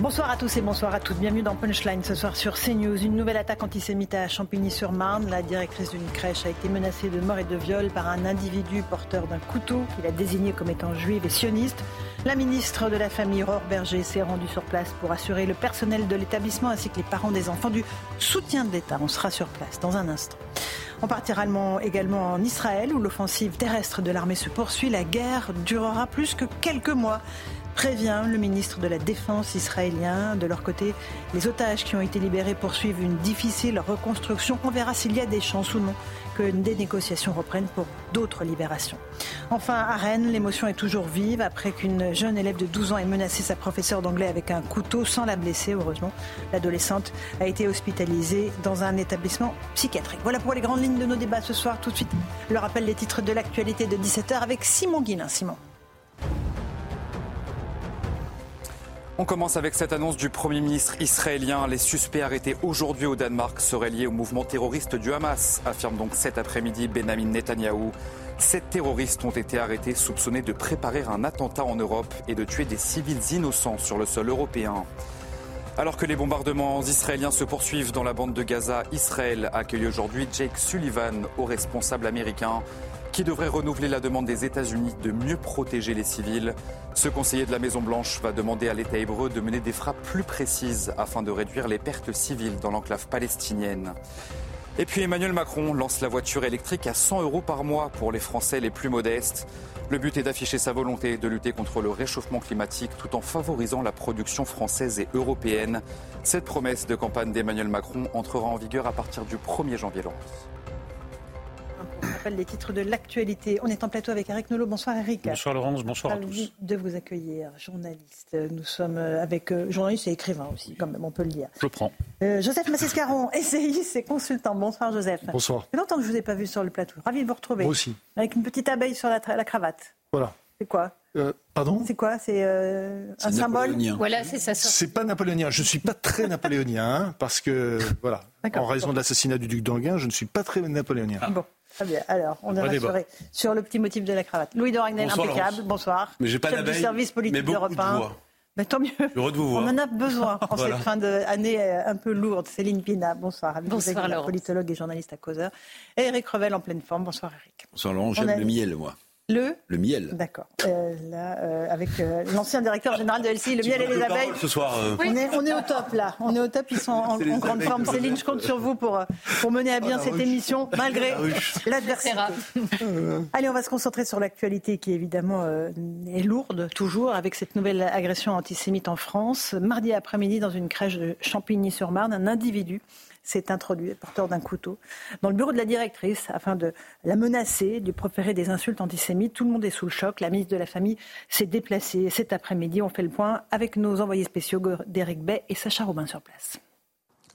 Bonsoir à tous et bonsoir à toutes. Bienvenue dans Punchline ce soir sur CNews. Une nouvelle attaque antisémite à Champigny-sur-Marne. La directrice d'une crèche a été menacée de mort et de viol par un individu porteur d'un couteau qu'il a désigné comme étant juive et sioniste. La ministre de la Famille, Aurore Berger, s'est rendue sur place pour assurer le personnel de l'établissement ainsi que les parents des enfants du soutien de l'État. On sera sur place dans un instant. On partira également en Israël où l'offensive terrestre de l'armée se poursuit. La guerre durera plus que quelques mois prévient le ministre de la Défense israélien. De leur côté, les otages qui ont été libérés poursuivent une difficile reconstruction. On verra s'il y a des chances ou non que des négociations reprennent pour d'autres libérations. Enfin, à Rennes, l'émotion est toujours vive après qu'une jeune élève de 12 ans ait menacé sa professeure d'anglais avec un couteau sans la blesser, heureusement. L'adolescente a été hospitalisée dans un établissement psychiatrique. Voilà pour les grandes lignes de nos débats ce soir. Tout de suite, le rappel des titres de l'actualité de 17h avec Simon Guillain. Simon. On commence avec cette annonce du Premier ministre israélien. Les suspects arrêtés aujourd'hui au Danemark seraient liés au mouvement terroriste du Hamas, affirme donc cet après-midi Benjamin Netanyahou. Sept terroristes ont été arrêtés soupçonnés de préparer un attentat en Europe et de tuer des civils innocents sur le sol européen. Alors que les bombardements israéliens se poursuivent dans la bande de Gaza, Israël accueille aujourd'hui Jake Sullivan, haut responsable américain qui devrait renouveler la demande des États-Unis de mieux protéger les civils. Ce conseiller de la Maison-Blanche va demander à l'État hébreu de mener des frappes plus précises afin de réduire les pertes civiles dans l'enclave palestinienne. Et puis Emmanuel Macron lance la voiture électrique à 100 euros par mois pour les Français les plus modestes. Le but est d'afficher sa volonté de lutter contre le réchauffement climatique tout en favorisant la production française et européenne. Cette promesse de campagne d'Emmanuel Macron entrera en vigueur à partir du 1er janvier. On rappelle les titres de l'actualité. On est en plateau avec Eric Nolot. Bonsoir Eric. Bonsoir Laurence, bonsoir à tous. de vous accueillir, journaliste. Nous sommes avec euh, journaliste et écrivain aussi, quand même, on peut le dire. Je prends. Euh, Joseph Massescaron, essayiste et consultant. Bonsoir Joseph. Bonsoir. C'est longtemps que je ne vous ai pas vu sur le plateau. Ravi de vous retrouver. Moi aussi. Avec une petite abeille sur la, la cravate. Voilà. C'est quoi euh, pardon? C'est quoi? C'est euh, un symbole? Voilà, c'est ça. C'est pas napoléonien. Je suis pas très napoléonien hein, parce que voilà, en raison de l'assassinat du duc d'Anguin, je ne suis pas très napoléonien. Bon. Très bien. Alors, on est rassuré sur le petit motif de la cravate. Louis de Ragnel, impeccable. Bonsoir. Mais j'ai pas Chef du service politique d'Europe 1. Mais tant mieux. Heureux de vous voir. On en a besoin en cette fin d'année euh, un peu lourde. Céline Pina, bonsoir. Bonsoir, Laurent. Politologue et journaliste à causeur. Et Eric Revel en pleine forme. Bonsoir, Eric. Bonsoir, Laurent. J'aime le miel, moi. Le Le miel. D'accord. Euh, là, euh, avec euh, l'ancien directeur général de LCI, le miel et les abeilles. Ce soir. euh, On, est, on est au top là. On est au top. Ils sont en, grande forme. Céline, je compte sur vous pour, pour mener à bien la cette ruche. émission malgré La ruche. l'adversité. Allez, on va se concentrer sur l'actualité qui évidemment euh, est lourde toujours avec cette nouvelle agression antisémite en France. Mardi après-midi, dans une crèche de Champigny-sur-Marne, un individu s'est introduit, porteur d'un couteau, dans le bureau de la directrice afin de la menacer, de lui proférer des insultes antisémites. Tout le monde est sous le choc. La ministre de la Famille s'est déplacée cet après-midi. On fait le point avec nos envoyés spéciaux d'Éric Bay et Sacha Robin sur place.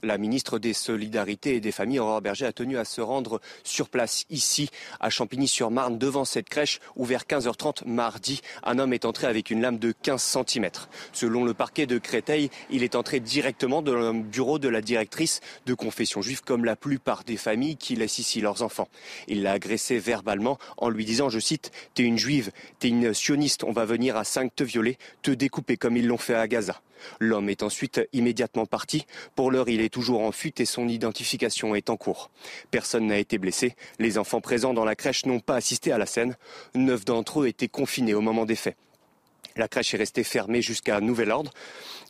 La ministre des Solidarités et des Familles, Aurore Berger, a tenu à se rendre sur place ici, à Champigny-sur-Marne, devant cette crèche où vers 15h30 mardi, un homme est entré avec une lame de 15 cm. Selon le parquet de Créteil, il est entré directement dans le bureau de la directrice de confession juive, comme la plupart des familles qui laissent ici leurs enfants. Il l'a agressé verbalement en lui disant, je cite, T'es une juive, t'es une sioniste, on va venir à 5 te violer, te découper comme ils l'ont fait à Gaza. L'homme est ensuite immédiatement parti. Pour l'heure, il est toujours en fuite et son identification est en cours. Personne n'a été blessé. Les enfants présents dans la crèche n'ont pas assisté à la scène. Neuf d'entre eux étaient confinés au moment des faits. La crèche est restée fermée jusqu'à nouvel ordre.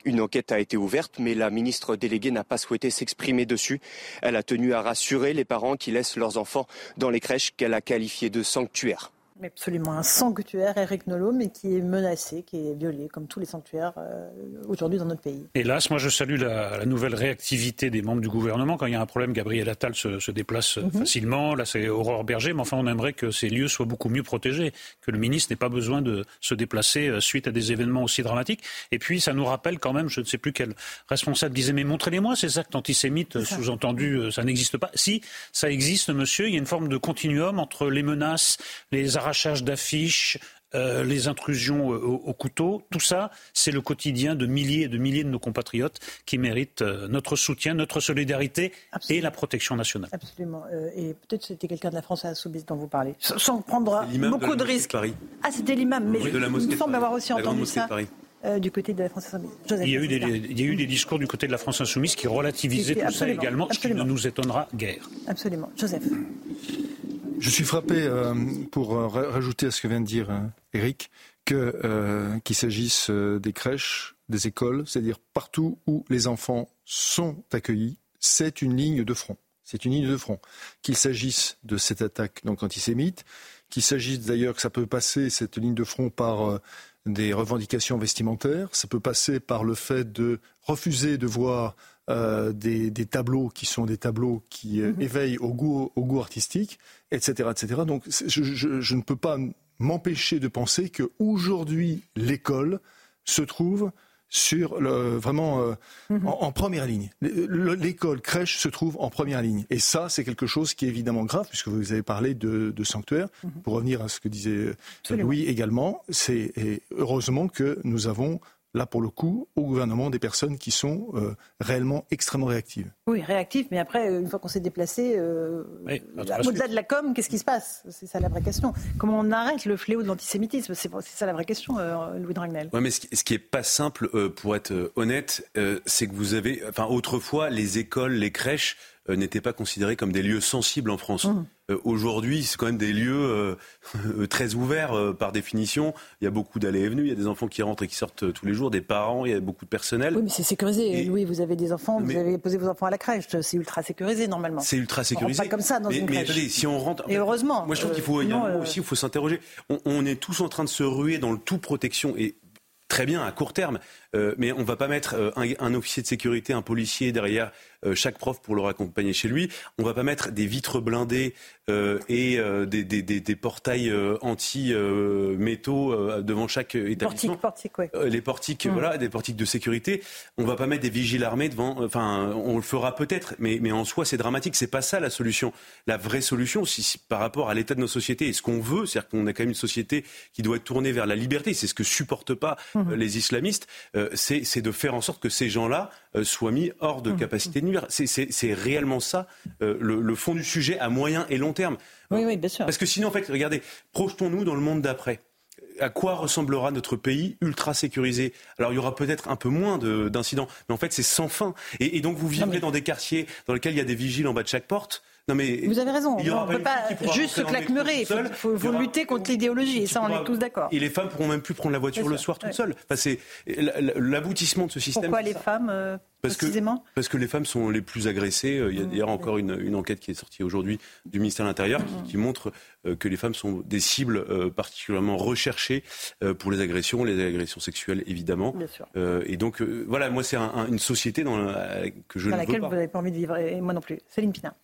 Une enquête a été ouverte, mais la ministre déléguée n'a pas souhaité s'exprimer dessus. Elle a tenu à rassurer les parents qui laissent leurs enfants dans les crèches qu'elle a qualifiées de sanctuaires. Absolument, un sanctuaire, Eric Nolot, mais qui est menacé, qui est violé, comme tous les sanctuaires euh, aujourd'hui dans notre pays. Hélas, moi je salue la, nouvelle réactivité des membres du gouvernement. Quand il y a un problème, Gabriel Attal se, déplace mhm. facilement. Là, c'est Aurore Berger, mais enfin, on aimerait que ces lieux soient beaucoup mieux protégés, que le ministre n'ait pas besoin de se déplacer euh, suite à des événements aussi dramatiques. Et puis, ça nous rappelle quand même, je ne sais plus quel responsable disait, mais montrez-les-moi ces actes antisémites, sous-entendu, euh, ça n'existe pas. Si, ça existe, monsieur. Il y a une forme de continuum entre les menaces, les arrachages d'affiches, euh, les intrusions euh, au, couteau, tout ça, c'est le quotidien de milliers et de milliers de nos compatriotes qui méritent euh, notre soutien, notre solidarité et la protection nationale. Absolument. et peut-être c'était quelqu'un de la France à Soubise dont vous parlez, sans prendre beaucoup de, risques. Ah, c'était l'imam, mais il me semble avoir aussi entendu ça. du côté de la France Insoumise. il, y a eu des, il y a eu des discours du côté de la France Insoumise qui relativisaient tout ça également, ce qui ne nous étonnera guère. Absolument. Joseph. Je suis frappé, euh, pour euh, rajouter à ce que vient de dire euh, Eric, que qu'il s'agisse des crèches, des écoles, c'est-à-dire partout où les enfants sont accueillis, c'est une ligne de front. C'est une ligne de front. Qu'il s'agisse de cette attaque donc antisémite, qu'il s'agisse d'ailleurs que ça peut passer cette ligne de front par des revendications vestimentaires, ça peut passer par le fait de refuser de voir euh, des, tableaux qui sont des tableaux qui euh, mhm. éveillent au goût, au goût artistique, etc., etc. Donc je, ne peux pas m'empêcher de penser qu'aujourd'hui l'école se trouve sur le, vraiment euh, mhm. en, première ligne. L'école crèche se trouve en première ligne. Et ça, c'est quelque chose qui est évidemment grave, puisque vous avez parlé de, sanctuaire. Mhm. Pour revenir à ce que disait Louis également, c'est heureusement que nous avons là pour le coup, au gouvernement des personnes qui sont euh, réellement extrêmement réactives. Oui, réactives, mais après, euh, une fois qu'on s'est déplacé, euh, au-delà de la com, qu'est-ce qui se passe? C'est ça la vraie question. Comment on arrête le fléau de l'antisémitisme? C'est ça la vraie question, Louis Dragnel. Oui, mais ce qui, n'est pas simple, pour être honnête, c'est que vous avez, enfin, autrefois, les écoles, les crèches n'étaient pas considérées comme des lieux sensibles en France. Mmh. Euh, aujourd'hui, c'est quand même des lieux euh, euh, très ouverts par définition. Il y a beaucoup d'allées et venues, il y a des enfants qui rentrent et qui sortent tous les jours, des parents, il y a beaucoup de personnel. Oui, mais c'est sécurisé. Louis, vous avez des enfants, vous avez posé vos enfants à la crèche, c'est ultra sécurisé normalement. C'est ultra sécurisé. pas comme ça dans une mais crèche. attendez, si on rentre. Et heureusement. Moi, je trouve qu'il faut, il y a un aussi, il faut s'interroger. On, on, est tous en train de se ruer dans le tout protection et très bien à court terme, mais on ne va pas mettre un, un, officier de sécurité, un policier derrière euh, chaque prof pour le raccompagner chez lui. On ne va pas mettre des vitres blindées euh, et euh, des, des, des, portails anti-métaux devant chaque établissement. Portique, Les portiques, mmh. voilà, des portiques de sécurité. On ne va pas mettre des vigiles armés devant. Enfin, on le fera peut-être, mais, mais en soi, c'est dramatique. C'est pas ça la solution. La vraie solution, si, par rapport à l'état de nos sociétés et ce qu'on veut, c'est-à-dire qu'on a quand même une société qui doit être tournée vers la liberté. C'est ce que supportent pas mmh. les islamistes. c'est de faire en sorte que ces gens-là soient mis hors de mmh. capacité de nuire. C'est réellement ça euh, le, fond du sujet à moyen et long terme. Oui, oui, bien sûr. Parce que sinon, en fait, regardez, projetons-nous dans le monde d'après à quoi ressemblera notre pays ultra sécurisé? Alors il y aura peut-être un peu moins d'incidents, mais en fait c'est sans fin. Et, donc vous vivrez dans des quartiers dans lesquels il y a des vigiles en bas de chaque porte. Non mais vous avez raison. on ne peut pas juste se claquemurer. Il faut, lutter contre l'idéologie. Et ça, on est tous d'accord. Et les femmes pourront même plus prendre la voiture le soir toutes seules. Enfin, c'est l'aboutissement de ce système. Pourquoi les femmes euh, parce que, parce que les femmes sont les plus agressées. Euh, il y a mmh. d'ailleurs encore une, enquête qui est sortie aujourd'hui du ministère de l'Intérieur qui, mmh. montre euh, que les femmes sont des cibles particulièrement recherchées pour les agressions, les agressions sexuelles évidemment. Bien sûr. et donc voilà, moi c'est une société dans que je dans ne laquelle vous n'avez pas envie de vivre, et moi non plus. Céline Pina.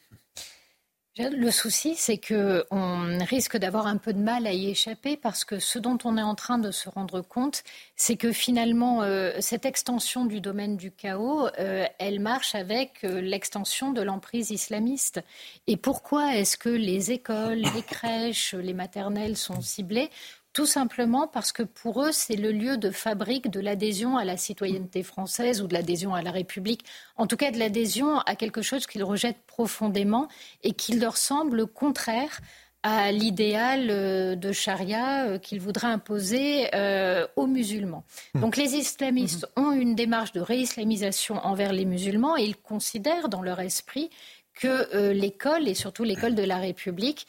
Le souci, c'est que on risque d'avoir un peu de mal à y échapper parce que ce dont on est en train de se rendre compte, c'est que finalement, euh, cette extension du domaine du chaos, euh, elle marche avec euh, l'extension de l'emprise islamiste. Et pourquoi est-ce que les écoles, les crèches, les maternelles sont ciblées tout simplement parce que pour eux, c'est le lieu de fabrique de l'adhésion à la citoyenneté française ou de l'adhésion à la République, en tout cas de l'adhésion à quelque chose qu'ils rejettent profondément et qui leur semble contraire à l'idéal euh, de charia euh, qu'ils voudraient imposer euh, aux musulmans. Mmh. Donc les islamistes mmh. ont une démarche de réislamisation envers les musulmans et ils considèrent dans leur esprit que l'école, et surtout l'école de la République,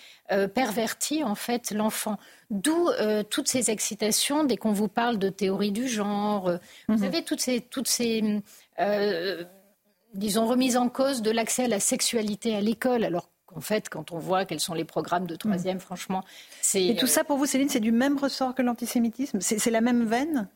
pervertit en fait l'enfant. D'où euh, toutes ces excitations dès qu'on vous parle de théorie du genre. Euh, vous mhm. avez toutes ces, toutes ces euh, disons, remises en cause de l'accès à la sexualité à l'école, alors en fait, quand on voit quels sont les programmes de troisième, mm. franchement, c'est... Et tout ça, pour vous, Céline, c'est du même ressort que l'antisémitisme? C'est la même veine?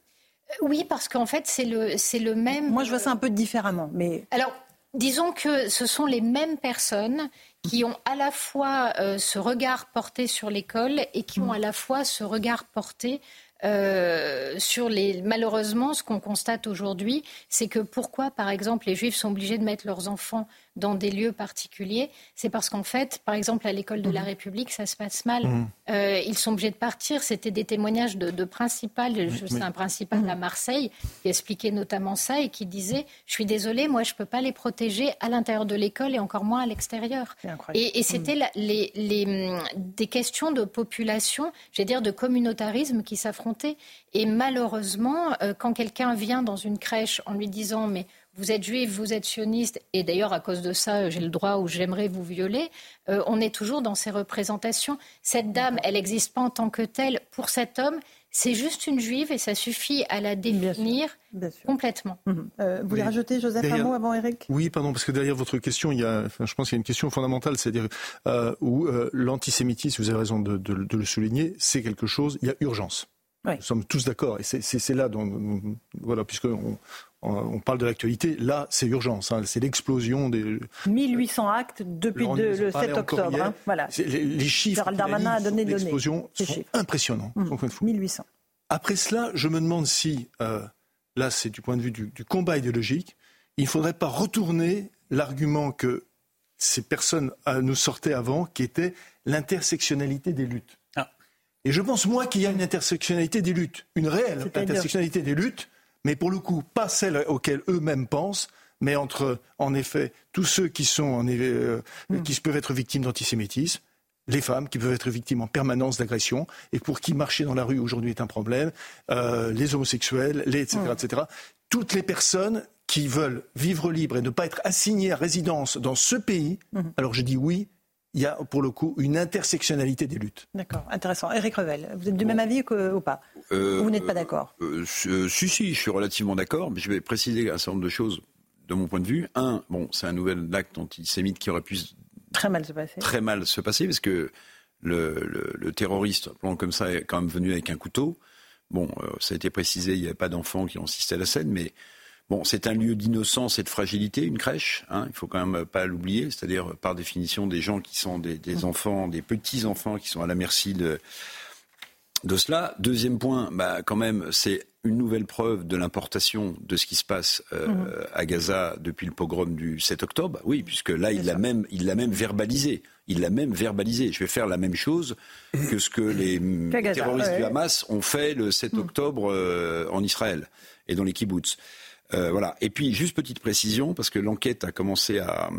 Oui, parce qu'en fait, c'est le, c'est le même. Moi, je vois ça un peu différemment. Mais... Alors, disons que ce sont les mêmes personnes qui ont à la fois euh, ce regard porté sur l'école et qui ont mm. à la fois ce regard porté euh, sur les. Malheureusement, ce qu'on constate aujourd'hui, c'est que pourquoi, par exemple, les Juifs sont obligés de mettre leurs enfants dans des lieux particuliers, c'est parce qu'en fait, par exemple, à l'école de la mmh. République, ça se passe mal. Mmh. Euh, ils sont obligés de partir. C'était des témoignages de, de principal, c'est un principal mmh. à Marseille, qui expliquait notamment ça et qui disait Je suis désolé, moi, je ne peux pas les protéger à l'intérieur de l'école et encore moins à l'extérieur. Et, et c'était les, les, des questions de population, j'allais dire de communautarisme qui s'affrontaient. Et malheureusement, euh, quand quelqu'un vient dans une crèche en lui disant Mais vous êtes juif, vous êtes sioniste, et d'ailleurs à cause de ça, j'ai le droit ou j'aimerais vous violer, euh, on est toujours dans ces représentations. Cette dame, elle n'existe pas en tant que telle. Pour cet homme, c'est juste une juive et ça suffit à la définir complètement. Mhm. Euh, vous voulez rajouter, Joseph, un mot avant Eric? Oui, pardon, parce que derrière votre question, il y a, je pense qu'il y a une question fondamentale, c'est-à-dire euh, où l'antisémitisme, vous avez raison de, de le souligner, c'est quelque chose, il y a urgence. Nous sommes tous d'accord. Et c'est là, dont, voilà, puisqu'on on parle de l'actualité, là, c'est urgence. Hein, c'est l'explosion des. 1800 actes depuis le 7 octobre. Hein, voilà. Les, chiffres. Darmanin a donné L'explosion sont impressionnants. 1800. Mmh. Après cela, je me demande si, euh, là, c'est du point de vue du, combat idéologique, il ne faudrait pas retourner l'argument que ces personnes euh, nous sortaient avant, qui était l'intersectionnalité des luttes. Et je pense, moi, qu'il y a une intersectionnalité des luttes, une réelle intersectionnalité des luttes, mais pour le coup, pas celle auxquelles eux-mêmes pensent, mais entre, en effet, tous ceux qui, sont, en, euh, hmm. qui peuvent être victimes d'antisémitisme, les femmes qui peuvent être victimes en permanence d'agression et pour qui marcher dans la rue aujourd'hui est un problème, euh, les homosexuels, les etc., hmm. etc. Toutes les personnes qui veulent vivre libre et ne pas être assignées à résidence dans ce pays, hmm. alors je dis oui, il y a pour le coup une intersectionnalité des luttes. D'accord, intéressant. Eric Revel, vous êtes du même avis ou pas euh, Vous n'êtes pas d'accord euh, euh, Si, si, je suis relativement d'accord, mais je vais préciser un certain nombre de choses de mon point de vue. Un, bon, c'est un nouvel acte antisémite qui aurait pu très mal se passer. Très mal se passer, parce que le, le, terroriste, plan comme ça, est quand même venu avec un couteau. Bon, ça a été précisé, il n'y avait pas d'enfants qui ont assisté à la scène, mais Bon, c'est un lieu d'innocence et de fragilité, une crèche. Hein, il faut quand même pas l'oublier. C'est-à-dire, par définition, des gens qui sont des, enfants, des petits enfants qui sont à la merci de, de cela. Deuxième point, bah, quand même, c'est une nouvelle preuve de l'importation de ce qui se passe euh, mmh. à Gaza depuis le pogrom du 7 octobre. Oui, puisque là, il l'a même, il l'a même verbalisé. Il l'a même verbalisé. Je vais faire la même chose que ce que les terroristes du Hamas ont fait le 7 mmh. octobre euh, en Israël et dans les kibbutz. Euh, voilà. Et puis, juste petite précision, parce que l'enquête a commencé à,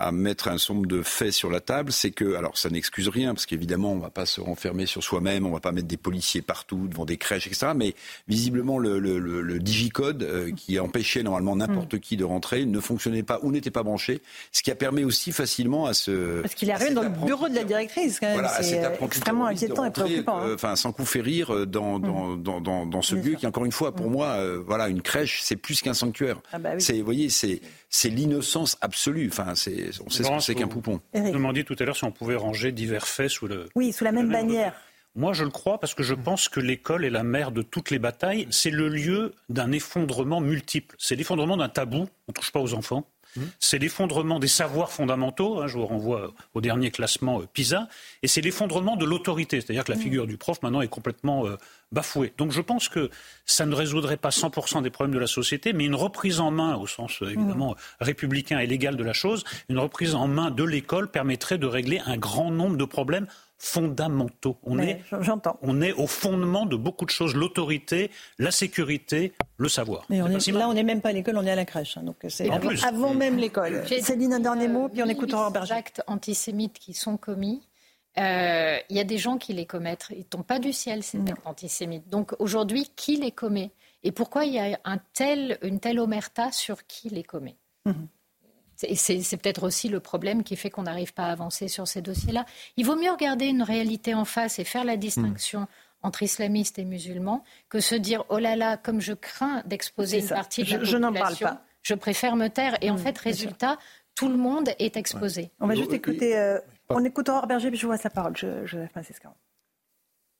à mettre un nombre de faits sur la table, c'est que, alors ça n'excuse rien, parce qu'évidemment on ne va pas se renfermer sur soi-même, on ne va pas mettre des policiers partout, devant des crèches, etc. Mais visiblement le, le, le, digicode euh, qui empêchait normalement n'importe qui de rentrer ne fonctionnait pas ou n'était pas branché, ce qui a permis aussi facilement à ce... Parce qu'il arrive dans le bureau de la directrice, quand même. Voilà, c'est euh, extrêmement inquiétant et préoccupant. Hein. Euh, enfin, sans coup férir dans, dans, dans, dans, dans ce lieu qui, encore une fois, pour mm. moi, voilà, une crèche, c'est plus qu'un sanctuaire. Ah bah c'est, vous voyez, c'est c'est l'innocence absolue. Enfin, c'est, on sait ce que c'est qu'un poupon. Vous demandiez tout à l'heure si on pouvait ranger divers faits sous le. Oui, sous la même bannière. Moi, je le crois parce que je pense que l'école est la mère de toutes les batailles. C'est le lieu d'un effondrement multiple. C'est l'effondrement d'un tabou. On ne touche pas aux enfants. Mmh. C'est l'effondrement des savoirs fondamentaux, hein, je vous renvoie au dernier classement euh, PISA, et c'est l'effondrement de l'autorité, c'est-à-dire que la mmh. figure du prof maintenant est complètement euh, bafouée. Donc je pense que ça ne résoudrait pas 100% des problèmes de la société, mais une reprise en main, au sens euh, évidemment mmh. républicain et légal de la chose, une reprise en main de l'école permettrait de régler un grand nombre de problèmes fondamentaux. On, est, on est au fondement de beaucoup de choses, l'autorité, la sécurité, le savoir. Mais là, on n'est même pas à l'école, on est à la crèche. Hein, donc c'est avant, même l'école. Céline, un dernier mot, puis on écoute Aurore Berger. Les actes antisémites qui sont commis, euh, il y a des gens qui les commettent. Ils ne tombent pas du ciel, ces actes antisémites. Donc aujourd'hui, qui les commet? Et pourquoi il y a un tel, une telle omerta sur qui les commet? Mhm. C'est peut-être aussi le problème qui fait qu'on n'arrive pas à avancer sur ces dossiers-là. Il vaut mieux regarder une réalité en face et faire la distinction. entre islamistes et musulmans que se dire oh là là comme je crains d'exposer une partie de la je, population. Je n'en parle pas. Je préfère me taire. Et en hmm, fait, résultat, tout le monde est exposé. On va juste écouter, on écoute Aurore Berger, puis je vois sa parole, Joseph Massescaron.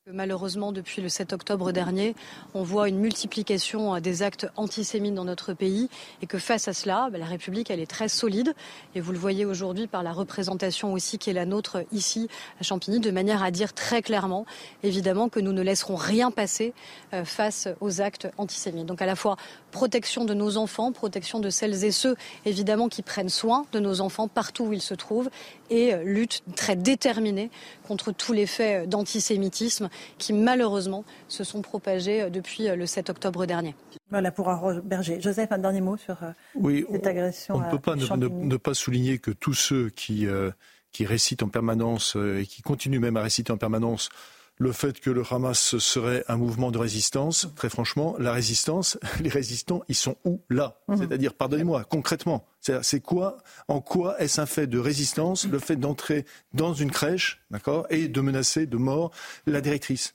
Malheureusement, depuis le 7 octobre dernier, on voit une multiplication euh, des actes antisémites dans notre pays et que face à cela, bah, la République, est très solide. Et vous le voyez aujourd'hui par la représentation aussi qui est la nôtre ici à Champigny, de manière à dire très clairement, évidemment, que nous ne laisserons rien passer euh, face aux actes antisémites. Donc à la fois protection de nos enfants, protection de celles et ceux, évidemment, qui prennent soin de nos enfants partout où ils se trouvent et euh, lutte très déterminée contre tous les faits d'antisémitisme qui malheureusement se sont propagés euh, depuis euh, le 7 octobre dernier. Voilà pour Berger. Joseph, un dernier mot sur oui, cette agression. On ne peut pas ne, pas souligner que tous ceux qui, qui récitent en permanence et qui continuent même à réciter en permanence le fait que le Hamas serait un mouvement de résistance, très franchement, la résistance, les résistants, ils sont où là? Mhm. C'est-à-dire, pardonnez-moi, concrètement, c'est quoi, en quoi est-ce un fait de résistance, le fait d'entrer dans une crèche, d'accord, et de menacer de mort la directrice?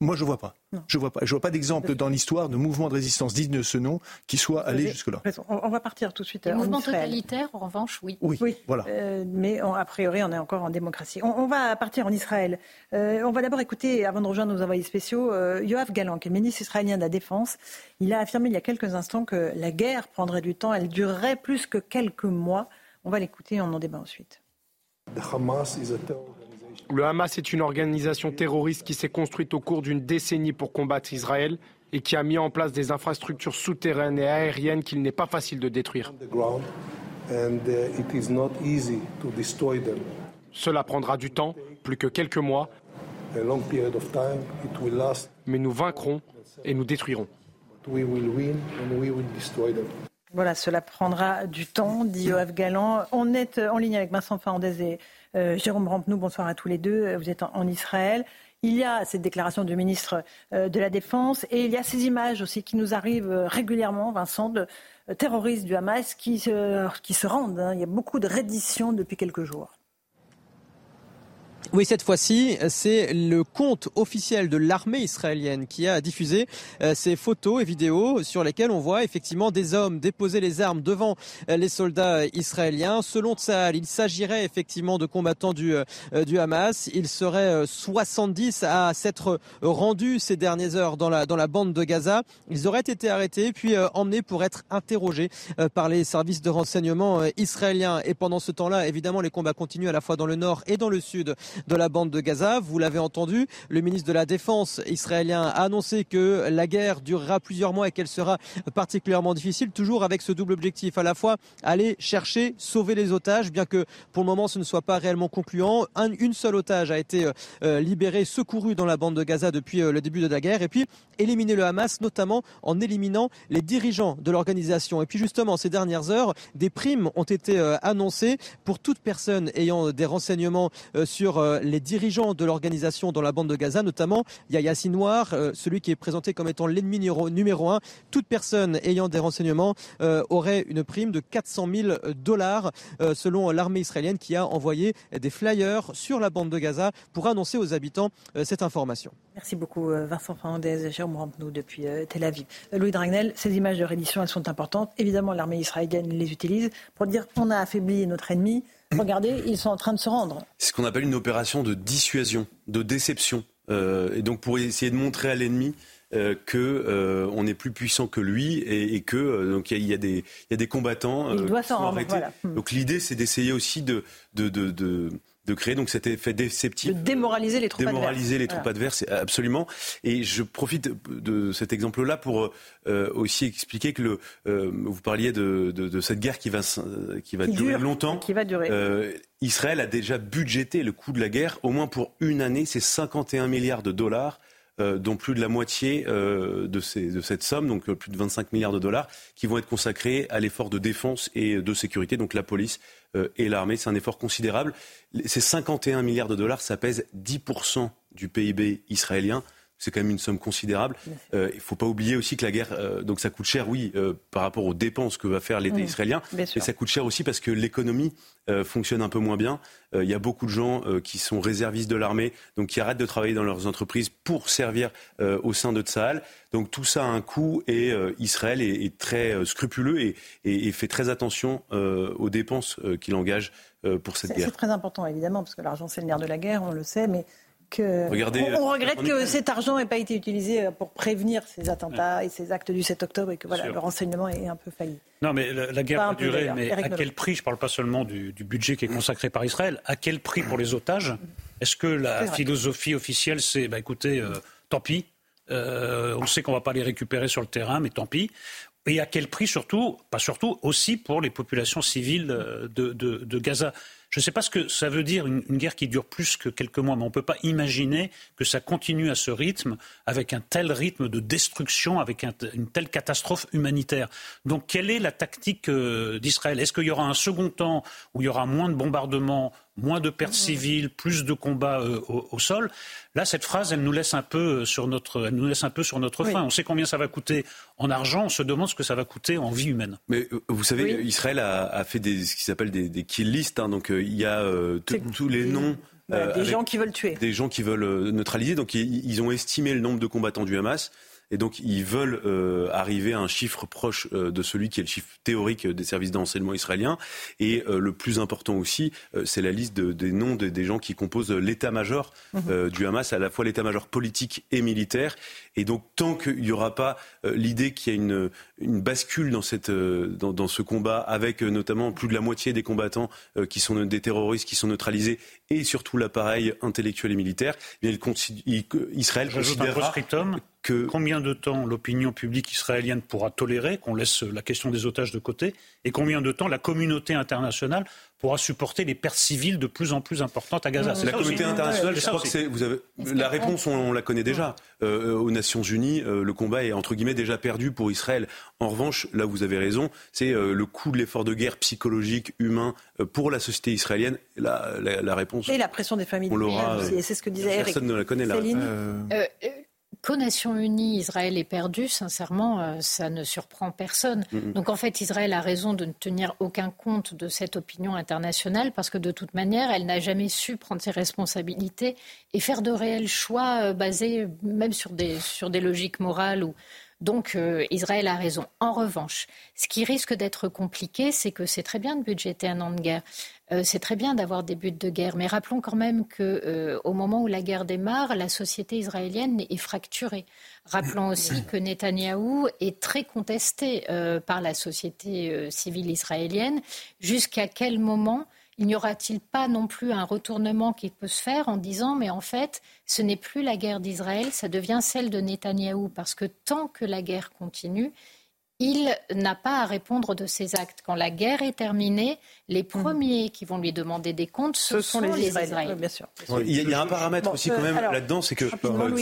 Moi, je vois pas. Je vois pas. Je vois pas d'exemple dans l'histoire de mouvement de résistance digne de ce nom qui soit allé jusque-là. On va partir tout de suite. Le mouvement totalitaire, en revanche, oui. Oui, voilà. Euh, mais a priori, on est encore en démocratie. On, va partir en Israël. Euh, on va d'abord écouter, avant de rejoindre nos envoyés spéciaux, euh, Yoav Galan, qui est ministre israélien de la Défense. Il a affirmé il y a quelques instants que la guerre prendrait du temps. Elle durerait plus que quelques mois. On va l'écouter. On en débat ensuite. Le Hamas est une organisation terroriste qui s'est construite au cours d'une décennie pour combattre Israël et qui a mis en place des infrastructures souterraines et aériennes qu'il n'est pas facile de détruire. Cela prendra du temps, plus que quelques mois, mais nous vaincrons et nous détruirons. Voilà, cela prendra du temps, dit Yoav Galan. On est en ligne avec Vincent Fernandez et Jérôme Rampenou, bonsoir à tous les deux. Vous êtes en, Israël. Il y a cette déclaration du ministre euh, de la Défense et il y a ces images aussi qui nous arrivent euh, régulièrement, Vincent, de terroristes du Hamas qui, qui se rendent. Hein. Il y a beaucoup de redditions depuis quelques jours. Oui, cette fois-ci, c'est le compte officiel de l'armée israélienne qui a diffusé euh, ces photos et vidéos sur lesquelles on voit effectivement des hommes déposer les armes devant euh, les soldats israéliens. Selon Tsahal, il s'agirait effectivement de combattants du, euh, du Hamas. Il serait 70 à s'être rendus ces dernières heures dans la, dans la bande de Gaza. Ils auraient été arrêtés puis emmenés pour être interrogés par les services de renseignement israéliens. Et pendant ce temps-là, évidemment, les combats continuent à la fois dans le nord et dans le sud de la bande de Gaza. Vous l'avez entendu, le ministre de la Défense israélien a annoncé que la guerre durera plusieurs mois et qu'elle sera particulièrement difficile, toujours avec ce double objectif, à la fois aller chercher, sauver les otages, bien que pour le moment ce ne soit pas réellement concluant. une seule otage a été euh, libérée, secourue dans la bande de Gaza depuis euh, le début de la guerre, et puis éliminer le Hamas, notamment en éliminant les dirigeants de l'organisation. Et puis justement, ces dernières heures, des primes ont été euh, annoncées pour toute personne ayant des renseignements sur euh, les dirigeants de l'organisation dans la bande de Gaza, notamment Yahya Sinwar, euh, celui qui est présenté comme étant l'ennemi numéro un. Toute personne ayant des renseignements euh, aurait une prime de 400 000 dollars, selon l'armée israélienne qui a envoyé des flyers sur la bande de Gaza pour annoncer aux habitants cette information. Merci beaucoup Vincent Fernandez, Jérôme Rampenou depuis Tel Aviv. Louis Dragnel, ces images de reddition, elles sont importantes. Évidemment, l'armée israélienne les utilise pour dire qu'on a affaibli notre ennemi. Regardez, ils sont en train de se rendre. C'est ce qu'on appelle une opération de dissuasion, de déception. Euh, et donc pour essayer de montrer à l'ennemi euh, que euh, on est plus puissant que lui et, que donc il y, a des il y a des combattants il doit s'en rendre, Donc l'idée c'est d'essayer aussi de de, de, de de créer donc cet effet déceptif. De démoraliser les troupes démoraliser les troupes adverses, absolument. Et je profite de cet exemple-là pour euh, aussi expliquer que le, euh, vous parliez de, de, de, cette guerre qui va, qui va durer longtemps. Qui va durer. Euh, Israël a déjà budgété le coût de la guerre au moins pour une année, c'est 51 milliards de dollars. Euh, dont plus de la moitié euh, de, ces, de, cette somme, donc plus de 25 milliards de dollars, qui vont être consacrés à l'effort de défense et de sécurité, donc la police euh, et l'armée. C'est un effort considérable. Ces 51 milliards de dollars, ça pèse 10% du PIB israélien. C'est quand même une somme considérable. Euh, il ne faut pas oublier aussi que la guerre, euh, donc ça coûte cher, oui, euh, par rapport aux dépenses que va faire l'État israélien, mais ça coûte cher aussi parce que l'économie fonctionne un peu moins bien. Il y a beaucoup de gens qui sont réservistes de l'armée, donc qui arrêtent de travailler dans leurs entreprises pour servir au sein de Tsahal. Donc tout ça a un coût et Israël est, très scrupuleux et, et, fait très attention aux dépenses qu'il engage pour cette guerre. C'est très important évidemment parce que l'argent c'est le nerf de la guerre, on le sait, mais on, regrette que cet argent n'ait pas été utilisé pour prévenir ces attentats et ces actes du 7 octobre et que voilà, le renseignement est un peu failli. Non, mais la, guerre a duré, mais à quel prix Je ne parle pas seulement du, budget qui est consacré par Israël. À quel prix pour les otages Est-ce que la philosophie officielle, c'est, bah, écoutez, euh, tant pis, euh, on sait qu'on ne va pas les récupérer sur le terrain, mais tant pis. Et à quel prix surtout, pas surtout, aussi pour les populations civiles euh, de Gaza? Je ne sais pas ce que ça veut dire une, guerre qui dure plus que quelques mois, mais on ne peut pas imaginer que ça continue à ce rythme, avec un tel rythme de destruction, avec une telle catastrophe humanitaire. Donc quelle est la tactique euh, d'Israël? Est-ce qu'il y aura un second temps où il y aura moins de bombardements, moins de pertes civiles, plus de combats euh, au, sol Là, cette phrase, elle nous laisse un peu sur notre, elle nous laisse un peu sur notre fin. On sait combien ça va coûter en argent, on se demande ce que ça va coûter en vie humaine. Mais euh, vous savez, Israël a, fait des, ce qui s'appelle des, des kill lists, hein, donc il y a euh, tous les noms. Des gens qui veulent tuer. Des gens qui veulent euh, neutraliser. Donc ils, ont estimé le nombre de combattants du Hamas. Et donc, ils veulent euh, arriver à un chiffre proche euh, de celui qui est le chiffre théorique des services d'enseignement israéliens. Et euh, le plus important aussi, c'est la liste des noms des gens qui composent l'état-major mhm. du Hamas, à la fois l'état-major politique et militaire. Et donc, tant qu'il n'y aura pas l'idée qu'il y a une, une bascule dans, cette, dans, dans, ce combat, avec notamment plus de la moitié des combattants qui sont des terroristes qui sont neutralisés, et surtout l'appareil intellectuel et militaire, eh bien, il, Israël considérera Combien de temps l'opinion publique israélienne pourra tolérer qu'on laisse la question des otages de côté et combien de temps la communauté internationale pourra supporter les pertes civiles de plus en plus importantes à Gaza. La communauté internationale, je crois que c'est, vous avez, la réponse, on, la connaît déjà. Euh, aux Nations Unies, euh, le combat est entre guillemets déjà perdu pour Israël. En revanche, là vous avez raison, c'est euh, le coût de l'effort de guerre psychologique, humain pour la société israélienne. La, la, réponse. Et la pression des familles. On l'aura. C'est ce que disait Eric. Personne ne la connaît là qu'aux Nations Unies, Israël est perdu, sincèrement, euh, ça ne surprend personne. Mm-hmm. Donc en fait, Israël a raison de ne tenir aucun compte de cette opinion internationale parce que de toute manière, elle n'a jamais su prendre ses responsabilités et faire de réels choix euh, basés même sur des, sur des logiques morales ou, donc euh, Israël a raison. En revanche, ce qui risque d'être compliqué, c'est que c'est très bien de budgéter un an de guerre. Euh, c'est très bien d'avoir des buts de guerre, mais rappelons quand même qu'au euh, moment où la guerre démarre, la société israélienne est fracturée. Rappelons aussi que Netanyahou est très contesté par la société civile israélienne. Jusqu'à quel moment il n'y aura-t-il pas non plus un retournement qui peut se faire en disant mais en fait ce n'est plus la guerre d'Israël, ça devient celle de Netanyahou? Parce que tant que la guerre continue, il n'a pas à répondre de ses actes. Quand la guerre est terminée, les mhm. premiers qui vont lui demander des comptes, ce, sont, les Israéliens. bien sûr. il, y a, un paramètre aussi quand même là-dedans, c'est que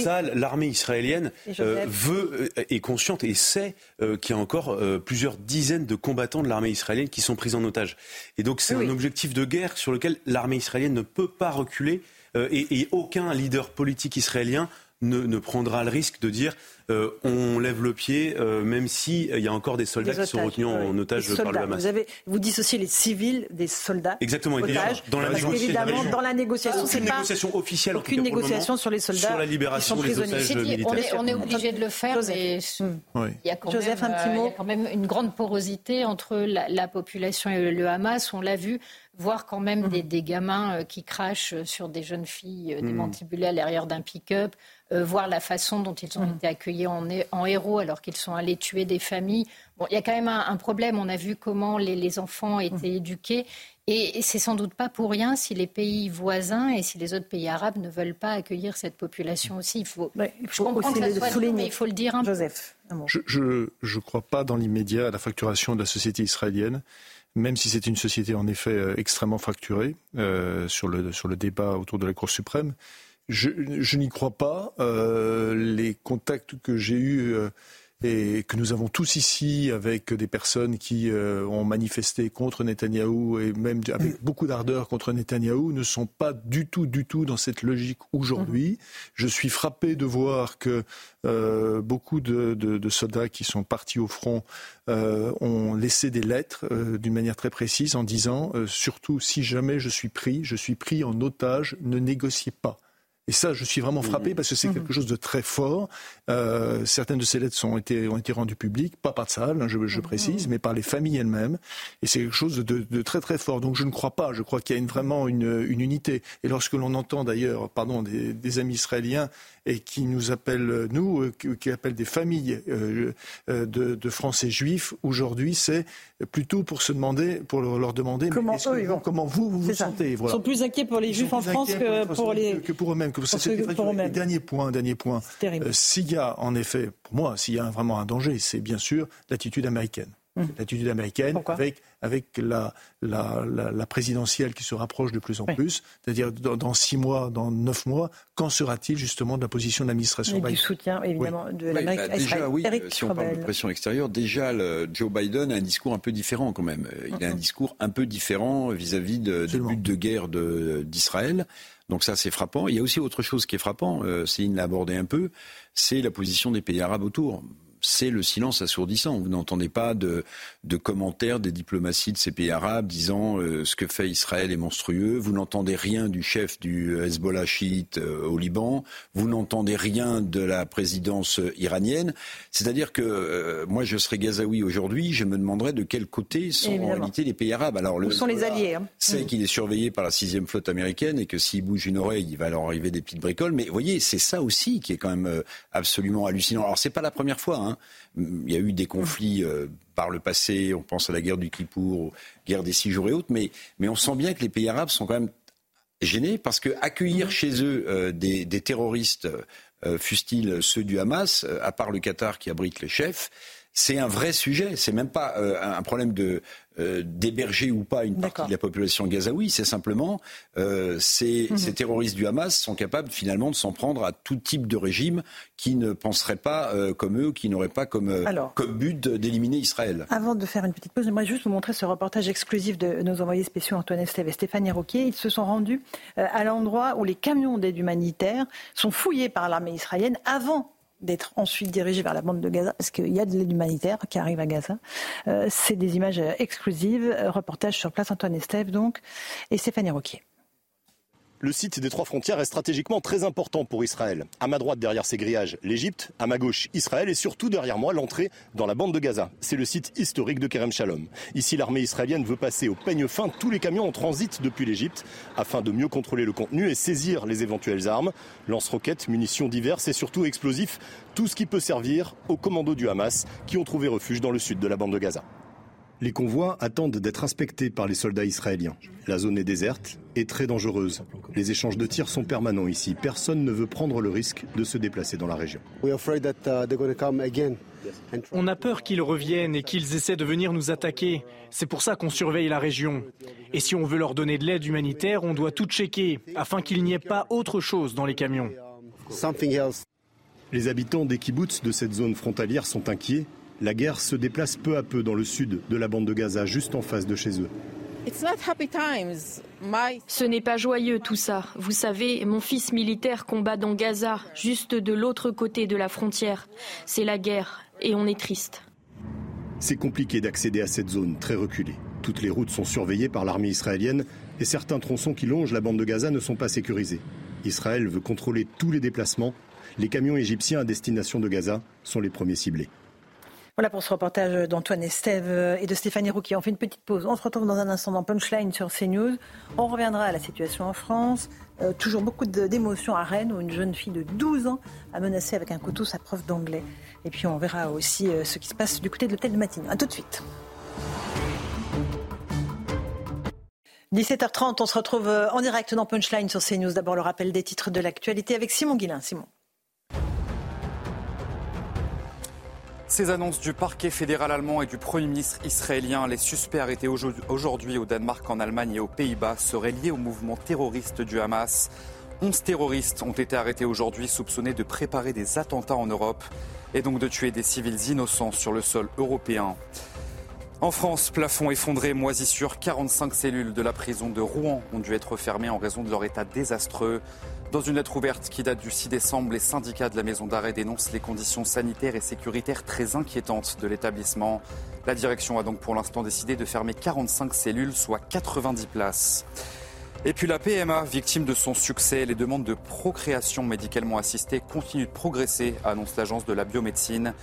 ça, l'armée israélienne euh, veut, euh, est consciente et sait euh, qu'il y a encore plusieurs dizaines de combattants de l'armée israélienne qui sont pris en otage. Et donc c'est un objectif de guerre sur lequel l'armée israélienne ne peut pas reculer. Et, et, aucun leader politique israélien ne, prendra le risque de dire euh, on lève le pied, euh, même s'il il y a encore des soldats qui sont retenus en otage par le Hamas. Vous, avez, vous dissociez les civils des soldats. Exactement. Otages, dans la négociation, évidemment, dans la négociation, aucune négociation officielle. Aucune négociation sur les soldats. Sur la libération des otages militaires. On est, on est obligé de le faire, mais il, y a quand Joseph, même, un petit mot. il y a quand même une grande porosité entre la, population et le Hamas. On l'a vu voir quand même des, des, gamins euh, qui crachent sur des jeunes filles mmh. démantibulées à l'arrière d'un pick-up, euh, voir la façon dont ils ont mm. été accueillis en, héros alors qu'ils sont allés tuer des familles. Bon, il y a quand même un, problème. On a vu comment les, enfants étaient éduqués. Et, c'est sans doute pas pour rien si les pays voisins et si les autres pays arabes ne veulent pas accueillir cette population aussi. Il faut, il faut aussi le souligner. mais il faut le dire un Joseph, Je ne crois pas dans l'immédiat à la fracturation de la société israélienne même si c'est une société en effet euh, extrêmement fracturée euh, sur, le, sur le débat autour de la Cour suprême. Je, n'y crois pas. Euh, les contacts que j'ai eus euh, et que nous avons tous ici avec des personnes qui euh, ont manifesté contre Netanyahou et même avec beaucoup d'ardeur contre Netanyahou ne sont pas du tout, du tout dans cette logique aujourd'hui. Mhm. Je suis frappé de voir que euh, beaucoup de, de, soldats qui sont partis au front euh, ont laissé des lettres d'une manière très précise en disant surtout si jamais je suis pris, je suis pris en otage, ne négociez pas. Et ça, je suis vraiment frappé mmh. parce que c'est mmh. quelque chose de très fort. Euh, certaines de ces lettres sont été, ont été rendues publiques, pas par Tsahal, hein, je, je, mmh. précise, mais par les familles elles-mêmes. Et c'est quelque chose de, de, très très fort. Donc je ne crois pas. Je crois qu'il y a une, vraiment une, une, unité. Et lorsque l'on entend d'ailleurs, pardon, des, des, amis israéliens et qui nous appellent, nous, euh, qui appellent des familles euh, de, de, Français juifs, aujourd'hui, c'est plutôt pour se demander, pour leur demander comment, eux, vous, comment vous vous, vous sentez. Voilà. Ils sont plus inquiets pour les juifs en France que pour les que pour eux-mêmes. Dernier point, dernier point. s'il y a en effet, pour moi, s'il y a vraiment un danger, c'est bien sûr l'attitude américaine. Hum. L'attitude américaine avec, avec la, la, la, présidentielle qui se rapproche de plus en plus, c'est-à-dire dans, six mois, dans neuf mois, quand sera-t-il justement de la position de l'administration Biden Du soutien évidemment de l'Amérique. Bah, déjà, oui, si on parle de pression extérieure, déjà le, Joe Biden a un discours un peu différent quand même. Il a un discours un peu différent vis-à-vis de, des buts de guerre d'Israël. Donc ça, c'est frappant. Il y a aussi autre chose qui est frappant, euh, Céline l'a abordé un peu, c'est la position des pays arabes autour c'est le silence assourdissant. Vous n'entendez pas de, de, commentaires des diplomaties de ces pays arabes disant euh, ce que fait Israël est monstrueux. Vous n'entendez rien du chef du Hezbollah chiite euh, au Liban. Vous n'entendez rien de la présidence iranienne. C'est-à-dire que euh, moi, je serais gazaoui aujourd'hui, je me demanderais de quel côté sont en réalité les pays arabes. Alors, le, Où sont les alliés hein C'est mm. qu'il est surveillé par la sixième flotte américaine et que s'il bouge une oreille, il va leur arriver des petites bricoles. Mais vous voyez, c'est ça aussi qui est quand même absolument hallucinant. Alors, c'est pas la première fois. Hein. Il y a eu des conflits euh, par le passé, on pense à la guerre du Kippour, guerre des six jours et autres, mais, mais on sent bien que les pays arabes sont quand même gênés parce que accueillir chez eux euh, des, terroristes, euh, fussent-ils ceux du Hamas, à part le Qatar qui abrite les chefs, c'est un vrai sujet. C'est même pas un problème de euh, d'héberger ou pas une partie de la population gazaoui, c'est simplement euh, ces, mhm. ces, terroristes du Hamas sont capables finalement de s'en prendre à tout type de régime qui ne penserait pas euh, comme eux, qui n'aurait pas comme, comme but d'éliminer Israël. Avant de faire une petite pause, j'aimerais juste vous montrer ce reportage exclusif de nos envoyés spéciaux Antoine Estève et Stéphanie Roquier. Ils se sont rendus à l'endroit où les camions d'aide humanitaire sont fouillés par l'armée israélienne avant d'être ensuite dirigé vers la bande de Gaza, parce qu'il y a de l'aide humanitaire qui arrive à Gaza. Euh, c'est des images exclusives. Reportage sur place Antoine Estève, donc, et Stéphanie Roquier. Le site des trois frontières est stratégiquement très important pour Israël. À ma droite, derrière ces grillages, l'Égypte, à ma gauche, Israël et surtout derrière moi, l'entrée dans la bande de Gaza. C'est le site historique de Kerem Shalom. Ici, l'armée israélienne veut passer au peigne fin tous les camions en transit depuis l'Égypte afin de mieux contrôler le contenu et saisir les éventuelles armes, lance-roquettes, munitions diverses et surtout explosifs, tout ce qui peut servir aux commandos du Hamas qui ont trouvé refuge dans le sud de la bande de Gaza. Les convois attendent d'être inspectés par les soldats israéliens. La zone est déserte et très dangereuse. Les échanges de tirs sont permanents ici. Personne ne veut prendre le risque de se déplacer dans la région. Uh, On a peur qu'ils reviennent et qu'ils essaient de venir nous attaquer. C'est pour ça qu'on surveille la région. Et si on veut leur donner de l'aide humanitaire, on doit tout checker afin qu'il n'y ait pas autre chose dans les camions. Les habitants des kibbutz de cette zone frontalière sont inquiets la guerre se déplace peu à peu dans le sud de la bande de Gaza, juste en face de chez eux. Ce n'est pas joyeux tout ça. Vous savez, mon fils militaire combat dans Gaza, juste de l'autre côté de la frontière. C'est la guerre et on est triste. C'est compliqué d'accéder à cette zone très reculée. Toutes les routes sont surveillées par l'armée israélienne et certains tronçons qui longent la bande de Gaza ne sont pas sécurisés. Israël veut contrôler tous les déplacements. Les camions égyptiens à destination de Gaza sont les premiers ciblés. Voilà pour ce reportage d'Antoine Estève et de Stéphanie Rouquier. On fait une petite pause. On se retrouve dans un instant dans Punchline sur CNews. On reviendra à la situation en France. Euh, toujours beaucoup d'émotions à Rennes où une jeune fille de 12 ans a menacé avec un couteau sa prof d'anglais. Et puis on verra aussi euh, ce qui se passe du côté de l'hôtel de Matignon. A tout de suite. 17h30, on se retrouve euh, en direct dans Punchline sur CNews. D'abord le rappel des titres de l'actualité avec Simon Guillain. Simon. Ces annonces du parquet fédéral allemand et du Premier ministre israélien, les suspects arrêtés aujourd'hui au Danemark, en Allemagne et aux Pays-Bas seraient liés au mouvement terroriste du Hamas. 11 terroristes ont été arrêtés aujourd'hui soupçonnés de préparer des attentats en Europe et donc de tuer des civils innocents sur le sol européen. En France, plafond effondré, moisissure, 45 cellules de la prison de Rouen ont dû être fermées en raison de leur état désastreux. Dans une lettre ouverte qui date du 6 décembre, les syndicats de la maison d'arrêt dénoncent les conditions sanitaires et sécuritaires très inquiétantes de l'établissement. La direction a donc pour l'instant décidé de fermer 45 cellules, soit 90 places. Et puis la PMA, victime de son succès, les demandes de procréation médicalement assistée continuent de progresser, annonce l'agence de la biomédecine.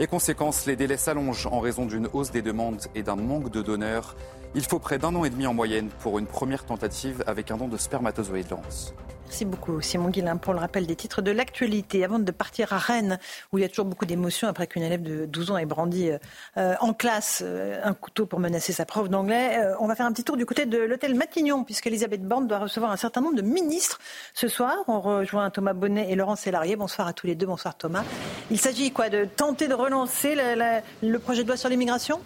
Et conséquence, les délais s'allongent en raison d'une hausse des demandes et d'un manque de donneurs. Il faut près d'un an et demi en moyenne pour une première tentative avec un don de spermatozoïdes lance. Merci beaucoup Simon Guillain pour le rappel des titres de l'actualité. Avant de partir à Rennes, où il y a toujours beaucoup d'émotions après qu'une élève de 12 ans ait brandi euh, en classe euh, un couteau pour menacer sa prof d'anglais, euh, on va faire un petit tour du côté de l'hôtel Matignon, puisqu'Elisabeth Borne doit recevoir un certain nombre de ministres ce soir. On rejoint Thomas Bonnet et Laurent Sélarié. Bonsoir à tous les deux. Bonsoir Thomas. Il s'agit quoi de tenter de relancer le projet de loi sur l'immigration?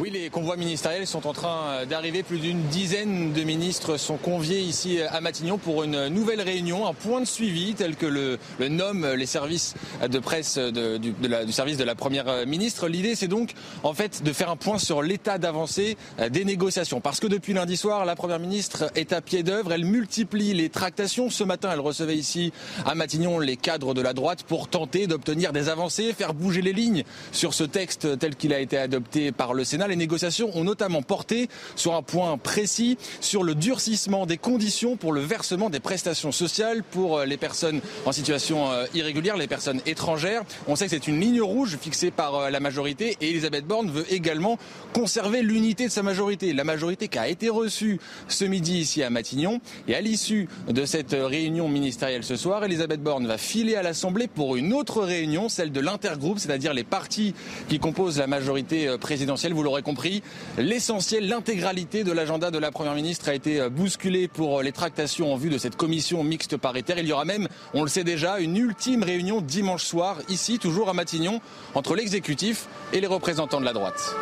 Oui, les convois ministériels sont en train euh, d'arriver. Plus d'une dizaine de ministres sont conviés ici euh, à Matignon pour une nouvelle réunion, un point de suivi tel que le, nomment les services de presse du, du, service de la Première ministre. L'idée, c'est donc en fait de faire un point sur l'état d'avancée euh, des négociations. Parce que depuis lundi soir, la Première ministre est à pied d'œuvre. Elle multiplie les tractations. Ce matin, elle recevait ici à Matignon les cadres de la droite pour tenter d'obtenir des avancées, faire bouger les lignes sur ce texte tel qu'il a été adopté par le Sénat les négociations ont notamment porté sur un point précis, sur le durcissement des conditions pour le versement des prestations sociales pour euh, les personnes en situation euh, irrégulière, les personnes étrangères. On sait que c'est une ligne rouge fixée par euh, la majorité et Elisabeth Borne veut également conserver l'unité de sa majorité. La majorité qui a été reçue ce midi ici à Matignon. Et à l'issue de cette réunion ministérielle ce soir, Elisabeth Borne va filer à l'Assemblée pour une autre réunion, celle de l'intergroupe, c'est-à-dire les partis qui composent la majorité présidentielle. Vous l'aurez compris. L'essentiel, l'intégralité de l'agenda de la Première ministre a été euh, bousculé pour euh, les tractations en vue de cette commission mixte paritaire. Il y aura même, on le sait déjà, une ultime réunion dimanche soir, ici, toujours à Matignon, entre l'exécutif et les représentants de la droite.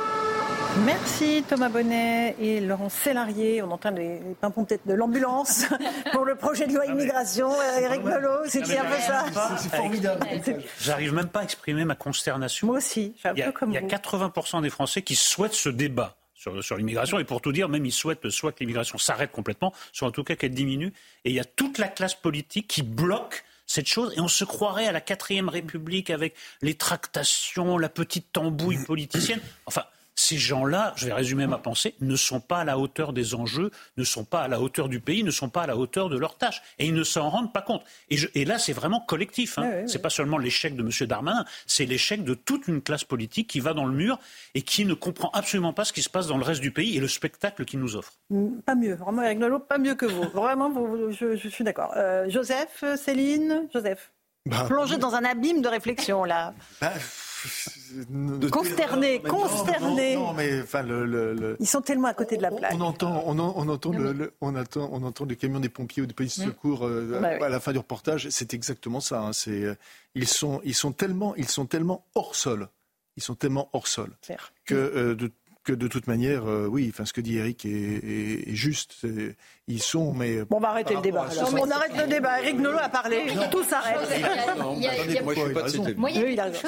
Merci Thomas Bonnet et Laurent Sélarié. On entend les pimpons tête de l'ambulance pour le projet de loi immigration. Eric Nolot, c'était un peu ça. C'est formidable. J'arrive même pas à exprimer ma consternation. Moi aussi, un il y a, comme Il y a 80% des Français qui souhaitent ce débat sur, sur l'immigration. Et pour tout dire, même ils souhaitent soit que l'immigration s'arrête complètement, soit en tout cas qu'elle diminue. Et il y a toute la classe politique qui bloque cette chose et on se croirait à la quatrième République avec les tractations, la petite tambouille politicienne. Enfin, ces gens-là, je vais résumer ma pensée, ne sont pas à la hauteur des enjeux, ne sont pas à la hauteur du pays, ne sont pas à la hauteur de leurs tâches. Et ils ne s'en rendent pas compte. Et, là, c'est vraiment collectif. Hein. c'est pas seulement l'échec de M. Darmanin, c'est l'échec de toute une classe politique qui va dans le mur et qui ne comprend absolument pas ce qui se passe dans le reste du pays et le spectacle qu'il nous offre. Mm, pas mieux. Vraiment, Eric Nolot, pas mieux que vous. Vraiment, je, suis d'accord. Euh, Joseph, Céline, Joseph. Bah, Plongé dans un abîme de réflexion, là. Bah, consterné, consterné. Non, mais enfin, le, Ils sont tellement à côté de la plaque. On entend, on, entend, le, on attend, on entend les camions des pompiers ou des polices de secours euh, bah à la fin du reportage. C'est exactement ça. Hein. C'est, euh, ils sont, ils sont tellement, ils sont tellement hors sol. Ils sont tellement hors sol que euh, de que de toute manière, euh, oui, enfin, ce que dit Eric est, juste. ils sont, mais. Bon, on va arrêter le débat. on arrête le débat. Eric Nolot a parlé. Tout s'arrête.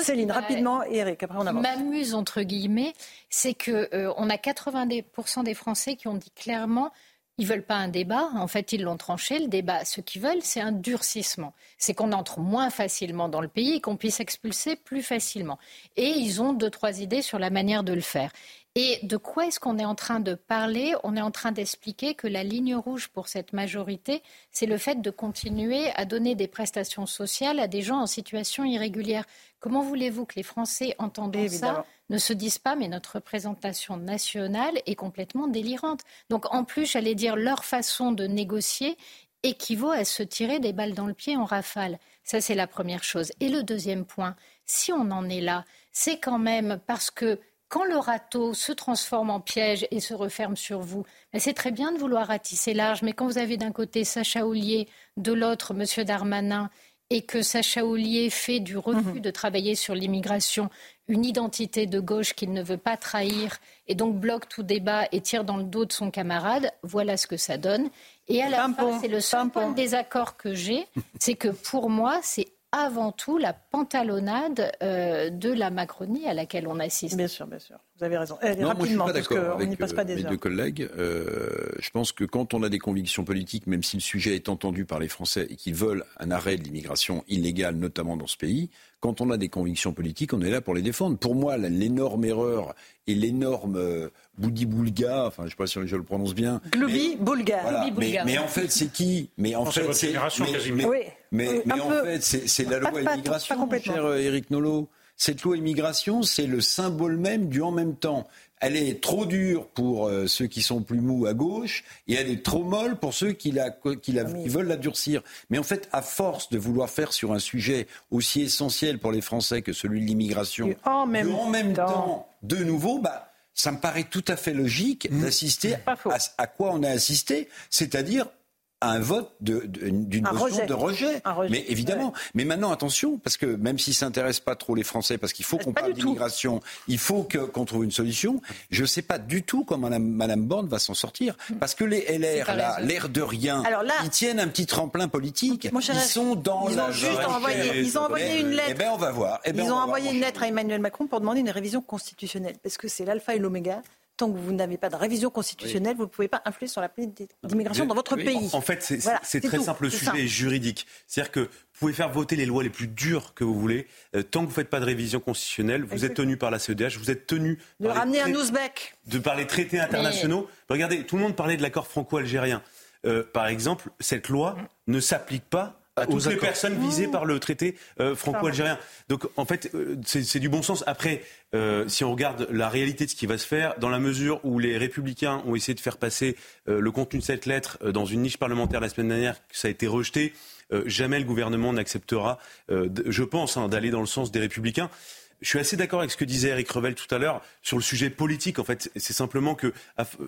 Céline, rapidement, et Eric, après on avance. M'amuse, entre guillemets, c'est qu'on euh, on a 90% des Français qui ont dit clairement ils veulent pas un débat. En fait, ils l'ont tranché. Le débat, ce qu'ils veulent, c'est un durcissement. C'est qu'on entre moins facilement dans le pays et qu'on puisse expulser plus facilement. Et ils ont deux, trois idées sur la manière de le faire. Et de quoi est-ce qu'on est en train de parler? On est en train d'expliquer que la ligne rouge pour cette majorité, c'est le fait de continuer à donner des prestations sociales à des gens en situation irrégulière. Comment voulez-vous que les Français entendant ça ne se disent pas mais notre représentation nationale est complètement délirante? Donc en plus, j'allais dire leur façon de négocier équivaut à se tirer des balles dans le pied en rafale. Ça, c'est la première chose. Et le deuxième point, si on en est là, c'est quand même parce que quand le râteau se transforme en piège et se referme sur vous, c'est très bien de vouloir ratisser large, mais quand vous avez d'un côté Sacha Houlier, de l'autre M. Darmanin, et que Sacha Ollier fait du refus mhm. de travailler sur l'immigration une identité de gauche qu'il ne veut pas trahir et donc bloque tout débat et tire dans le dos de son camarade, voilà ce que ça donne. Et à la fin, c'est le seul point de désaccord que j'ai, c'est que pour moi, c'est avant tout la pantalonnade euh, de la Macronie à laquelle on assiste. Bien sûr, bien sûr. Vous avez raison. Eh, rapidement, moi, je suis pas d'accord avec passe pas des mes deux collègues. Euh, je pense que quand on a des convictions politiques, même si le sujet est entendu par les Français et qui veulent un arrêt de l'immigration illégale, notamment dans ce pays, quand on a des convictions politiques, on est là pour les défendre. Pour moi, l'énorme erreur et l'énorme euh, boulga, enfin je ne sais pas si je le prononce bien. Gloubi Boulga. mais, en fait, c'est qui? Mais en fait, c'est mais, mais, mais, en fait, c'est la loi immigration, cher Eric Nolot. Cette loi immigration, c'est le symbole même du en même temps elle est trop dure pour euh, ceux qui sont plus mous à gauche et elle est trop molle pour ceux qui, la, qui, la, qui, veulent la durcir. Mais en fait, à force de vouloir faire sur un sujet aussi essentiel pour les Français que celui de l'immigration, en même, en même temps. de nouveau, bah, ça me paraît tout à fait logique mmh. d'assister à, à, quoi on a assisté, c'est-à-dire un vote d'une motion de rejet. Mais évidemment. Mais maintenant, attention, parce que même s'ils ne s'intéressent pas trop les Français, parce qu'il faut qu'on parle d'immigration, il faut qu'on trouve une solution. Je ne sais pas du tout comment Mme, Borne va s'en sortir. Parce que les LR, l'air de rien, ils tiennent un petit tremplin politique. ils sont dans ils ont juste envoyé, ils ont envoyé une lettre. Eh bien, on va voir. Eh ben, ils ont envoyé une lettre à Emmanuel Macron pour demander une révision constitutionnelle. Parce que c'est l'alpha et l'oméga tant que vous n'avez pas de révision constitutionnelle, vous ne pouvez pas influer sur la politique d'immigration dans votre pays. En fait, c'est très simple, le sujet est juridique. C'est-à-dire que vous pouvez faire voter les lois les plus dures que vous voulez. Euh, tant que vous ne faites pas de révision constitutionnelle, vous êtes tenu par la CEDH, vous êtes tenu de ramener un ouzbek. De par les traités internationaux. Regardez, tout le monde parlait de l'accord franco-algérien. Euh, par exemple, cette loi ne s'applique pas à toutes les personnes visées par le traité euh, franco-algérien. Donc en fait, euh, c'est du bon sens. Après, euh, si on regarde la réalité de ce qui va se faire, dans la mesure où les républicains ont essayé de faire passer le contenu de cette lettre dans une niche parlementaire la semaine dernière, que ça a été rejeté, jamais le gouvernement n'acceptera, je pense, hein, d'aller dans le sens des républicains je suis assez d'accord avec ce que disait Eric Revel tout à l'heure sur le sujet politique. En fait, c'est simplement que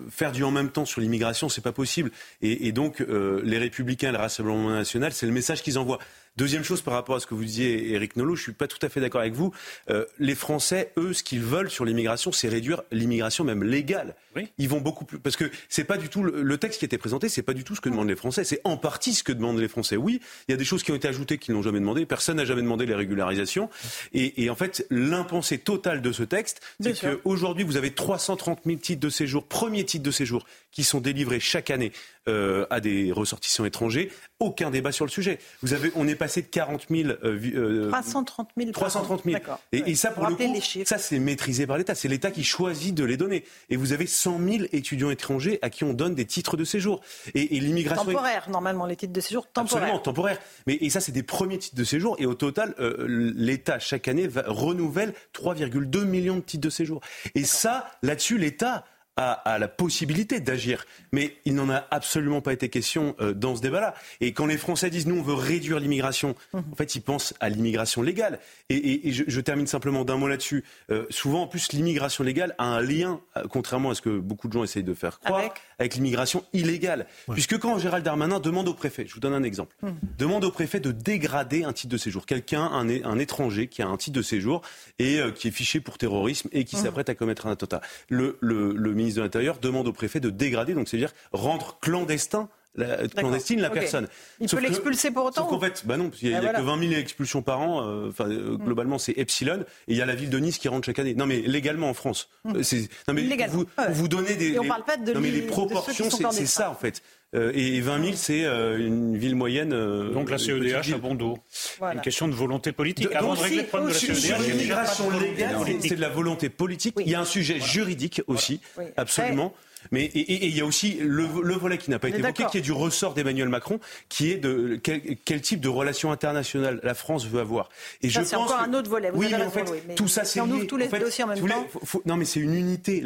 faire du en même temps sur l'immigration, c'est pas possible. Et, donc, euh, les Républicains, le Rassemblement national, c'est le message qu'ils envoient. Deuxième chose par rapport à ce que vous disiez, Éric Nolot, je suis pas tout à fait d'accord avec vous. Euh, les Français, eux, ce qu'ils veulent sur l'immigration, c'est réduire l'immigration même légale. Ils vont beaucoup plus parce que c'est pas du tout le, texte qui a été présenté, c'est pas du tout ce que demandent les Français. C'est en partie ce que demandent les Français. Oui, il y a des choses qui ont été ajoutées qu'ils n'ont jamais demandé. Personne n'a jamais demandé les régularisations. Et, et en fait, l'impensé total de ce texte, c'est qu'aujourd'hui, vous avez 330 000 titres de séjour, premiers titres de séjour, qui sont délivrés chaque année euh, à des ressortissants étrangers. Aucun débat sur le sujet. Vous avez, on est passé de 40 000. Euh, 330 000. 330 000. Et, et, ça, pour le coup, ça c'est maîtrisé par l'État. C'est l'État qui choisit de les donner. Et vous avez 100 000 étudiants étrangers à qui on donne des titres de séjour. Et, et l'immigration. Temporaire, normalement, les titres de séjour temporaires. Absolument, temporaire. Mais et ça, c'est des premiers titres de séjour. Et au total, euh, l'État chaque année va, renouvelle 3,2 millions de titres de séjour. Et ça, là-dessus, l'État à, la possibilité d'agir. Mais il n'en a absolument pas été question euh, dans ce débat-là. Et quand les Français disent nous on veut réduire l'immigration, mhm. en fait ils pensent à l'immigration légale. Et, je, termine simplement d'un mot là-dessus. Euh, souvent en plus l'immigration légale a un lien, euh, contrairement à ce que beaucoup de gens essayent de faire croire, avec, l'immigration illégale. Puisque quand Gérald Darmanin demande au préfet, je vous donne un exemple, mhm. demande au préfet de dégrader un titre de séjour, quelqu'un, un, un, étranger qui a un titre de séjour et qui est fiché pour terrorisme et qui mhm. s'apprête à commettre un attentat. Le, le, le ministre de l'Intérieur demande au préfet de dégrader, donc c'est-à-dire rendre clandestin la, clandestine la personne. Il peut l'expulser pour autant En fait, bah non, il n'y a, ah, que 20 000 expulsions par an. Euh, enfin, euh, mm. globalement, c'est epsilon. Et il y a la ville de Nice qui rentre chaque année. Non, mais légalement en France. Mm. Euh, non, mais vous, vous donnez des. on parle pas de. Non, mais les proportions, c'est ça en fait. et 20 000, c'est une ville moyenne. Donc la CEDH à bon dos. Une question de volonté politique. Avant de régler le problème de la CEDH. Sur l'immigration légale, c'est de la volonté politique. Il y a un sujet juridique aussi, absolument. Mais et il y a aussi le, volet qui n'a pas été évoqué, qui est du ressort d'Emmanuel Macron, qui est de quel, type de relations internationales la France veut avoir. Et ça, je c'est encore un autre volet. oui, mais en fait, tout ça, c'est on ouvre tous les dossiers en même temps. non, mais c'est une unité.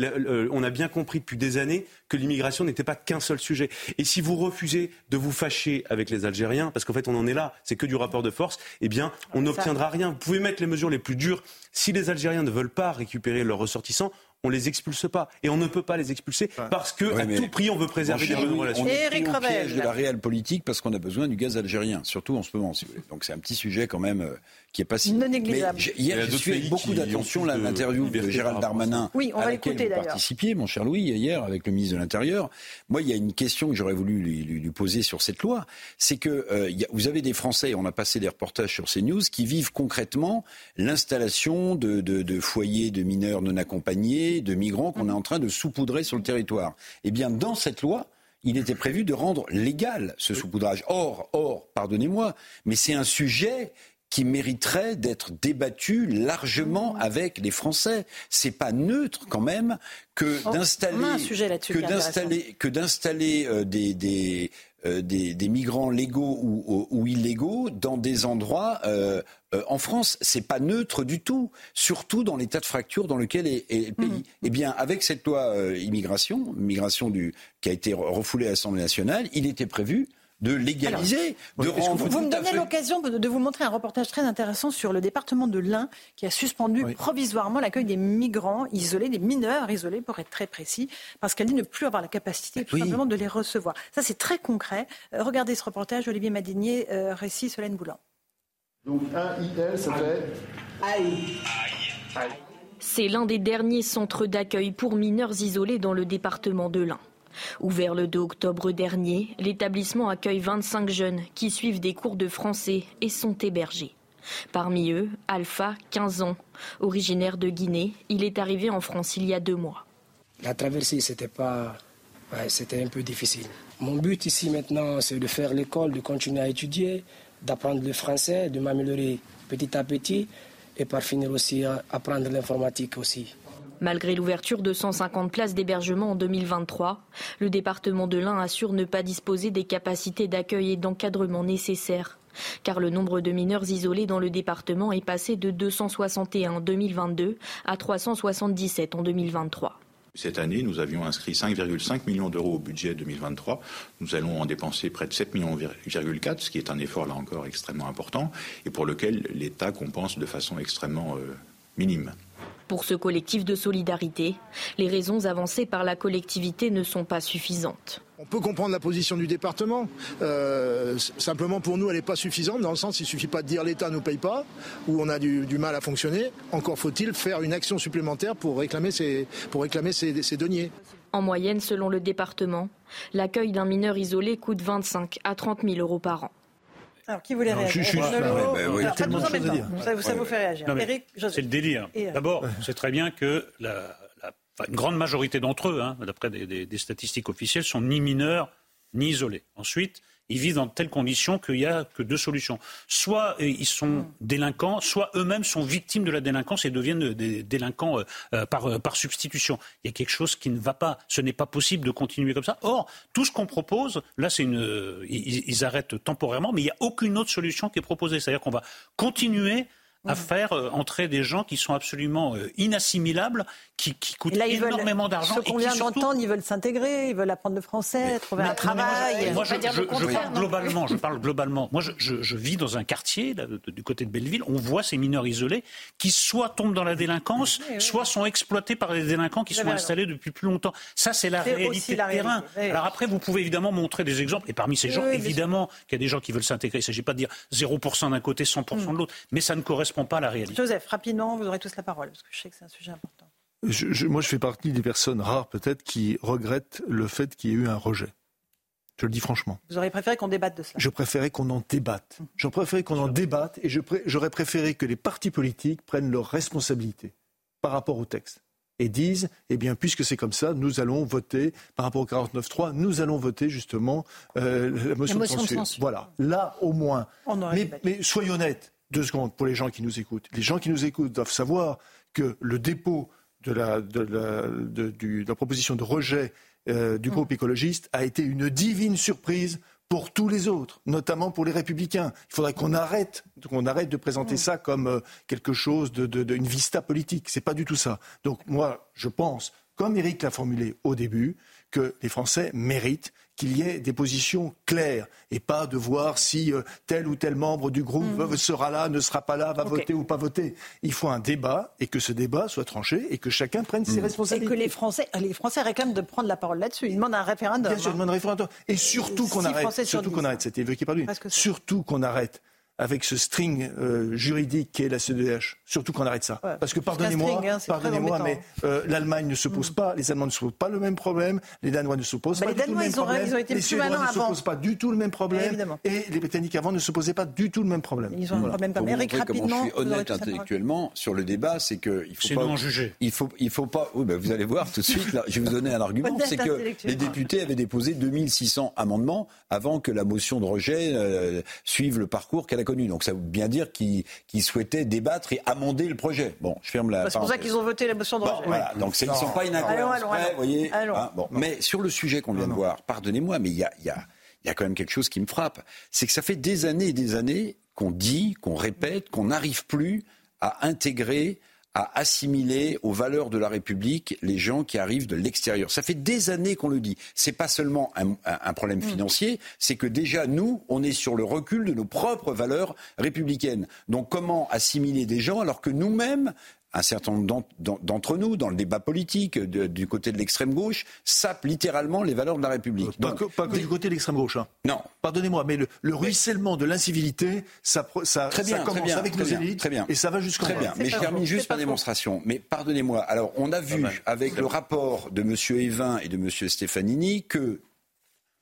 on a bien compris depuis des années que l'immigration n'était pas qu'un seul sujet. Et si vous refusez de vous fâcher avec les Algériens, parce qu'en fait, on en est là, c'est que du rapport de force, eh bien, on n'obtiendra rien. Vous pouvez mettre les mesures les plus dures. Si les Algériens ne veulent pas récupérer leurs ressortissants, on les expulse pas. Et on ne peut pas les expulser parce que à tout prix, on veut préserver des bonnes relations. On est pris au piège de la réelle politique parce qu'on a besoin du gaz algérien, surtout en ce moment, si vous voulez. Donc c'est un petit sujet quand même euh, qui est pas si... Non négligeable. Mais hier, j'ai suivi beaucoup d'attention l'interview de Gérald Darmanin oui, on à va laquelle l'écouter, vous d'ailleurs. participiez, mon cher Louis, hier avec le ministre de l'Intérieur. Moi, il y a une question que j'aurais voulu lui, lui- lui poser sur cette loi. C'est que euh, il y a- vous avez des Français, on a passé des reportages sur CNews, qui vivent concrètement l'installation de, de- de foyers de mineurs non accompagnés, de migrants qu'on est en train de saupoudrer sur le territoire. Eh bien, dans cette loi, il était prévu de rendre légal ce saupoudrage. Or, or, pardonnez-moi, mais c'est un sujet qui mériterait d'être débattu largement avec les Français. C'est pas neutre quand même que Oh, d'installer que d'installer que d'installer euh, des des, euh, des des migrants légaux ou, ou- ou illégaux dans des endroits euh, euh, en France, c'est pas neutre du tout, surtout dans l'état de fracture dans lequel est, est le pays. Mm. Eh bien, avec cette loi euh, immigration, migration du qui a été refoulée à l'Assemblée nationale, il était prévu de légaliser, de rendre Vous me tout à donnez fait- l'occasion de, de vous montrer un reportage très intéressant sur le département de l'Ain qui a suspendu provisoirement l'accueil des migrants isolés, des mineurs isolés pour être très précis, parce qu'elle dit ne plus avoir la capacité tout simplement de les recevoir. Ça c'est très concret. Euh, regardez ce reportage, Olivier Madinier, euh, récit Solène Boulan. Donc un IL, ça fait C'est l'un des derniers centres d'accueil pour mineurs isolés dans le département de l'Ain. Ouvert le 2 octobre dernier, l'établissement accueille 25 jeunes qui suivent des cours de français et sont hébergés. Parmi eux, Alpha, 15 ans. Originaire de Guinée, il est arrivé en France il y a deux mois. La traversée, c'était pas, c'était un peu difficile. Mon but ici maintenant, c'est de faire l'école, de continuer à étudier, d'apprendre le français, de m'améliorer petit à petit, et par finir aussi à apprendre l'informatique aussi. Malgré l'ouverture de 150 places d'hébergement en 2023, le département de l'Ain assure ne pas disposer des capacités d'accueil et d'encadrement nécessaires. Car le nombre de mineurs isolés dans le département est passé de 261 en 2022 à 377 en 2023. Cette année, nous avions inscrit 5,5 millions d'euros au budget 2023. Nous allons en dépenser près de 7 millions, ce qui est un effort là encore extrêmement important et pour lequel l'État compense de façon extrêmement euh, minime. Pour ce collectif de solidarité, les raisons avancées par la collectivité ne sont pas suffisantes. On peut comprendre la position du département. Euh, simplement, pour nous, elle n'est pas suffisante, dans le sens, il ne suffit pas de dire l'État ne nous paye pas, ou on a du, du mal à fonctionner. Encore faut-il faire une action supplémentaire pour réclamer ces, pour réclamer ces, ces deniers. En moyenne, selon le département, l'accueil d'un mineur isolé coûte 25 à 30 000 euros par an. Alors qui voulait Non, réagir je- je- Eric je- oui. Alors, de choses à dire. Ça, ça Ouais, vous fait réagir. Non, Eric. C'est le délire. Euh, D'abord, c'est très bien que la, la- une grande majorité d'entre eux, hein, d'après des, des- des statistiques officielles, sont ni mineurs ni isolés. Ensuite, ils vivent dans de telles conditions qu'il n'y a que deux solutions. Soit euh, ils sont délinquants, soit eux-mêmes sont victimes de la délinquance et deviennent des délinquants euh, euh, par, euh, par substitution. Il y a quelque chose qui ne va pas. Ce n'est pas possible de continuer comme ça. Or, tout ce qu'on propose, là, c'est une, euh, ils, ils arrêtent temporairement, mais il n'y a aucune autre solution qui est proposée. C'est-à-dire qu'on va continuer à faire euh, entrer des gens qui sont absolument euh, inassimilables, qui, qui coûtent là, énormément d'argent. Ceux qu'on vient surtout- d'entendre, ils veulent s'intégrer, ils veulent apprendre le français, trouver mais- un non, mais moi, travail. Moi, je, je- je parle globalement. Je parle globalement. Moi, je, je- je vis dans un quartier là, de- du côté de Belleville. On voit ces mineurs isolés qui soit tombent dans la délinquance, soit sont exploités par les délinquants qui sont installés depuis plus longtemps. Ça, c'est la réalité la terrain. réalité. Alors après, vous pouvez évidemment montrer des exemples. Et parmi ces gens, oui, évidemment, qu'il y a des gens qui veulent s'intégrer. Il ne s'agit pas de dire 0% d'un côté, 100% de l'autre. Mais ça ne correspond pas à la réalité. Joseph, rapidement, vous aurez tous la parole, parce que je sais que c'est un sujet important. Je- je- moi, je fais partie des personnes rares, peut-être, qui regrettent le fait qu'il y ait eu un rejet. Je le dis franchement. Vous auriez préféré qu'on débatte de cela. Je préférais qu'on en débatte. J'aurais préféré qu'on en débatte et pré- j'aurais préféré que les partis politiques prennent leurs responsabilités par rapport au texte et disent, eh bien, puisque c'est comme ça, nous allons voter, par rapport au 49.3, nous allons voter justement euh, la motion, La motion de de censure. censure. Voilà, là au moins. On Mais, mais soyons honnêtes, deux secondes pour les gens qui nous écoutent. Les gens qui nous écoutent doivent savoir que le dépôt de la, de la, de- du- de la proposition de rejet euh, du groupe écologiste a été une divine surprise pour tous les autres, notamment pour les républicains. Il faudrait qu'on arrête, qu'on arrête de présenter ça comme euh, quelque chose de, de- de- une vista politique. C'est pas du tout ça. Donc moi, je pense, comme Eric l'a formulé au début, que les Français méritent qu'il y ait des positions claires et pas de voir si euh, tel ou tel membre du groupe Mhm. sera là, ne sera pas là, va voter ou pas voter. Il faut un débat et que ce débat soit tranché et que chacun prenne ses Et responsabilités. que les Français, les Français réclament de prendre la parole là-dessus. Ils demandent un référendum. Bien sûr, hein. demande un référendum. Et surtout qu'on arrête, surtout qu'on c'était évoqué par lui, surtout qu'on arrête avec ce string euh, juridique qui est la CEDH. Surtout qu'on arrête ça. Ouais. Parce que pardonnez-moi, string, hein, pardonnez-moi, mais euh, l'Allemagne ne se pose pas, les Allemands ne se posent pas le même problème, les Danois ne se posent Bah, pas les du tout le Danois, même ils ont- problème, ils ont été les Suédois ne se posent pas du tout le même problème, Évidemment. et les Britanniques avant ne se posaient pas du tout le même problème. Ils ont un problème Pour Eric comment rapidement. je suis honnête intellectuellement sur le débat, c'est que il faut pas. juger. Il faut, il faut pas. Oui, ben vous allez voir tout de suite. Là, je vais vous donner un argument. C'est que les députés avaient déposé 2600 amendements avant que la motion de rejet euh, suive le parcours qu'elle a connu. Donc ça veut bien dire qu'ils souhaitaient débattre et amender le projet. Bon, je ferme la. C'est pour ça qu'ils ont voté la motion de Bon, rejet. voilà, donc c'est- ils ne sont pas Allons. hein, bon. Mais sur le sujet qu'on vient de voir, pardonnez-moi, mais il y a, il y, a, il y a quand même quelque chose qui me frappe. C'est que ça fait des années et des années qu'on dit, qu'on répète, qu'on n'arrive plus à intégrer à assimiler aux valeurs de la République les gens qui arrivent de l'extérieur. Ça fait des années qu'on le dit. C'est pas seulement un, problème financier, c'est que déjà nous, on est sur le recul de nos propres valeurs républicaines. Donc comment assimiler des gens alors que nous-mêmes un certain nombre d'en- d'en- d'entre nous, dans le débat politique, de- du côté de l'extrême gauche, sapent littéralement les valeurs de la République. Pas Donc, que, pas que du côté de l'extrême gauche. Hein. Non. Pardonnez-moi, mais le, le ruissellement de l'incivilité, ça, Très bien, ça très commence bien, avec très nos bien, élites très bien. et ça va jusqu'en Très bien, mais je termine juste par démonstration. Mais pardonnez-moi. Alors, on a vu avec le rapport de M. Evin et de M. Stefanini que,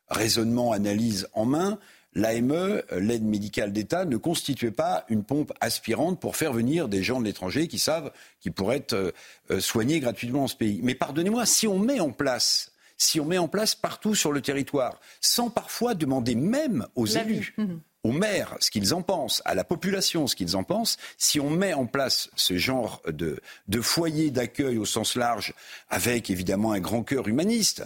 raisonnement, analyse en main, l'AME, l'aide médicale d'État, ne constituait pas une pompe aspirante pour faire venir des gens de l'étranger qui savent qu'ils pourraient être euh, soignés gratuitement dans ce pays. Mais pardonnez-moi, si on met en place si on met en place partout sur le territoire, sans parfois demander même aux élus, aux maires ce qu'ils en pensent, à la population ce qu'ils en pensent, si on met en place ce genre de, de foyer d'accueil au sens large, avec évidemment un grand cœur humaniste.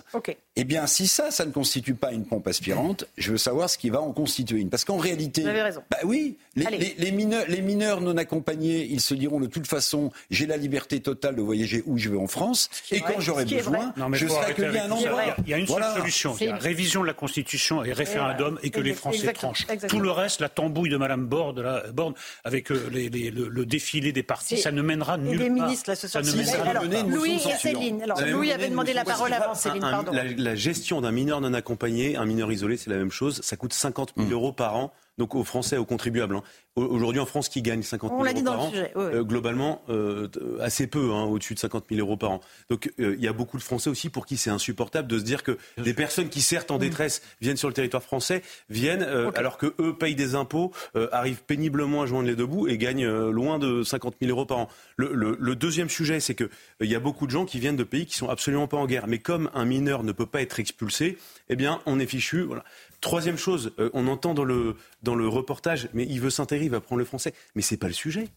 Eh bien si ça, ça ne constitue pas une pompe aspirante, je veux savoir ce qui va en constituer une. Parce qu'en réalité... Vous avez raison. Bah oui, les, Allez. les- les mineurs, les mineurs non accompagnés, ils se diront de toute façon, j'ai la liberté totale de voyager où je veux en France, et vrai. quand j'aurai besoin. Non, mais je serai accueilli à un tout ça. endroit. Il y a une seule Voilà. solution. Il y a révision de la Constitution et référendum et que les Français Exactement. tranchent. Exactement. Tout le reste, la tambouille de Mme Borne, la- Borne avec euh, les- les- le, le défilé des partis, ça ne mènera nulle part. ministres, là, ce Ça soir. ne mènera Alors, nulle part. Louis et Céline. Alors, Ça Louis avait demandé la parole de avant. Céline, pardon. La, gestion d'un mineur non accompagné, un mineur isolé, c'est la même chose. Ça coûte 50 000 euros par an, donc aux Français, aux contribuables. hein. Au- Aujourd'hui, en France, qui gagne 50 000 On l'a euros dit dans par le an sujet, oui. Euh, Globalement, euh, t- assez peu, hein, au-dessus de 50 000 euros par an. Donc, euh, il y a beaucoup de Français aussi pour qui c'est insupportable de se dire que des personnes qui, certes, en Mm. détresse, viennent sur le territoire français, viennent, euh, alors que eux payent des impôts, euh, arrivent péniblement à joindre les deux bouts et gagnent euh, loin de 50 000 euros par an. Le, le- le deuxième sujet, c'est que euh, il y a beaucoup de gens qui viennent de pays qui sont absolument pas en guerre. Mais comme un mineur ne peut pas être expulsé, eh bien, on est fichu. Voilà. Troisième chose, euh, on entend dans le, dans le reportage, mais il veut s'intégrer, il va prendre le français. Mais c'est pas le sujet.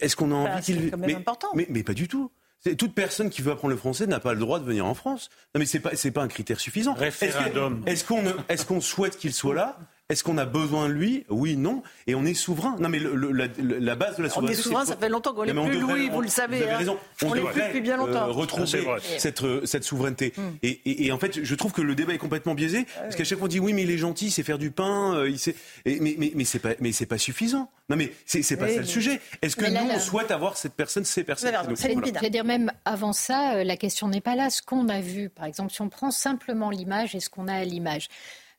Est-ce qu'on a Bah, envie c'est qu'il... quand même mais, important. Mais, mais pas du tout. Toute personne qui veut apprendre le français n'a pas le droit de venir en France. Non, mais c'est pas, c'est pas un critère suffisant. Est-ce que- Référendum. Est-ce qu'on qu'on souhaite qu'il soit là Est-ce qu'on a besoin de lui? Oui, non. Et on est souverain. Non, mais le- le- la, la base de la On est souveraineté. souverain, c'est- ça fait longtemps qu'on on plus, devrait- Louis, on- vous le savez, avez hein. raison. On l'est plus depuis bien longtemps. euh, retrouver C'est cette, euh, cette souveraineté. Et, et- et en fait, je trouve que le débat est complètement biaisé. Parce qu'à chaque fois, on dit oui, mais il est gentil, il sait faire du pain. euh, il sait... et- mais mais, mais c'est pas, c'est suffisant. Non, mais c'est c'est pas Oui, ça le sujet. Est-ce que là, nous, là- on souhaite avoir cette personne, ces personnes veux dire, même avant ça, euh, la question n'est pas là. Ce qu'on a vu, par exemple, si on prend simplement l'image et ce qu'on a à l'image.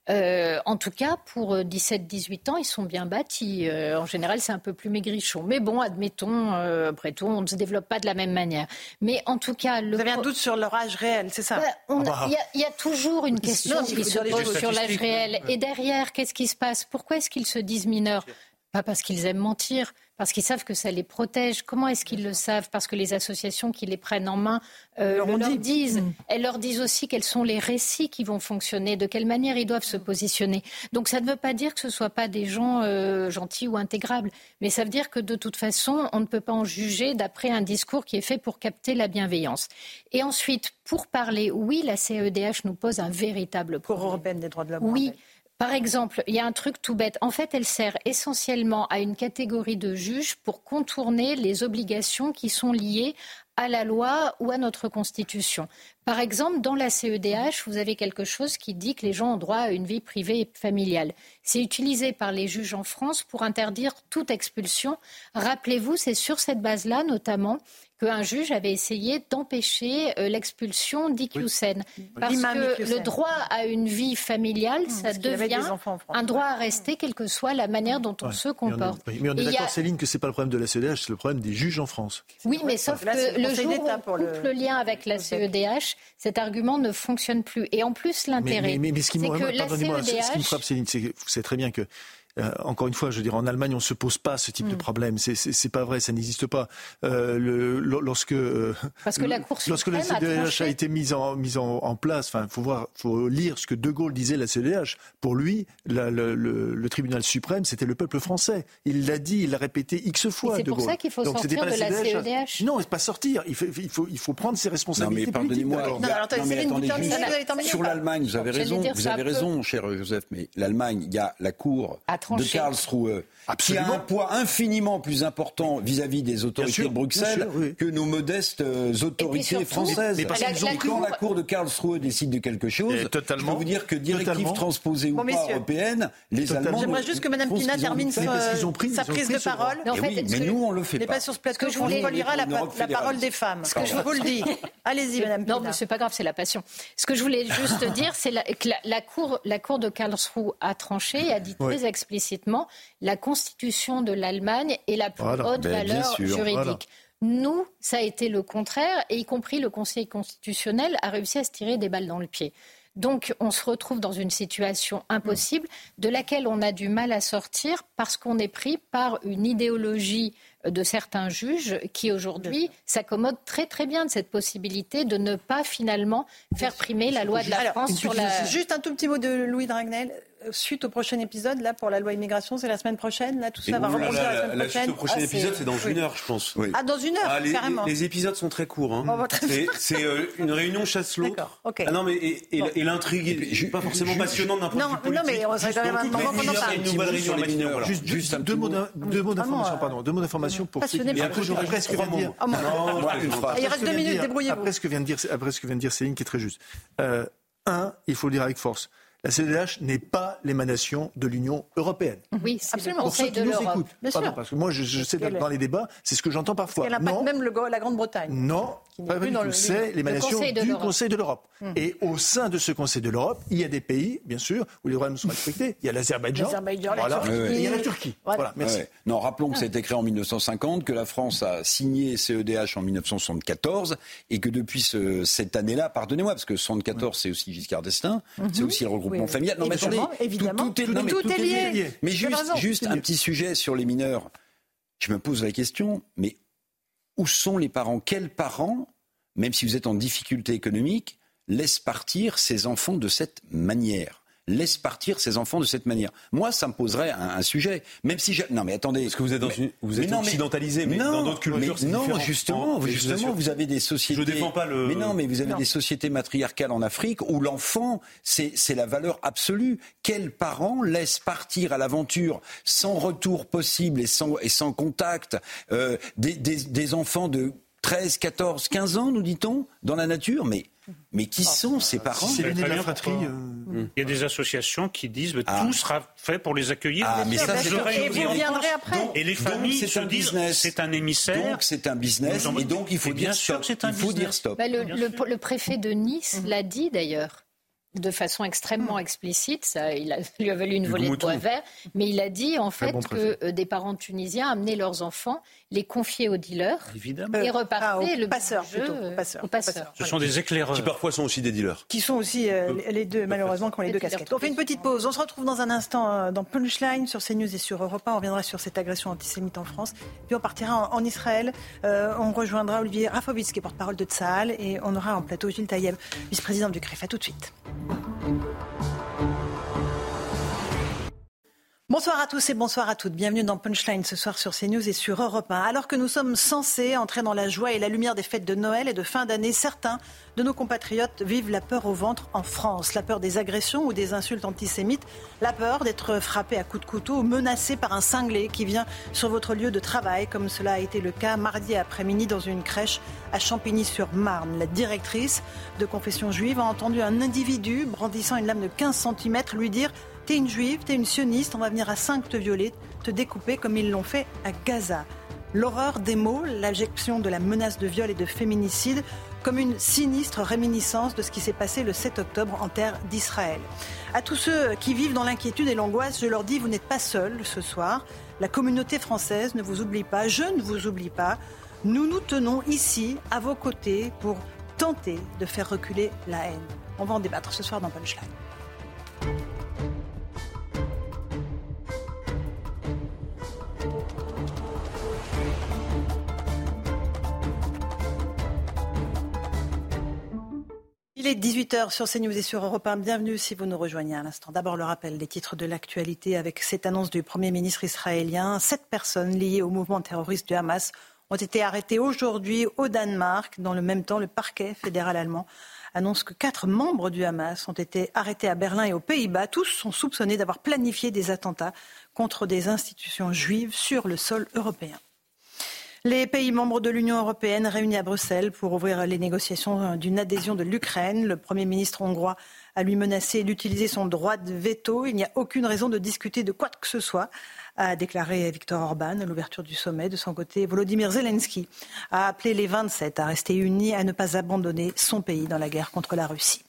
Euh, en tout cas, pour euh, 17-18 ans, ils sont bien bâtis. Euh, en général, c'est un peu plus maigrichon. Mais bon, admettons, euh, après tout, on ne se développe pas de la même manière. Mais en tout cas, le Vous avez un doute sur leur âge réel, c'est ça Bah, Ah bah. Il y, a- il y a toujours une question Non, qui se pose sur l'âge réel. Et derrière, qu'est-ce qui se passe? Pourquoi est-ce qu'ils se disent mineurs? Pas parce qu'ils aiment mentir, parce qu'ils savent que ça les protège. Comment est-ce qu'ils le savent? Parce que les associations qui les prennent en main euh, Leur dit. disent. Mm. Elles leur disent aussi quels sont les récits qui vont fonctionner, de quelle manière ils doivent se positionner. Donc ça ne veut pas dire que ce ne soient pas des gens euh, gentils ou intégrables, mais ça veut dire que de toute façon, on ne peut pas en juger d'après un discours qui est fait pour capter la bienveillance. Et ensuite, pour parler, oui, la CEDH nous pose un véritable Cour problème. européenne des droits de l'homme. Oui. Par exemple, il y a un truc tout bête. En fait, elle sert essentiellement à une catégorie de juges pour contourner les obligations qui sont liées à la loi ou à notre Constitution. Par exemple, dans la CEDH, vous avez quelque chose qui dit que les gens ont droit à une vie privée et familiale. C'est utilisé par les juges en France pour interdire toute expulsion. Rappelez-vous, c'est sur cette base-là, notamment, qu'un juge avait essayé d'empêcher euh, l'expulsion d'Iqiyoussen. Parce que le droit à une vie familiale, mmh, ça devient un droit à rester, quelle que soit la manière dont on se comporte. Mais on est, d'accord, Céline, que ce n'est pas le problème de la CEDH, c'est le problème des juges en France. Oui, mais sauf que le jour où on coupe le... le... lien avec la CEDH, cet argument ne fonctionne plus. Et en plus, l'intérêt, mais, mais, c'est que la CEDH... Ce qui me frappe, Céline, c'est que vous savez très bien que euh, encore une fois, je veux dire, en Allemagne, on ne se pose pas ce type de mm. problème. C'est pas vrai, ça n'existe pas. Euh, le, lorsque euh, Parce que la Cour lorsque la CDH a, été mise en, mise en, en place, enfin, faut voir, faut lire ce que De Gaulle disait la CDH. Pour lui, la, le, le, tribunal suprême, c'était le peuple français. Il l'a dit, il l'a répété x fois. C'est pour ça qu'il faut Donc, sortir de la CEDH. Non, pas sortir. Il faut, il faut, il faut prendre ses responsabilités. Non, mais pardonnez-moi. sur l'Allemagne, vous avez raison, vous avez raison, cher Joseph. Mais l'Allemagne, il y a la Cour de Karlsruhe qui a un poids infiniment plus important vis-à-vis des autorités de Bruxelles que nos modestes euh, autorités françaises. Mais parce la, la, quand la Cour de Karlsruhe décide de quelque chose, je peux vous dire que directive transposée ou pas européenne, les Allemands. J'aimerais juste que Mme Pina termine sa, prise de parole. Mais, mais nous, on le fait pas. pas sur ce plateau. Je voulais lira la, parole des femmes. Ce que je vous le dis. Allez-y, Mme Pina. Non, mais c'est pas grave, c'est la passion. Ce que je voulais juste dire, c'est que la Cour de Karlsruhe a tranché et a dit très explicitement la constitution de l'Allemagne est la plus haute ben, valeur juridique. Nous, ça a été le contraire, et y compris le Conseil constitutionnel a réussi à se tirer des balles dans le pied. Donc, on se retrouve dans une situation impossible de laquelle on a du mal à sortir parce qu'on est pris par une idéologie de certains juges qui aujourd'hui s'accommodent très très bien de cette possibilité de ne pas finalement faire primer la loi de la France sur la. Juste un tout petit mot de Louis Dragnel suite au prochain épisode, là, pour la loi immigration, c'est la semaine prochaine, là, tout ça va rebondir la, semaine prochaine. La suite au prochain ah, épisode, c'est dans une heure, je pense. Ah, dans une heure, ah, les, carrément. Les, épisodes sont très courts. Hein. c'est euh, une réunion chasse l'autre. D'accord, ok. Ah non, mais et, et, l'intrigue n'est pas forcément passionnante d'un point de vue politique. Non, mais on serait quand même un moment en parle. Une nouvelle réunion à Matignon. Juste deux mots d'information, pardon. Deux mots d'information pour ceux qui... Après, j'aurais presque vient de dire... Il reste deux minutes, débrouillez-vous. Après ce que vient de dire Céline, qui est très juste. Euh, un, il faut le dire avec force la CEDH n'est pas l'émanation de l'Union européenne. Oui, absolument. Pour ceux qui nous écoutent. Pardon, parce que moi, je, je sais dans les débats, c'est ce que j'entends parfois. Elle n'a pas même le, la Grande-Bretagne. Non, pas du tout. C'est l'émanation du Conseil de l'Europe. Hum. Et au sein de ce Conseil de l'Europe, il y a des pays, bien sûr, où les droits sont respectés. Il y a l'Azerbaïdjan, voilà. et il y a la Turquie. Voilà, merci. Non, rappelons que ça a été créé en 1950, que la France a signé CEDH en 1974, et que depuis ce, cette année-là, pardonnez-moi, parce que 74, c'est aussi Giscard d'Estaing, c'est mhm. aussi le regroupement familial. Non, mais attendez, évidemment, tout, est, lié. Mais juste, juste un petit sujet sur les mineurs. Je me pose la question, mais où sont les parents? Quels parents, même si vous êtes en difficulté économique, laissent partir ces enfants de cette manière? Laisse partir ses enfants de cette manière. Moi, ça me poserait un, sujet. Même si non, mais attendez. Parce que vous êtes, dans une, vous êtes occidentalisé, mais, dans d'autres cultures, mais non, justement, justement, vous avez des sociétés. Je défends pas le. Mais non, mais vous avez des sociétés matriarcales en Afrique où l'enfant, c'est la valeur absolue. Quels parents laissent partir à l'aventure sans retour possible et sans, et sans contact euh, des, des, des enfants de 13, 14, 15 ans, nous dit-on, dans la nature? Mais mais qui ah, sont ces parents C'est la fratrie. Euh, mm. Il y a des associations qui disent que ah. tout sera fait pour les accueillir. Ah, mais ça, et vous viendrez après. et les familles se disent c'est un émissaire. Donc c'est un business. Et donc il faut dire stop. Il faut dire stop. Bah, le, le, préfet de Nice l'a dit d'ailleurs de façon extrêmement hmm. explicite. Ça, il a, lui a valu une volée de bois vert. Mais il a dit en fait que euh, des parents tunisiens amenaient leurs enfants, les confier aux dealers Évidemment. et repartaient ah, le passeur, plutôt, passeur. Ce sont des éclaireurs. Qui parfois sont aussi des dealers. Qui sont aussi euh, les deux, malheureusement, qui ont les deux casquettes. On fait une petite pause. On se retrouve dans un instant euh, dans Punchline sur CNews et sur Europa. On reviendra sur cette agression antisémite en France. Puis on partira en, Israël. on rejoindra Olivier Rafovitz, qui est porte-parole de Tsahal. Et on aura en plateau Gilles Taïeb, vice-président du CREF. A tout de suite. Thank you. Bonsoir à tous et bonsoir à toutes. Bienvenue dans Punchline ce soir sur CNews et sur Europe 1. Alors que nous sommes censés entrer dans la joie et la lumière des fêtes de Noël et de fin d'année, certains de nos compatriotes vivent la peur au ventre en France. La peur des agressions ou des insultes antisémites, la peur d'être frappé à coups de couteau ou menacé par un cinglé qui vient sur votre lieu de travail, comme cela a été le cas mardi après-midi dans une crèche à Champigny-sur-Marne. La directrice de confession juive a entendu un individu brandissant une lame de 15 cm lui dire T'es une juive, t'es une sioniste, on va venir à 5 te violer, te découper comme ils l'ont fait à Gaza. L'horreur des mots, l'abjection de la menace de viol et de féminicide comme une sinistre réminiscence de ce qui s'est passé le 7 octobre en terre d'Israël. À tous ceux qui vivent dans l'inquiétude et l'angoisse, je leur dis, vous n'êtes pas seuls ce soir. La communauté française ne vous oublie pas, je ne vous oublie pas. Nous nous tenons ici, à vos côtés, pour tenter de faire reculer la haine. On va en débattre ce soir dans Punchline. Il est 18h sur CNews et sur Europe 1. Bienvenue si vous nous rejoignez à l'instant. D'abord le rappel des titres de l'actualité avec cette annonce du Premier ministre israélien. Sept personnes liées au mouvement terroriste du Hamas ont été arrêtées aujourd'hui au Danemark. Dans le même temps, le parquet fédéral allemand annonce que quatre membres du Hamas ont été arrêtés à Berlin et aux Pays-Bas. Tous sont soupçonnés d'avoir planifié des attentats contre des institutions juives sur le sol européen. Les pays membres de l'Union européenne réunis à Bruxelles pour ouvrir les négociations d'une adhésion de l'Ukraine. Le Premier ministre hongrois a lui menacé d'utiliser son droit de veto. Il n'y a aucune raison de discuter de quoi que ce soit, a déclaré Viktor Orban à l'ouverture du sommet. De son côté, Volodymyr Zelensky a appelé les 27 à rester unis, à ne pas abandonner son pays dans la guerre contre la Russie.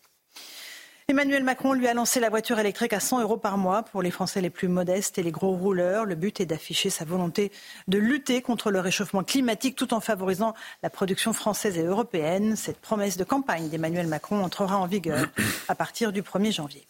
Emmanuel Macron lui a lancé la voiture électrique à 100 euros par mois pour les Français les plus modestes et les gros rouleurs. Le but est d'afficher sa volonté de lutter contre le réchauffement climatique tout en favorisant la production française et européenne. Cette promesse de campagne d'Emmanuel Macron entrera en vigueur à partir du 1er janvier.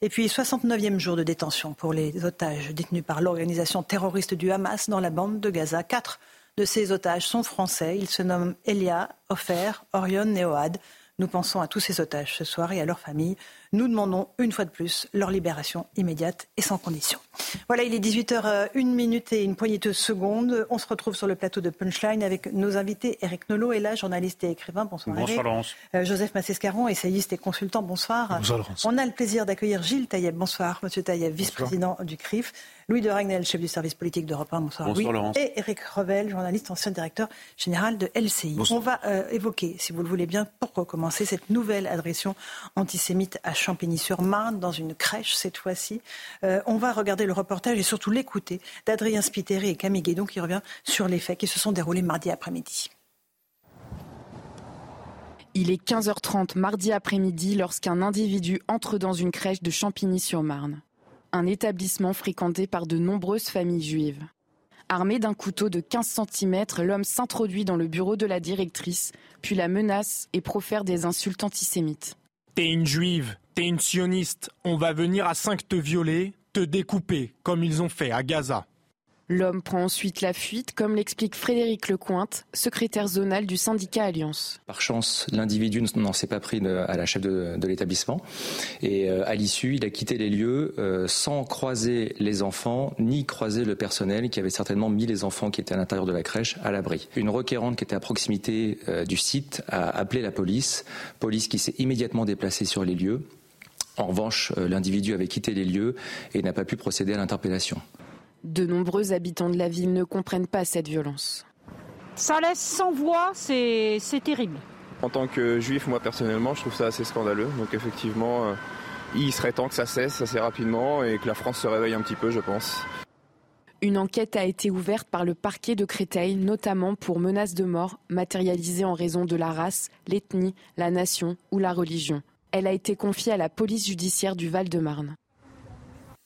Et puis, 69e jour de détention pour les otages détenus par l'organisation terroriste du Hamas dans la bande de Gaza. Quatre de ces otages sont français. Ils se nomment Elia, Ofer, Orion et Ohad. Nous pensons à tous ces otages ce soir et à leurs familles. Nous demandons une fois de plus leur libération immédiate et sans condition. Voilà, il est 18h, 1 minute et une poignée de secondes. On se retrouve sur le plateau de Punchline avec nos invités. Eric Nolot est là, journaliste et écrivain. Bonsoir. Bonsoir Laurence. Euh, Joseph Massescaron, essayiste et consultant. Bonsoir. Bonsoir Laurence. On a le plaisir d'accueillir Gilles Taïeb. Bonsoir, Monsieur Taïeb, vice-président du CRIF. Louis de Ragnel, chef du service politique d'Europe 1. Bonsoir. Bonsoir Louis. Laurence. Et Eric Revel, journaliste, ancien directeur général de LCI. Bonsoir. On va euh, évoquer, si vous le voulez bien, pour recommencer, cette nouvelle agression antisémite à Champigny-sur-Marne, dans une crèche cette fois-ci. Euh, on va regarder le reportage et surtout l'écouter d'Adrien Spiteri et Camille Guédon qui revient sur les faits qui se sont déroulés mardi après-midi. Il est 15h30 mardi après-midi lorsqu'un individu entre dans une crèche de Champigny-sur-Marne, un établissement fréquenté par de nombreuses familles juives. Armé d'un couteau de 15 cm, l'homme s'introduit dans le bureau de la directrice, puis la menace et profère des insultes antisémites. T'es une juive, t'es une sioniste, on va venir à 5 te violer, te découper, comme ils ont fait à Gaza. L'homme prend ensuite la fuite, comme l'explique Frédéric Lecointe, secrétaire zonal du syndicat Alliance. Par chance, l'individu n'en s'est pas pris à la chef de, de l'établissement. Et euh, à l'issue, il a quitté les lieux euh, sans croiser les enfants, ni croiser le personnel qui avait certainement mis les enfants qui étaient à l'intérieur de la crèche à l'abri. Une requérante qui était à proximité euh, du site a appelé la police, police qui s'est immédiatement déplacée sur les lieux. En revanche, euh, l'individu avait quitté les lieux et n'a pas pu procéder à l'interpellation. De nombreux habitants de la ville ne comprennent pas cette violence. Ça laisse sans voix, c'est c'est terrible. En tant que juif, moi personnellement, je trouve ça assez scandaleux. Donc effectivement, euh, il serait temps que ça cesse assez rapidement et que la France se réveille un petit peu, je pense. Une enquête a été ouverte par le parquet de Créteil, notamment pour menaces de mort matérialisées en raison de la race, l'ethnie, la nation ou la religion. Elle a été confiée à la police judiciaire du Val-de-Marne.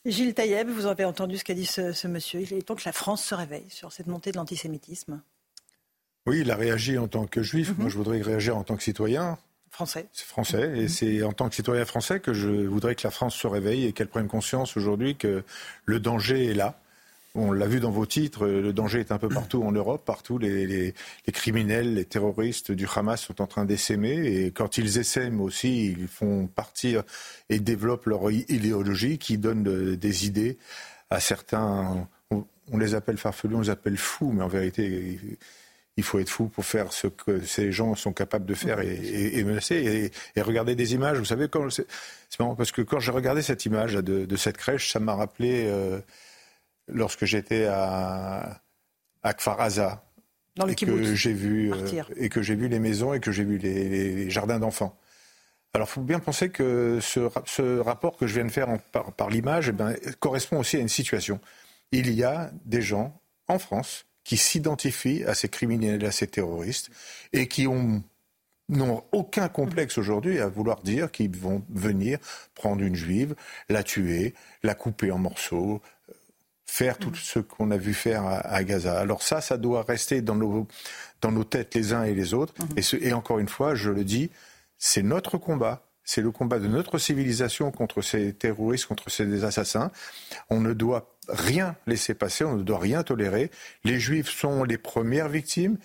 Gilles Taïeb, vous avez entendu ce qu'a dit ce, ce monsieur. Il est temps que la France se réveille sur cette montée de l'antisémitisme Oui, il a réagi en tant que juif. Moi, je voudrais réagir en tant que citoyen. français. C'est français. Et c'est en tant que citoyen français que je voudrais que la France se réveille et qu'elle prenne conscience aujourd'hui que le danger est là. On l'a vu dans vos titres, le danger est un peu partout en Europe, partout. Les, criminels, les terroristes du Hamas sont en train d'essaimer. Et quand ils essaiment aussi, ils font partir et développent leur idéologie qui donne des idées à certains, on, les appelle farfelus, on les appelle fous, mais en vérité, il faut être fou pour faire ce que ces gens sont capables de faire et, menacer. Et, regarder des images, vous savez, c'est marrant parce que quand j'ai regardé cette image de, cette crèche, ça m'a rappelé euh, lorsque j'étais à, à Kfar Dans le et que j'ai vu euh, et que j'ai vu les maisons et que j'ai vu les, jardins d'enfants. Alors, il faut bien penser que ce, rapport que je viens de faire par, l'image eh correspond aussi à une situation. Il y a des gens en France qui s'identifient à ces criminels, à ces terroristes, et qui n'ont aucun complexe aujourd'hui à vouloir dire qu'ils vont venir prendre une juive, la tuer, la couper en morceaux, faire tout ce qu'on a vu faire à, Gaza. Alors ça, ça doit rester dans nos, dans nos têtes les uns et les autres. Mhm. Et, et encore une fois, je le dis, c'est notre combat. C'est le combat de notre civilisation contre ces terroristes, contre ces assassins. On ne doit rien laisser passer, on ne doit rien tolérer. Les Juifs sont les premières victimes,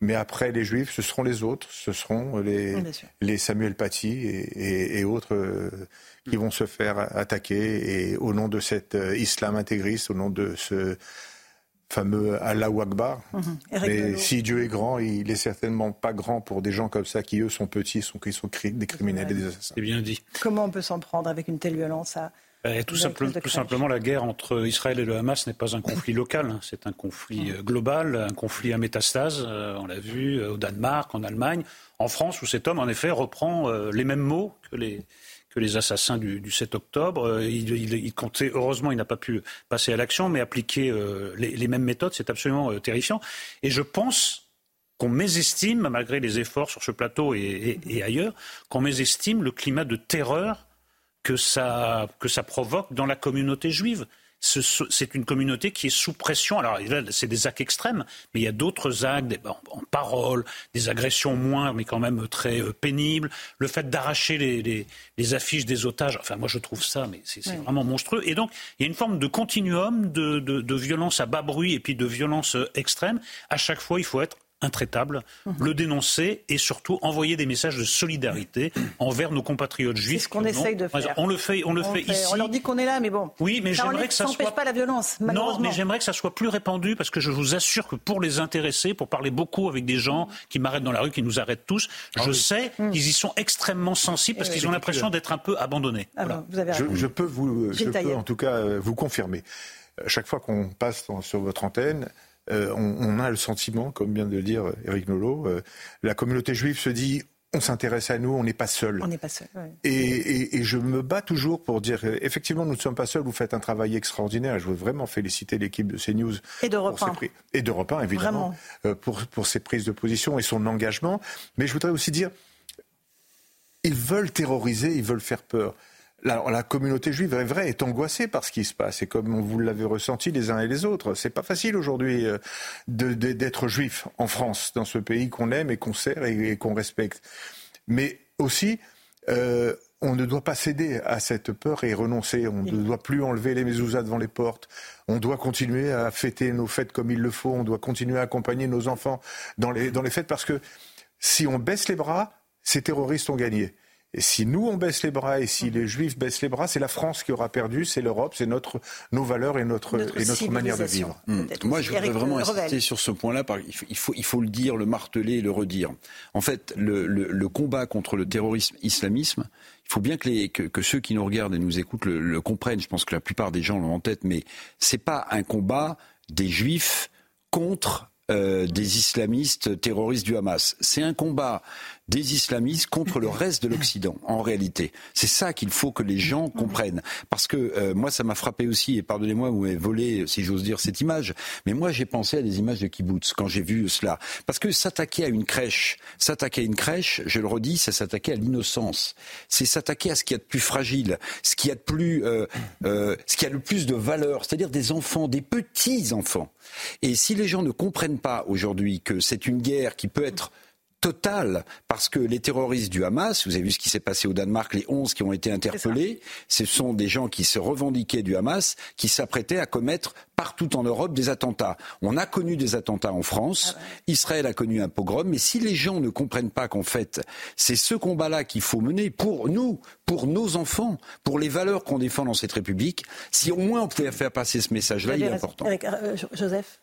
mais après les Juifs, ce seront les autres, ce seront les, les Samuel Paty et, autres euh, qui vont se faire attaquer. Et au nom de cet euh, islam intégriste, au nom de ce fameux Allah Akbar. Mais si Dieu est grand, il est certainement pas grand pour des gens comme ça qui, eux, sont petits, sont, qui sont des criminels et des assassins. C'est bien dit. Comment on peut s'en prendre avec une telle violence à euh, tout, simplement, la guerre entre Israël et le Hamas n'est pas un conflit local, hein. c'est un conflit euh, global, un conflit à métastase. Euh, on l'a vu au Danemark, en Allemagne, en France, où cet homme, en effet, reprend les mêmes mots que les, que les assassins du, 7 octobre. Il, comptait, heureusement, il n'a pas pu passer à l'action, mais appliquer les, mêmes méthodes, c'est absolument terrifiant. Et je pense qu'on mésestime, malgré les efforts sur ce plateau et ailleurs, qu'on mésestime le climat de terreur que ça, que ça provoque dans la communauté juive. C'est une communauté qui est sous pression. Alors, c'est des actes extrêmes, mais il y a d'autres actes, en, parole, des agressions moins, mais quand même très euh, pénibles. Le fait d'arracher les, les, affiches des otages, enfin, moi, je trouve ça, mais c'est vraiment monstrueux. Et donc, il y a une forme de continuum de, de, de violence à bas bruit et puis de violence euh, extrême. À chaque fois, il faut être intraitable, mhm. le dénoncer et surtout envoyer des messages de solidarité envers nos compatriotes juifs. C'est ce qu'on essaye de faire. On le fait, on le fait, ici. On leur dit qu'on est là, mais bon. Oui, mais j'aimerais que ça soit. pas la violence. Non, mais j'aimerais que ça soit plus répandu parce que je vous assure que pour les intéresser, pour parler beaucoup avec des gens qui m'arrêtent dans la rue, qui nous arrêtent tous, ah je sais mm. qu'ils y sont extrêmement sensibles parce qu'ils ont l'impression d'être un peu abandonnés. Ah vous avez je, peux vous, je peux en tout cas euh, vous confirmer. Euh, chaque fois qu'on passe sur votre antenne, euh, on, a le sentiment, comme vient de le dire Eric Nolot, euh, la communauté juive se dit on s'intéresse à nous, on n'est pas seul. On n'est pas seul. Et, je me bats toujours pour dire effectivement, nous ne sommes pas seuls. Vous faites un travail extraordinaire. Je veux vraiment féliciter l'équipe de CNews et de et de évidemment euh, pour pour ses prises de position et son engagement. Mais je voudrais aussi dire, ils veulent terroriser, ils veulent faire peur la, communauté juive est vraie, est angoissée par ce qui se passe. Et comme vous l'avez ressenti les uns et les autres, c'est pas facile aujourd'hui euh, d'être juif en France, dans ce pays qu'on aime et qu'on sert et, qu'on respecte. Mais aussi, euh, on ne doit pas céder à cette peur et renoncer. On ne doit plus enlever les mezuzahs devant les portes. On doit continuer à fêter nos fêtes comme il le faut. On doit continuer à accompagner nos enfants dans les, dans les fêtes parce que si on baisse les bras, ces terroristes ont gagné. Et si nous, on baisse les bras et si mhm. les Juifs baissent les bras, c'est la France qui aura perdu, c'est l'Europe, c'est notre, nos valeurs et notre, et notre manière de vivre. Hmm. Moi, je voudrais vraiment insister sur ce point-là. Il faut, il, faut, le dire, le marteler et le redire. En fait, le, le, combat contre le terrorisme islamisme, il faut bien que, les, que, que, ceux qui nous regardent et nous écoutent le, le comprennent. Je pense que la plupart des gens l'ont en tête, mais c'est pas un combat des Juifs contre euh, des islamistes terroristes du Hamas. C'est un combat des islamistes contre le reste de l'Occident, en réalité. C'est ça qu'il faut que les gens comprennent. Parce que euh, moi, ça m'a frappé aussi, et pardonnez-moi, vous m'avez volé, si j'ose dire, cette image, mais moi, j'ai pensé à des images de kibbutz quand j'ai vu cela. Parce que s'attaquer à une crèche, s'attaquer à une crèche, je le redis, c'est s'attaquer à l'innocence. C'est s'attaquer à ce qu'il y a de plus fragile, ce qu'il y a de plus, euh, ce qui a le plus de valeur, c'est-à-dire des enfants, des petits enfants. Et si les gens ne comprennent pas aujourd'hui que c'est une guerre qui peut être totale, parce que les terroristes du Hamas, vous avez vu ce qui s'est passé au Danemark, les 11 qui ont été interpellés, ce sont des gens qui se revendiquaient du Hamas, qui s'apprêtaient à commettre partout en Europe des attentats. On a connu des attentats en France, ah Israël a connu un pogrom, mais si les gens ne comprennent pas qu'en fait, c'est ce combat-là qu'il faut mener pour nous, pour nos enfants, pour les valeurs qu'on défend dans cette République, si au moins on pouvait faire passer ce message-là, il est important. Euh, Joseph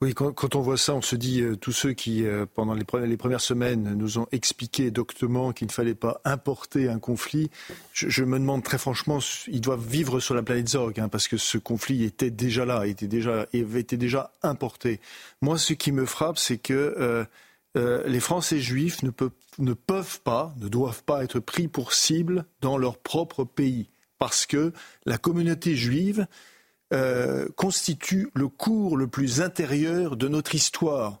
oui, quand, on voit ça, on se dit, euh, tous ceux qui, euh, pendant les, premières semaines, nous ont expliqué doctement qu'il ne fallait pas importer un conflit, je, me demande très franchement, ils doivent vivre sur la planète Zorg, hein, parce que ce conflit était déjà là, était déjà, été déjà importé. Moi, ce qui me frappe, c'est que euh, les Français juifs ne, ne peuvent pas, ne doivent pas être pris pour cible dans leur propre pays, parce que la communauté juive euh, constitue le cours le plus intérieur de notre histoire.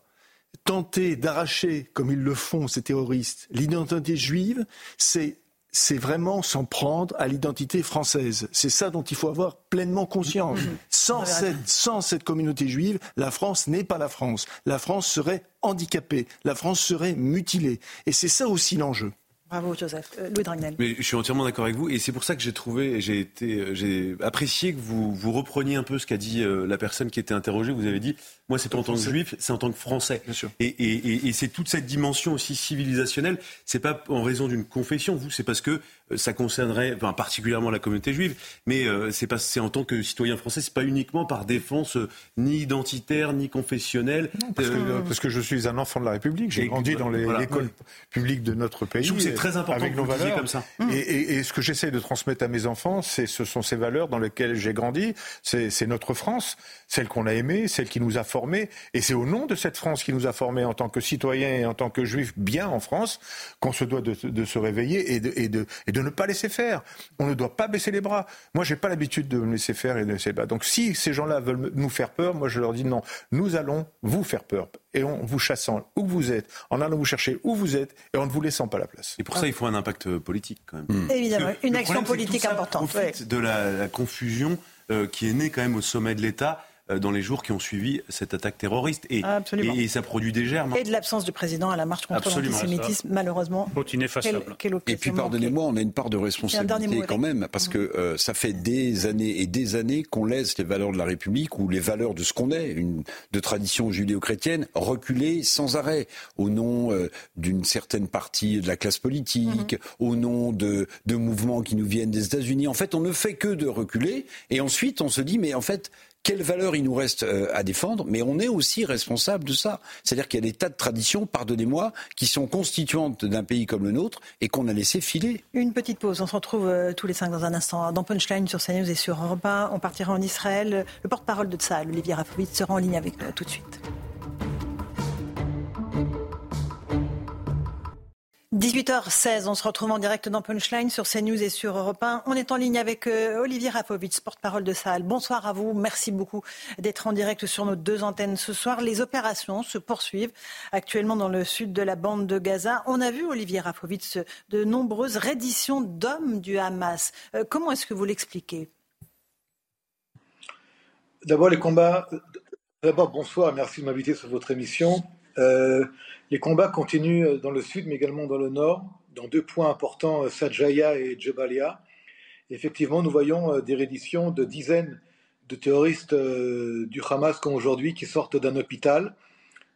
Tenter d'arracher, comme ils le font, ces terroristes, l'identité juive, c'est c'est vraiment s'en prendre à l'identité française. C'est ça dont il faut avoir pleinement conscience. Mmh. Sans, cette, sans cette communauté juive, la France n'est pas la France. La France serait handicapée, la France serait mutilée. Et c'est ça aussi l'enjeu. Bravo Joseph. Euh, Louis Dragnel. Mais je suis entièrement d'accord avec vous et c'est pour ça que j'ai trouvé, j'ai été, euh, j'ai apprécié que vous vous repreniez un peu ce qu'a dit euh, la personne qui était interrogée. Vous avez dit, moi c'est pas en tant que juif, c'est en tant que français. Bien sûr. Et, et, et, c'est toute cette dimension aussi civilisationnelle. C'est pas en raison d'une confession, vous, c'est parce que ça concernerait, enfin, particulièrement la communauté juive, mais c'est pas, c'est en tant que citoyen français, c'est pas uniquement par défense ni identitaire ni confessionnelle. parce, que, parce, que, je suis un enfant de la République. J'ai grandi dans l'école publique de notre pays très important avec nos valeurs. comme ça. Et, ce que j'essaie de transmettre à mes enfants, c'est ce sont ces valeurs dans lesquelles j'ai grandi. C'est notre France, celle qu'on a aimée, celle qui nous a formés. Et c'est au nom de cette France qui nous a formés en tant que citoyens et en tant que juifs bien en France qu'on se doit de, se réveiller et de, et, de, et de ne pas laisser faire. On ne doit pas baisser les bras. Moi, j'ai pas l'habitude de me laisser faire et de laisser pas. Donc, si ces gens-là veulent nous faire peur, moi, je leur dis non. Nous allons vous faire peur et en vous chassant où vous êtes, en allant vous chercher où vous êtes et en ne vous laissant pas la place. Et pour ça, il faut un impact politique quand même. Hmm. Évidemment, une action politique importante. de la, confusion euh, qui est née quand même au sommet de l'État euh, dans les jours qui ont suivi cette attaque terroriste. Et, et, ça produit des germes. Et de l'absence du président à la marche contre l'antisémitisme, malheureusement. et puis pardonnez-moi, on a une part de responsabilité quand même, parce que euh, ça fait des années et des années qu'on laisse les valeurs de la République ou les valeurs de ce qu'on est, une, de tradition judéo-chrétienne, reculer sans arrêt au nom euh, d'une certaine partie de la classe politique, mhm. au nom de, de mouvements qui nous viennent des États-Unis. En fait, on ne fait que de reculer et ensuite on se dit, mais en fait, quelles valeurs il nous reste euh, à défendre, mais on est aussi responsable de ça. C'est-à-dire qu'il y a des tas de traditions, pardonnez-moi, qui sont constituantes d'un pays comme le nôtre et qu'on a laissé filer. Une petite pause, on se retrouve euh, tous les cinq dans un instant dans Punchline sur CNews et sur Europe 1. On partira en Israël. Le porte-parole de Tsahal, Olivier Rafovitz, sera en ligne avec nous tout de suite. 18h16, on se retrouve en direct dans Punchline sur CNews et sur Europe 1. On est en ligne avec euh, Olivier Rapovitch, porte-parole de Sahel. Bonsoir à vous. Merci beaucoup d'être en direct sur nos deux antennes ce soir. Les opérations se poursuivent actuellement dans le sud de la bande de Gaza. On a vu, Olivier Rapovitch, de nombreuses redditions d'hommes du Hamas. Euh, comment est-ce que vous l'expliquez? D'abord, les combats. D'abord, bonsoir. Merci de m'inviter sur votre émission. Euh, les combats continuent euh, dans le sud, mais également dans le nord, dans deux points importants, euh, Sajaya et Jebalia. Effectivement, nous voyons des redditions de dizaines de terroristes du Hamas comme aujourd'hui qui sortent d'un hôpital,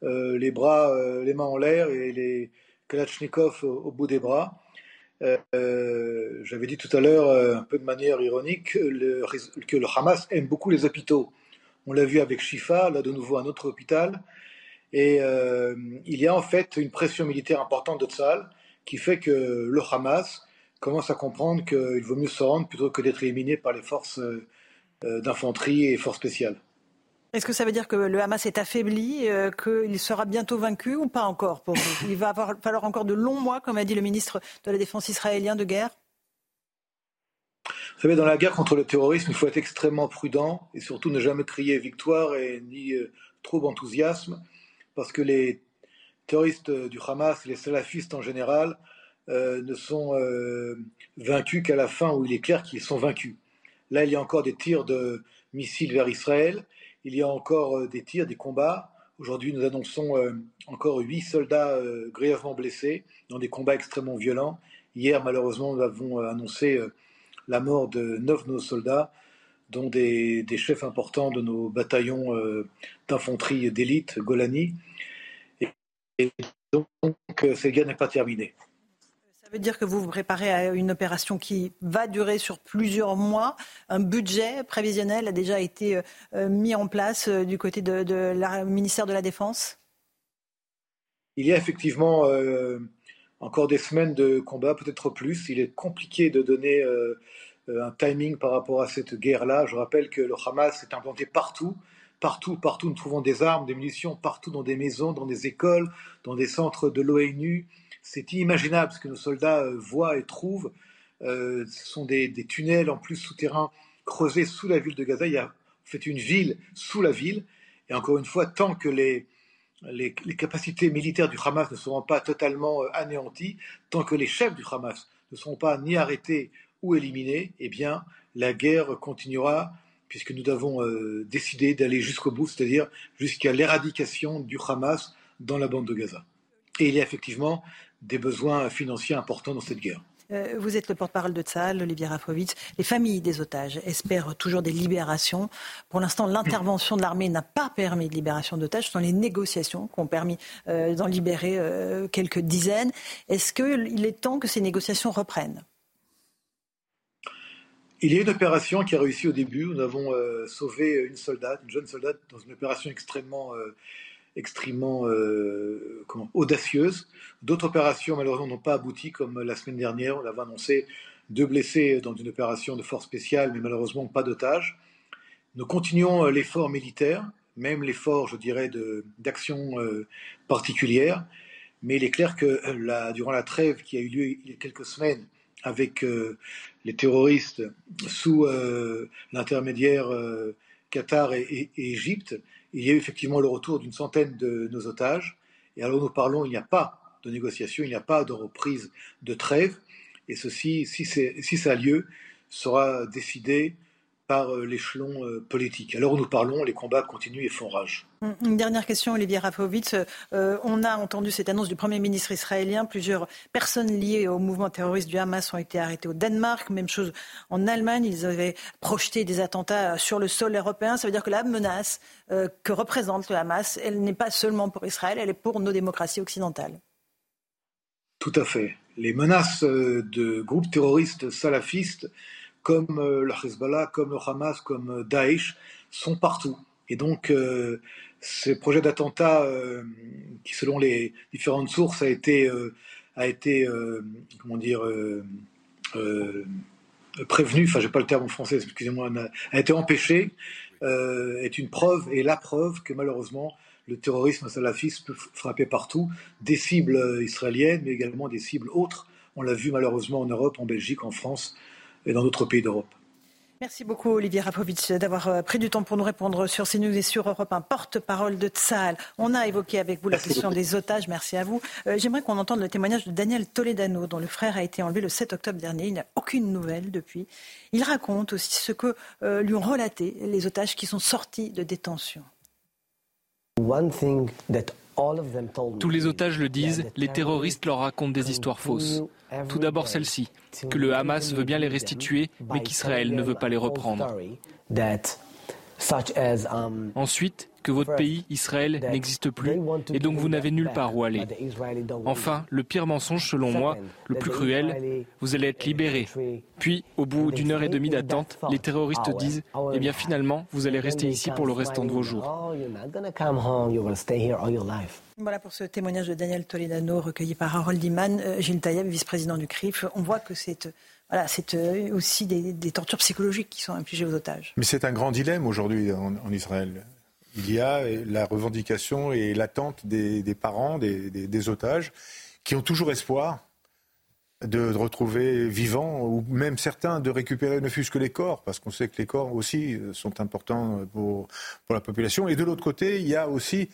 les bras, les mains en l'air et les Kalachnikov au, bout des bras. J'avais dit tout à l'heure, un peu de manière ironique, que le Hamas aime beaucoup les hôpitaux. On l'a vu avec Shifa, là de nouveau un autre hôpital. Et euh, il y a en fait une pression militaire importante de Tzal qui fait que le Hamas commence à comprendre qu'il vaut mieux se rendre plutôt que d'être éliminé par les forces euh, euh, d'infanterie et forces spéciales. Est-ce que ça veut dire que le Hamas est affaibli, qu'il sera bientôt vaincu ou pas encore pour vous? Il va avoir, falloir encore de longs mois, comme a dit le ministre de la Défense israélien, de guerre? Vous savez, dans la guerre contre le terrorisme, il faut être extrêmement prudent et surtout ne jamais crier victoire et ni trop d'enthousiasme parce que les terroristes du Hamas, les salafistes en général, euh, ne sont euh, vaincus qu'à la fin où il est clair qu'ils sont vaincus. Là, il y a encore des tirs de missiles vers Israël, il y a encore euh, des tirs, des combats. Aujourd'hui, nous annonçons encore huit soldats grièvement blessés dans des combats extrêmement violents. Hier, malheureusement, nous avons annoncé la mort de neuf de nos soldats, dont des, chefs importants de nos bataillons d'infanterie d'élite, Golani. Et, donc, cette guerre n'est pas terminée veut dire que vous vous préparez à une opération qui va durer sur plusieurs mois. Un budget prévisionnel a déjà été euh, mis en place euh, du côté de, de ministère de la Défense? Il y a effectivement euh, encore des semaines de combat, peut-être plus. Il est compliqué de donner un timing par rapport à cette guerre-là. Je rappelle que le Hamas est implanté partout partout, partout, nous trouvons des armes, des munitions, partout dans des maisons, dans des écoles, dans des centres de l'ONU, c'est inimaginable ce que nos soldats euh, voient et trouvent. Euh, ce sont des, tunnels en plus souterrains creusés sous la ville de Gaza. Il y a fait une ville sous la ville. Et encore une fois, tant que les, les, capacités militaires du Hamas ne seront pas totalement euh, anéanties, tant que les chefs du Hamas ne seront pas ni arrêtés ou éliminés, eh bien, la guerre continuera puisque nous avons décidé d'aller jusqu'au bout, c'est-à-dire jusqu'à l'éradication du Hamas dans la bande de Gaza. Et il y a effectivement des besoins financiers importants dans cette guerre. Euh, vous êtes le porte-parole de Tzal, Olivier Rafovitz. Les familles des otages espèrent toujours des libérations. Pour l'instant, l'intervention de l'armée n'a pas permis de libération d'otages. Ce sont les négociations qui ont permis euh, d'en libérer euh, quelques dizaines. Est-ce qu'il est temps que ces négociations reprennent? Il y a une opération qui a réussi au début. Nous avons sauvé une soldate, une jeune soldate, dans une opération extrêmement extrêmement euh, audacieuse. D'autres opérations, malheureusement, n'ont pas abouti, comme la semaine dernière. On avait annoncé deux blessés dans une opération de force spéciale, mais malheureusement pas d'otages. Nous continuons euh, l'effort militaire, même l'effort, je dirais, d'action euh, particulière. Mais il est clair que durant la trêve qui a eu lieu il y a quelques semaines avec les terroristes sous l'intermédiaire Qatar et Égypte, il y a eu effectivement le retour d'une centaine de nos otages. Et alors nous parlons, il n'y a pas de négociation, il n'y a pas de reprise de trêve. Et ceci, si, si ça a lieu, sera décidé par euh, l'échelon euh, politique. Alors nous parlons, les combats continuent et font rage. Une dernière question, Olivier Rafovitz. Euh, on a entendu cette annonce du Premier ministre israélien. Plusieurs personnes liées au mouvement terroriste du Hamas ont été arrêtées au Danemark. Même chose en Allemagne. Ils avaient projeté des attentats sur le sol européen. Ça veut dire que la menace que représente le Hamas, elle n'est pas seulement pour Israël, elle est pour nos démocraties occidentales. Tout à fait. Les menaces de groupes terroristes salafistes comme euh, le Hezbollah, comme le Hamas, comme euh, Daesh, sont partout. Et donc, euh, ces projets d'attentats, qui selon les différentes sources a été, a été comment dire, prévenu, enfin, j'ai pas le terme en français, excusez-moi, a été empêché, est une preuve et la preuve que malheureusement le terrorisme salafiste peut frapper partout, des cibles israéliennes, mais également des cibles autres. On l'a vu malheureusement en Europe, en Belgique, en France, dans d'autres pays d'Europe. Merci beaucoup Olivier Rapovitch d'avoir euh, pris du temps pour nous répondre sur CNews et sur Europe un porte-parole de Tsahal. On a évoqué avec vous la question des otages, merci à vous. Euh, j'aimerais qu'on entende le témoignage de Daniel Toledano, dont le frère a été enlevé le 7 octobre dernier. Il n'y a aucune nouvelle depuis. Il raconte aussi ce que euh, lui ont relaté les otages qui sont sortis de détention. Tous les otages le disent, les terroristes leur racontent des histoires fausses. Tout d'abord celle-ci, que le Hamas veut bien les restituer, mais qu'Israël ne veut pas les reprendre. Um, Ensuite, que votre pays, Israël, n'existe plus et donc vous n'avez nulle part où aller. Enfin, le pire mensonge selon moi, le plus cruel, vous allez être libéré. Puis, au bout d'une heure et demie d'attente, les terroristes disent, eh bien finalement, vous allez rester ici pour le restant de vos jours. Voilà pour ce témoignage de Daniel Toledano recueilli par Harold Iman, euh, Gilles Taïeb, vice-président du CRIF. On voit que c'est c'est euh, aussi des, tortures psychologiques qui sont infligées aux otages. Mais c'est un grand dilemme aujourd'hui en, Israël. Il y a la revendication et l'attente des, parents, des, otages, qui ont toujours espoir de, retrouver vivants, ou même certains de récupérer ne fût-ce que les corps, parce qu'on sait que les corps aussi euh, sont importants pour, pour la population. Et de l'autre côté, il y a aussi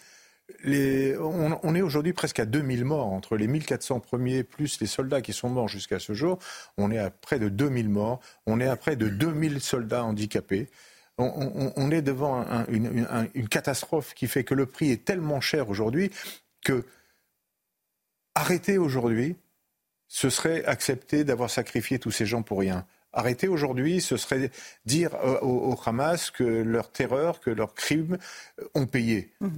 on, est aujourd'hui presque à 2000 morts, entre les 1400 premiers plus les soldats qui sont morts jusqu'à ce jour. On est à près de 2000 morts, on est à près de 2000 soldats handicapés. on, est devant une, catastrophe qui fait que le prix est tellement cher aujourd'hui que arrêter aujourd'hui, ce serait accepter d'avoir sacrifié tous ces gens pour rien. Arrêter aujourd'hui, ce serait dire au, Hamas que leur terreur, que leurs crimes ont payé. Mmh.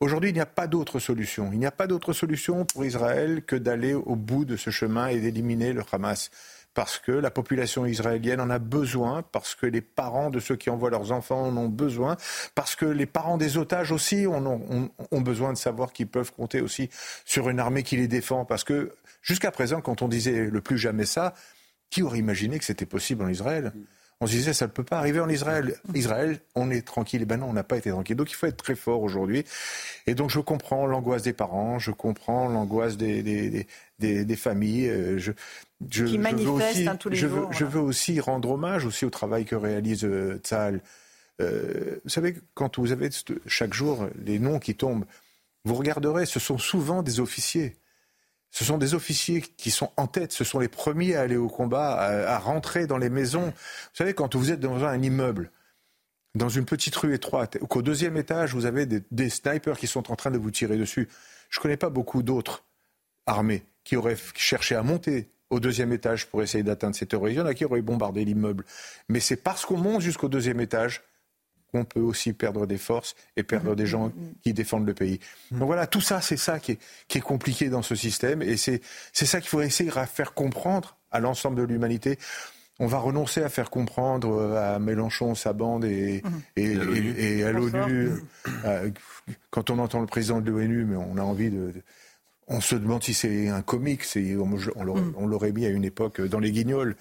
Aujourd'hui, il n'y a pas d'autre solution. Il n'y a pas d'autre solution pour Israël que d'aller au bout de ce chemin et d'éliminer le Hamas parce que la population israélienne en a besoin, parce que les parents de ceux qui envoient leurs enfants en ont besoin, parce que les parents des otages aussi ont, besoin de savoir qu'ils peuvent compter aussi sur une armée qui les défend. Parce que jusqu'à présent, quand on disait le plus jamais ça, qui aurait imaginé que c'était possible en Israël? On se disait ça ne peut pas arriver en Israël. Israël, on est tranquille. Et eh ben non, on n'a pas été tranquille. Donc il faut être très fort aujourd'hui. Et donc je comprends l'angoisse des parents, je comprends l'angoisse des, des, des, familles. Euh, je, je, qui manifestent hein, tous les je jours. Veux, Je veux aussi rendre hommage aussi au travail que réalise euh, Tzahal. Euh, vous savez, quand vous avez chaque jour les noms qui tombent, vous regarderez, ce sont souvent des officiers. Ce sont des officiers qui sont en tête, ce sont les premiers à aller au combat, à, rentrer dans les maisons. Vous savez, quand vous êtes dans un immeuble, dans une petite rue étroite, qu'au deuxième étage, vous avez des, snipers qui sont en train de vous tirer dessus. Je ne connais pas beaucoup d'autres armées qui auraient cherché à monter au deuxième étage pour essayer d'atteindre ces terroristes. Il y en a qui auraient bombardé l'immeuble. Mais c'est parce qu'on monte jusqu'au deuxième étage on peut aussi perdre des forces et perdre des gens qui défendent le pays. Donc voilà, tout ça, c'est ça qui est, compliqué dans ce système et c'est ça qu'il faut essayer de faire comprendre à l'ensemble de l'humanité. On va renoncer à faire comprendre euh, à Mélenchon, sa bande et, et, à l'ONU. Euh, quand on entend le président de l'ONU, mais on a envie de, on se demande si c'est un comique. On l'aurait mis à une époque dans les guignols.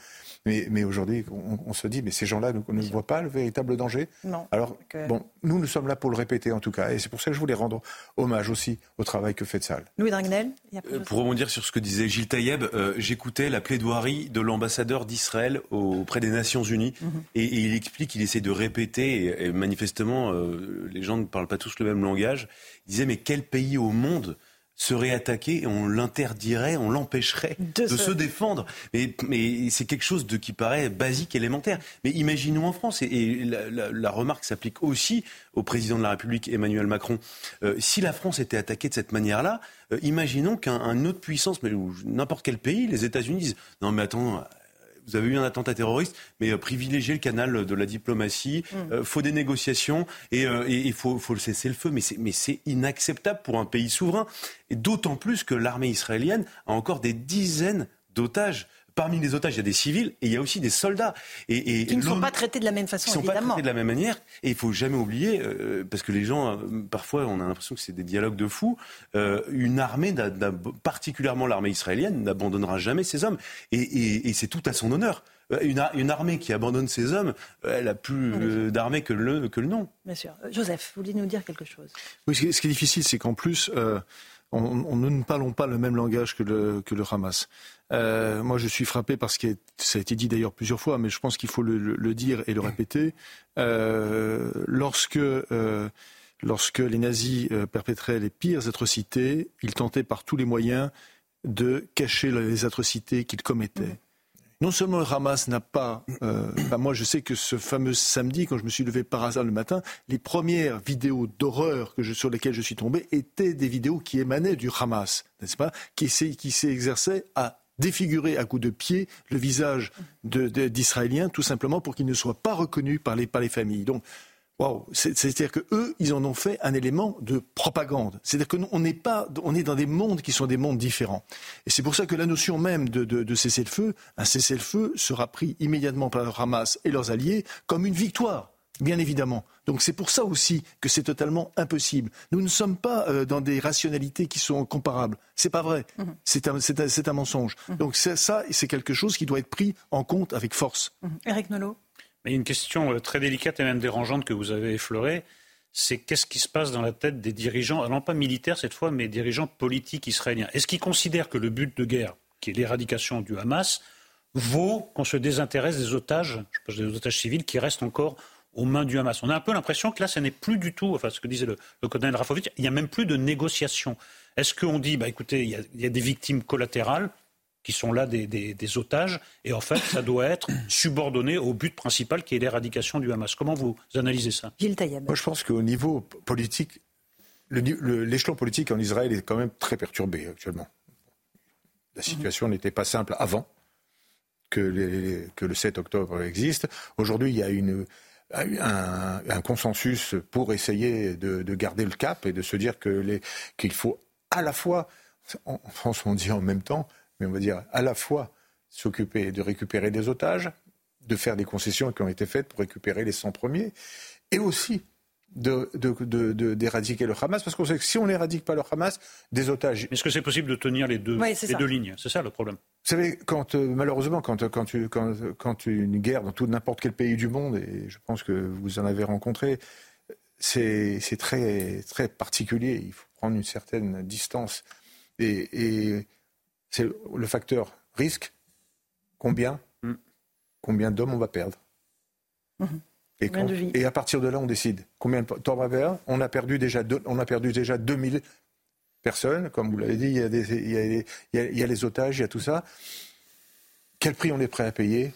Mais, aujourd'hui, on, se dit, mais ces gens-là ne, ne voient pas le véritable danger. Non. Alors, bon, nous, nous sommes là pour le répéter en tout cas. Et c'est pour ça que je voulais rendre hommage aussi au travail que fait Salle. Louis Dragnel euh, Pour rebondir sur ce que disait Gilles Taïeb, euh, j'écoutais la plaidoirie de l'ambassadeur d'Israël auprès des Nations Unies. Mhm. et, il explique, il essaie de répéter, et, manifestement, euh, les gens ne parlent pas tous le même langage. Il disait, mais quel pays au monde serait attaqué et on l'interdirait, on l'empêcherait de, se... défendre. Mais, mais c'est quelque chose de qui paraît basique, élémentaire. Mais imaginons en France, et, la, remarque s'applique aussi au président de la République Emmanuel Macron. Euh, si la France était attaquée de cette manière-là, euh, imaginons qu'un autre puissance, mais n'importe quel pays, les États-Unis disent non mais attends vous avez eu un attentat terroriste, mais euh, privilégier le canal de la diplomatie, il mm. euh, faut des négociations et euh, il faut, faut le cesser le feu. Mais c'est inacceptable pour un pays souverain. D'autant plus que l'armée israélienne a encore des dizaines d'otages parmi les otages, il y a des civils et il y a aussi des soldats. Et, qui ne sont pas traités de la même façon, qui ne sont pas traités de la même manière. Et il faut jamais oublier, euh, parce que les gens, euh, parfois, on a l'impression que c'est des dialogues de fous. Euh, une armée, particulièrement l'armée israélienne, n'abandonnera jamais ses hommes. Et, c'est tout à son honneur. Une, armée qui abandonne ses hommes, elle a plus d'armée que le, que le nom. Bien sûr. Joseph, vous voulez nous dire quelque chose? Oui, ce qui est difficile, c'est qu'en plus, nous ne parlons pas le même langage que le, que le Hamas. Euh, moi, je suis frappé parce que ça a été dit d'ailleurs plusieurs fois, mais je pense qu'il faut le, dire et le répéter. Euh, lorsque, euh, lorsque les nazis perpétraient les pires atrocités, ils tentaient par tous les moyens de cacher les atrocités qu'ils commettaient non seulement le Hamas n'a pas. Euh, moi, je sais que ce fameux samedi, quand je me suis levé par hasard le matin, les premières vidéos d'horreur sur lesquelles je suis tombé étaient des vidéos qui émanaient du Hamas, n'est-ce pas? Qui s'exerçait à défigurer à coups de pied le visage d'Israéliens, tout simplement pour qu'ils ne soient pas reconnus par les, par les familles. Donc, Wow. C'est-à-dire que eux, ils en ont fait un élément de propagande. C'est-à-dire qu'on n'est pas, on est dans des mondes qui sont des mondes différents. Et c'est pour ça que la notion même de, de, cessez-le-feu, un cessez-le-feu sera pris immédiatement par le Hamas et leurs alliés comme une victoire. Bien évidemment. Donc c'est pour ça aussi que c'est totalement impossible. Nous ne sommes pas euh, dans des rationalités qui sont comparables. C'est pas vrai. Mhm. C'est un, un, mensonge. Mhm. Donc ça, c'est quelque chose qui doit être pris en compte avec force. Eric mhm. Nolot mais une question euh, très délicate et même dérangeante que vous avez effleurée, c'est qu'est-ce qui se passe dans la tête des dirigeants, non pas militaires cette fois, mais dirigeants politiques israéliens? Est-ce qu'ils considèrent que le but de guerre, qui est l'éradication du Hamas, vaut qu'on se désintéresse des otages, je pense des otages civils qui restent encore aux mains du Hamas? On a un peu l'impression que là, ce n'est plus du tout, enfin ce que disait le, colonel Rafovitch, il n'y a même plus de négociation. Est-ce qu'on dit, bah, écoutez, il y, a, des victimes collatérales, qui sont là des, otages. Et en fait, ça doit être subordonné au but principal qui est l'éradication du Hamas. Comment vous analysez ça? Gilles Taïeb. Moi, je pense qu'au niveau politique, l'échelon politique en Israël est quand même très perturbé actuellement. La situation n'était pas simple avant que, le 7 octobre existe. Aujourd'hui, il y a une, un, consensus pour essayer de, garder le cap et de se dire qu'il faut à la fois, en France on dit en même temps, mais on va dire à la fois s'occuper de récupérer des otages, de faire des concessions qui ont été faites pour récupérer les 100 premiers, et aussi d'éradiquer le Hamas, parce qu'on sait que si on n'éradique pas le Hamas, des otages. Est-ce que c'est possible de tenir les deux, les deux lignes? C'est ça le problème. Vous savez, quand, euh, malheureusement, quand, quand, tu, quand, quand une guerre dans tout n'importe quel pays du monde, et je pense que vous en avez rencontré, c'est très, très particulier. Il faut prendre une certaine distance. Et, et c'est le facteur risque. Combien mm. Combien d'hommes on va perdre mmh. Et, et, à partir de là, on décide combien de temps on va perdre. On a perdu déjà, on a perdu déjà 2000 personnes, comme vous l'avez dit. Il y, a des, il, y a, il, y a, les otages, il y a tout ça. Quel prix on est prêt à payer?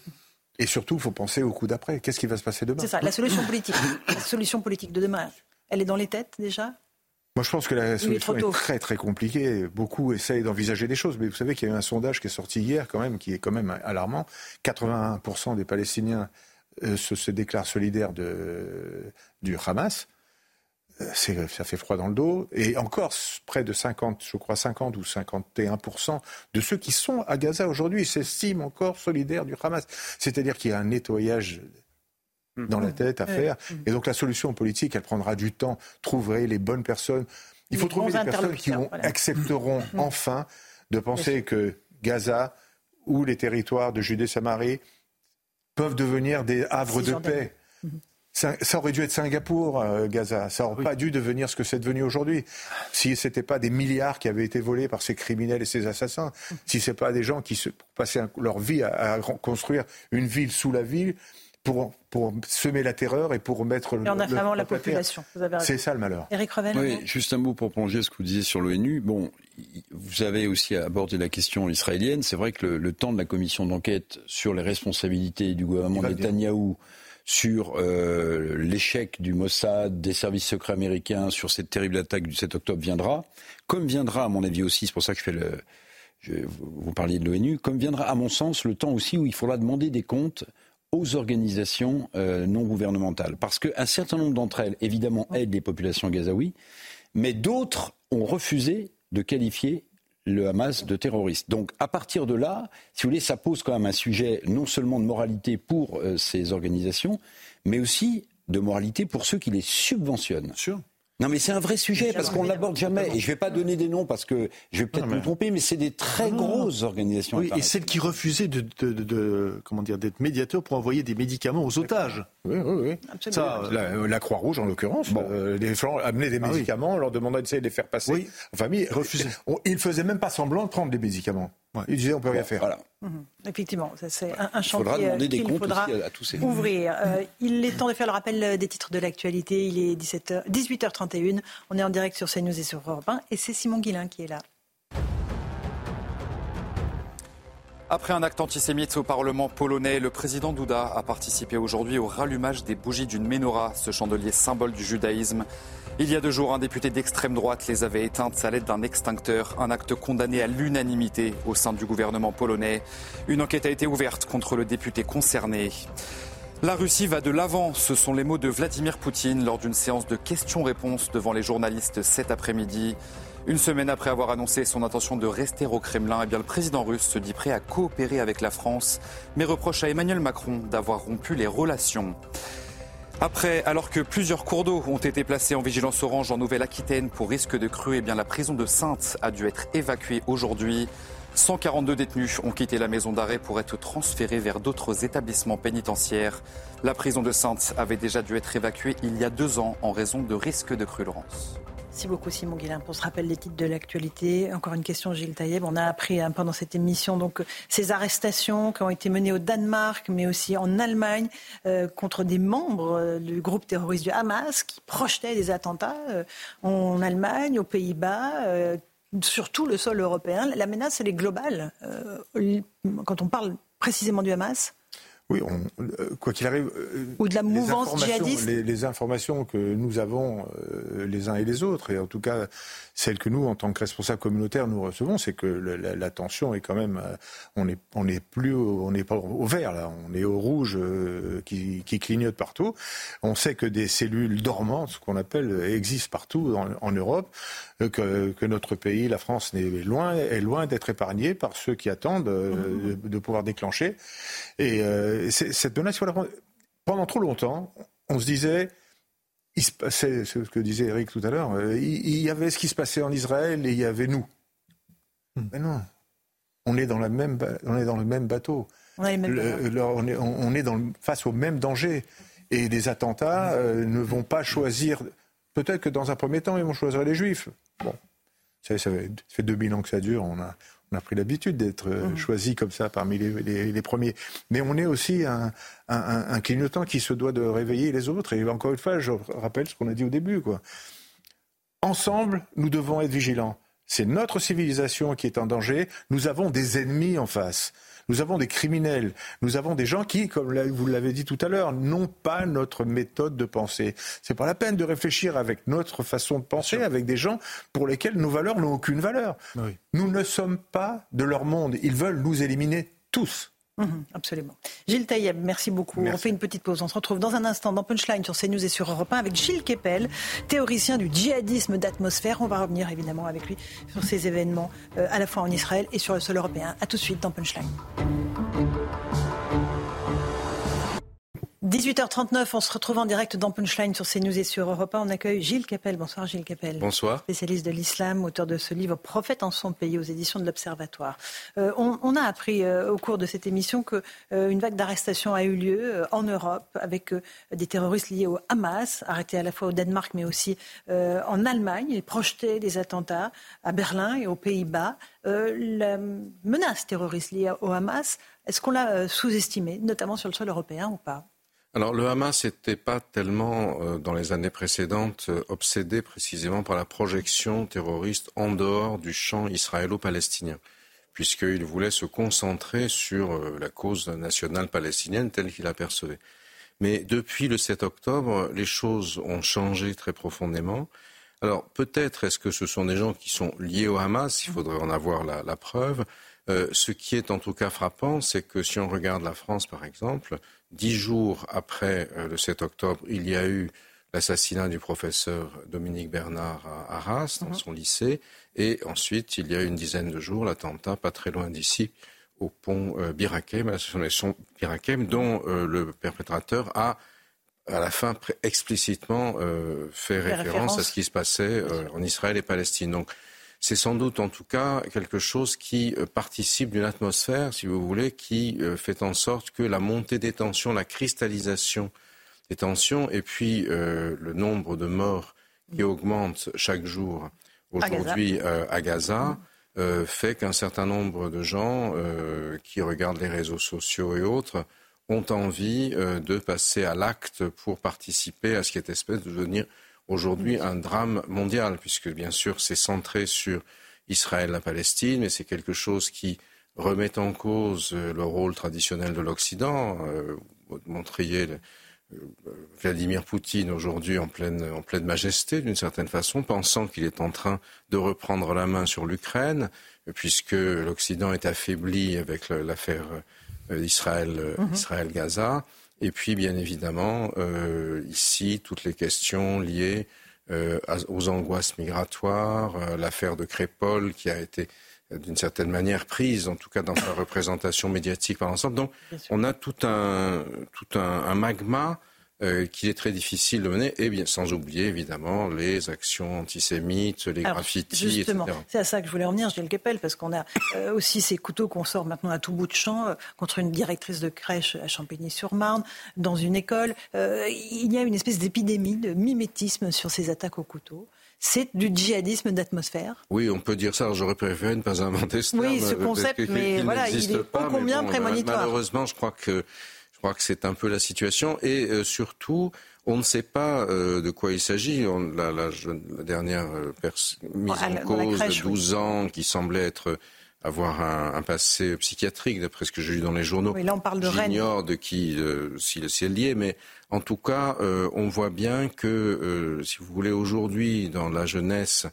Et surtout, il faut penser au coup d'après. Qu'est-ce qui va se passer demain? C'est ça, la solution politique. la solution politique de demain, elle est dans les têtes déjà? Moi, je pense que la solution est, très très compliquée. Beaucoup essayent d'envisager des choses, mais vous savez qu'il y a eu un sondage qui est sorti hier, quand même, qui est quand même alarmant. 81% des Palestiniens euh, se, déclarent solidaires de, du Hamas. Euh, ça fait froid dans le dos. Et encore, près de 50, je crois 50 ou 51% de ceux qui sont à Gaza aujourd'hui s'estiment encore solidaires du Hamas. C'est-à-dire qu'il y a un nettoyage dans la tête à faire. Et donc la solution politique, elle prendra du temps. Trouver les bonnes personnes. Il faut trouver des personnes qui accepteront enfin de penser que Gaza ou les territoires de Judée-Samarie peuvent devenir des havres de paix. Mhm. Ça, aurait dû être Singapour, euh, Gaza. Ça n'aurait pas dû devenir ce que c'est devenu aujourd'hui. Si ce n'était pas des milliards qui avaient été volés par ces criminels et ces assassins, si ce n'est pas des gens qui se passaient leur vie à, construire une ville sous la ville, pour, pour semer la terreur et pour mettre et en affamant la population. C'est ça le malheur. Éric Revel. Oui, juste un mot pour plonger ce que vous disiez sur l'ONU. Bon, vous avez aussi abordé la question israélienne. C'est vrai que le, temps de la commission d'enquête sur les responsabilités du gouvernement Netanyahou sur euh, l'échec du Mossad, des services secrets américains, sur cette terrible attaque du 7 octobre viendra, comme viendra, à mon avis aussi, c'est pour ça que je fais le. vous parliez de l'ONU, comme viendra, à mon sens, le temps aussi où il faudra demander des comptes aux organisations euh, non gouvernementales. Parce qu'un certain nombre d'entre elles, évidemment, aident les populations gazaouis, mais d'autres ont refusé de qualifier le Hamas de terroriste. Donc à partir de là, si vous voulez, ça pose quand même un sujet non seulement de moralité pour euh, ces organisations, mais aussi de moralité pour ceux qui les subventionnent. Sûr. Non, mais c'est un vrai sujet parce qu'on l'aborde jamais. Et je ne vais pas donner des noms parce que je vais peut-être me tromper, mais c'est des très grosses organisations. Oui, et celles qui refusaient de, de, de, comment dire d'être médiateurs pour envoyer des médicaments aux otages. Oui, oui, oui. Ça, la, Croix-Rouge, en l'occurrence, bon. euh, les gens amenaient des ah médicaments, leur demandait d'essayer de les faire passer oui. en famille. Refusaient. Ils ne faisaient même pas semblant de prendre des médicaments. Ouais. Ils disaient on peut rien faire. Voilà. Mhm. Effectivement, c'est un, un chantier qu'il faudra à tous ces... ouvrir. Euh, il est temps de faire le rappel des titres de l'actualité. Il est 17h, 18h31. On est en direct sur CNews et sur Europe 1. Et c'est Simon Guillain qui est là. Après un acte antisémite au Parlement polonais, le président Duda a participé aujourd'hui au rallumage des bougies d'une menorah, ce chandelier symbole du judaïsme. Il y a deux jours, un député d'extrême droite les avait éteintes à l'aide d'un extincteur, un acte condamné à l'unanimité au sein du gouvernement polonais. Une enquête a été ouverte contre le député concerné. La Russie va de l'avant, ce sont les mots de Vladimir Poutine lors d'une séance de questions-réponses devant les journalistes cet après-midi. Une semaine après avoir annoncé son intention de rester au Kremlin, eh bien, le président russe se dit prêt à coopérer avec la France, mais reproche à Emmanuel Macron d'avoir rompu les relations. Après, alors que plusieurs cours d'eau ont été placés en vigilance orange en Nouvelle-Aquitaine pour risque de crue, eh la prison de Sainte a dû être évacuée aujourd'hui. 142 détenus ont quitté la maison d'arrêt pour être transférés vers d'autres établissements pénitentiaires. La prison de Sainte avait déjà dû être évacuée il y a deux ans en raison de risque de crue, Laurence. Merci beaucoup Simon Guillain pour ce rappel des titres de l'actualité. Encore une question Gilles Taïeb. On a appris hein, pendant cette émission donc ces arrestations qui ont été menées au Danemark mais aussi en Allemagne euh, contre des membres euh, du groupe terroriste du Hamas qui projetaient des attentats euh, en Allemagne, aux Pays-Bas sur tout le sol européen. La menace, elle est globale. quand on parle précisément du Hamas oui, euh, quoi qu'il arrive. Euh, Ou de la mouvance djihadiste les, informations que nous avons euh, les uns et les autres, et en tout cas celles que nous, en tant que responsables communautaires, nous recevons, c'est que la, tension est quand même. on n'est on est plus, on n'est pas au vert là, on est au rouge qui, qui, clignote partout. On sait que des cellules dormantes, ce qu'on appelle, existent partout en, Europe, que, que, notre pays, la France, est loin, est loin d'être épargné par ceux qui attendent de, de pouvoir déclencher. Et cette menace, pendant trop longtemps, on se disait, c'est ce que disait Eric tout à l'heure, euh, il, y avait ce qui se passait en Israël et il y avait nous. Hmm. Mais non, on est dans, la même, on est dans le même bateau. On, est, dans face au même danger. Et les attentats euh, ne vont pas choisir. Peut-être que dans un premier temps, ils vont choisir les juifs. Bon, ça, ça fait 2000 ans que ça dure. On a, on a pris l'habitude d'être euh, mmh. choisi comme ça parmi les, premiers. Mais on est aussi un, un, clignotant qui se doit de réveiller les autres. Et encore une fois, je rappelle ce qu'on a dit au début. Quoi. Ensemble, nous devons être vigilants. C'est notre civilisation qui est en danger. Nous avons des ennemis en face. Nous avons des criminels, nous avons des gens qui, comme vous l'avez dit tout à l'heure, n'ont pas notre méthode de penser. C'est pas la peine de réfléchir avec notre façon de penser, avec des gens pour lesquels nos valeurs n'ont aucune valeur. Nous ne sommes pas de leur monde. Ils veulent nous éliminer tous. Mhm, absolument. Gilles Taïeb, merci beaucoup. On fait une petite pause. On se retrouve dans un instant dans Punchline sur CNews et sur Europe 1 avec Gilles Kepel, théoricien du djihadisme d'atmosphère. On va revenir évidemment avec lui sur ces événements euh, à la fois en Israël et sur le sol européen. A tout de suite dans Punchline. 18h39, on se retrouve en direct dans Punchline sur CNews et sur Europe 1. On accueille Gilles Capel. Bonsoir Gilles Capel. Bonsoir. Spécialiste de l'islam, auteur de ce livre Prophète en son pays aux éditions de l'Observatoire. Euh, on, a appris euh, au cours de cette émission qu'une euh, vague d'arrestations a eu lieu en Europe avec des terroristes liés au Hamas, arrêtés à la fois au Danemark mais aussi en Allemagne. Ils projetaient des attentats à Berlin et aux Pays-Bas. la menace terroriste liée au Hamas, est-ce qu'on l'a sous-estimée, notamment sur le sol européen ou pas? Alors le Hamas n'était pas tellement, euh, dans les années précédentes, euh, obsédé précisément par la projection terroriste en dehors du champ israélo-palestinien, puisqu'il voulait se concentrer sur euh, la cause nationale palestinienne telle qu'il apercevait. Mais depuis le 7 octobre, les choses ont changé très profondément. Alors peut-être est-ce que ce sont des gens qui sont liés au Hamas, il faudrait en avoir la, la preuve. Ce qui est en tout cas frappant, c'est que si on regarde la France par exemple, Dix jours après euh, le 7 octobre, il y a eu l'assassinat du professeur Dominique Bernard à Arras, dans mhm. son lycée. Et ensuite, il y a une dizaine de jours, l'attentat, pas très loin d'ici, au pont euh, Birakem, Birakem, dont euh, le perpétrateur a, à la fin, explicitement fait référence, à ce qui se passait en Israël et Palestine. Donc, c'est sans doute en tout cas quelque chose qui euh, participe d'une atmosphère, si vous voulez, qui euh, fait en sorte que la montée des tensions, la cristallisation des tensions et puis euh, le nombre de morts qui augmente chaque jour aujourd'hui à Gaza, fait qu'un certain nombre de gens qui regardent les réseaux sociaux et autres ont envie de passer à l'acte pour participer à ce qui est espèce de devenir aujourd'hui un drame mondial, puisque bien sûr c'est centré sur Israël, la Palestine, mais c'est quelque chose qui remet en cause euh, le rôle traditionnel de l'Occident. Euh, vous montriez euh, Vladimir Poutine aujourd'hui en pleine, en pleine majesté, d'une certaine façon, pensant qu'il est en train de reprendre la main sur l'Ukraine, puisque l'Occident est affaibli avec l'affaire Israël-Gaza. Israël, et puis, bien évidemment, euh, ici, toutes les questions liées euh, aux angoisses migratoires, euh, l'affaire de Crépol qui a été d'une certaine manière prise, en tout cas dans sa représentation médiatique par l'ensemble. Donc, on a tout un, tout un, un magma euh, qu'il est très difficile de mener, et bien sans oublier évidemment les actions antisémites, les graffitis, justement, C'est à ça que je voulais revenir, Gilles Kepel, parce qu'on a euh, aussi ces couteaux qu'on sort maintenant à tout bout de champ euh, contre une directrice de crèche à Champigny-sur-Marne, dans une école. il y a une espèce d'épidémie, de mimétisme sur ces attaques au couteau c'est du djihadisme d'atmosphère. Oui, on peut dire ça. J'aurais préféré ne pas inventer ce terme. Oui, ce concept, mais voilà, il est pas, combien prémonitoire. Malheureusement, je crois que Je crois que c'est un peu la situation. Et euh, surtout, on ne sait pas euh, de quoi il s'agit. La, la, la, dernière euh, mise en cause de 12 ans qui semblait être avoir un, un, passé psychiatrique, d'après ce que j'ai lu dans les journaux. Oui, là, on parle de J'ignore de qui, euh, si, si est lié, mais en tout cas, euh, on voit bien que, euh, si vous voulez, aujourd'hui, dans la jeunesse,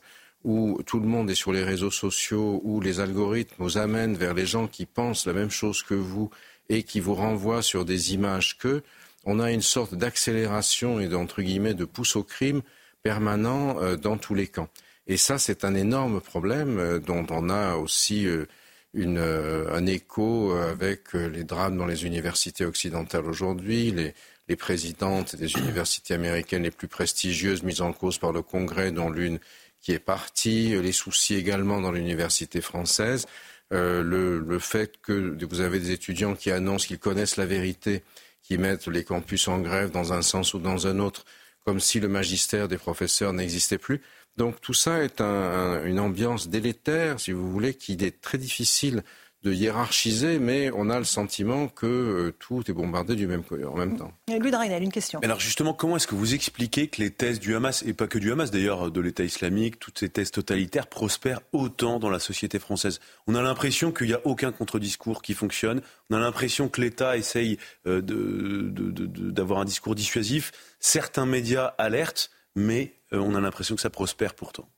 où tout le monde est sur les réseaux sociaux, où les algorithmes nous amènent vers les gens qui pensent la même chose que vous et qui vous renvoient sur des images que, on a une sorte d'accélération et d'entre guillemets de pouce au crime permanent euh, dans tous les camps. Et ça, c'est un énorme problème euh, dont on a aussi euh, un écho avec les drames dans les universités occidentales aujourd'hui, les, les présidentes des universités américaines les plus prestigieuses mises en cause par le Congrès, dont l'une qui est partie, les soucis également dans l'université française, euh, le, le, fait que vous avez des étudiants qui annoncent qu'ils connaissent la vérité qui mettent les campus en grève dans un sens ou dans un autre, comme si le magistère des professeurs n'existait plus. Donc tout ça est un, un, une ambiance délétère, si vous voulez, qui est très difficile de hiérarchiser, mais on a le sentiment que euh, tout est bombardé du même en même temps. Louis Dragnel, une question. Alors justement, comment est-ce que vous expliquez que les thèses du Hamas, et pas que du Hamas d'ailleurs, de l'État islamique, toutes ces thèses totalitaires prospèrent autant dans la société française? On a l'impression qu'il n'y a aucun contre-discours qui fonctionne, on a l'impression que l'État essaye euh, d'avoir un discours dissuasif, certains médias alertent, mais euh, on a l'impression que ça prospère pourtant.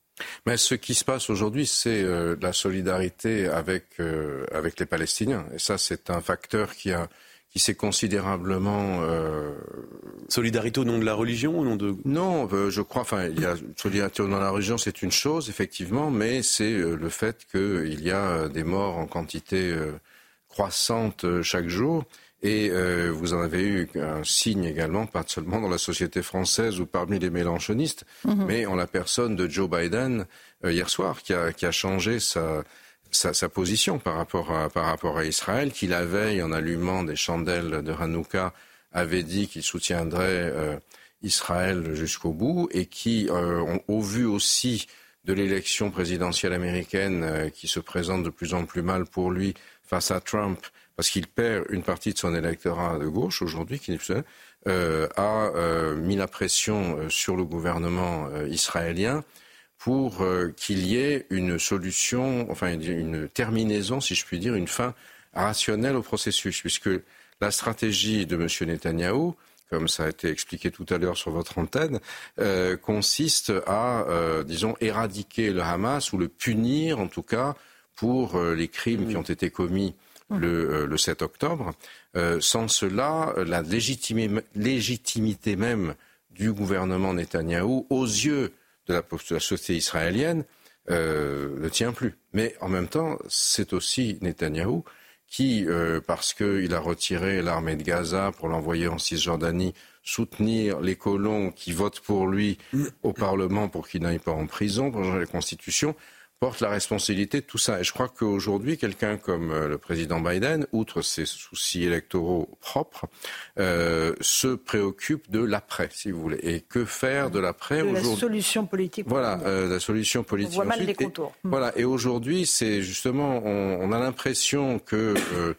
Mais ce qui se passe aujourd'hui, c'est euh, la solidarité avec, euh, avec les Palestiniens. Et ça, c'est un facteur qui, a, qui s'est considérablement... Euh... Solidarité au nom de la religion au nom de... Non, euh, je crois, enfin, il y a solidarité au nom de la religion, c'est une chose, effectivement, mais c'est euh, le fait qu'il y a des morts en quantité croissante chaque jour. Et euh, vous en avez eu un signe également, pas seulement dans la société française ou parmi les mélanchonistes, mmh. mais en la personne de Joe Biden euh, hier soir, qui a, qui a changé sa, sa, sa, position par rapport, à, par rapport à Israël, qui la veille, en allumant des chandelles de Hanouka, avait dit qu'il soutiendrait euh, Israël jusqu'au bout, et qui, ont, au vu aussi de l'élection présidentielle américaine qui se présente de plus en plus mal pour lui face à Trump, parce qu'il perd une partie de son électorat de gauche aujourd'hui, qui euh, a euh, mis la pression euh, sur le gouvernement euh, israélien pour euh, qu'il y ait une solution, enfin une terminaison, si je puis dire, une fin rationnelle au processus, puisque la stratégie de M. Netanyahou, comme ça a été expliqué tout à l'heure sur votre antenne, consiste à, disons, éradiquer le Hamas ou le punir, en tout cas, pour les crimes qui ont été commis le, euh, le 7 octobre. Euh, sans cela, la légitimité même du gouvernement Netanyahou, aux yeux de la, de la société israélienne, euh, ne tient plus. Mais en même temps, c'est aussi Netanyahou qui, euh, parce qu'il a retiré l'armée de Gaza pour l'envoyer en Cisjordanie, soutenir les colons qui votent pour lui au Parlement pour qu'il n'aille pas en prison, pour changer la Constitution, porte la responsabilité de tout ça. Et je crois qu'aujourd'hui, quelqu'un comme euh, le président Biden, outre ses soucis électoraux propres, euh, se préoccupe de l'après, si vous voulez. Et que faire de l'après aujourd'hui La solution politique. Voilà, euh, la solution politique. On voit mal les contours. Et, Voilà. Et aujourd'hui, c'est justement, on, on, a l'impression que. Euh,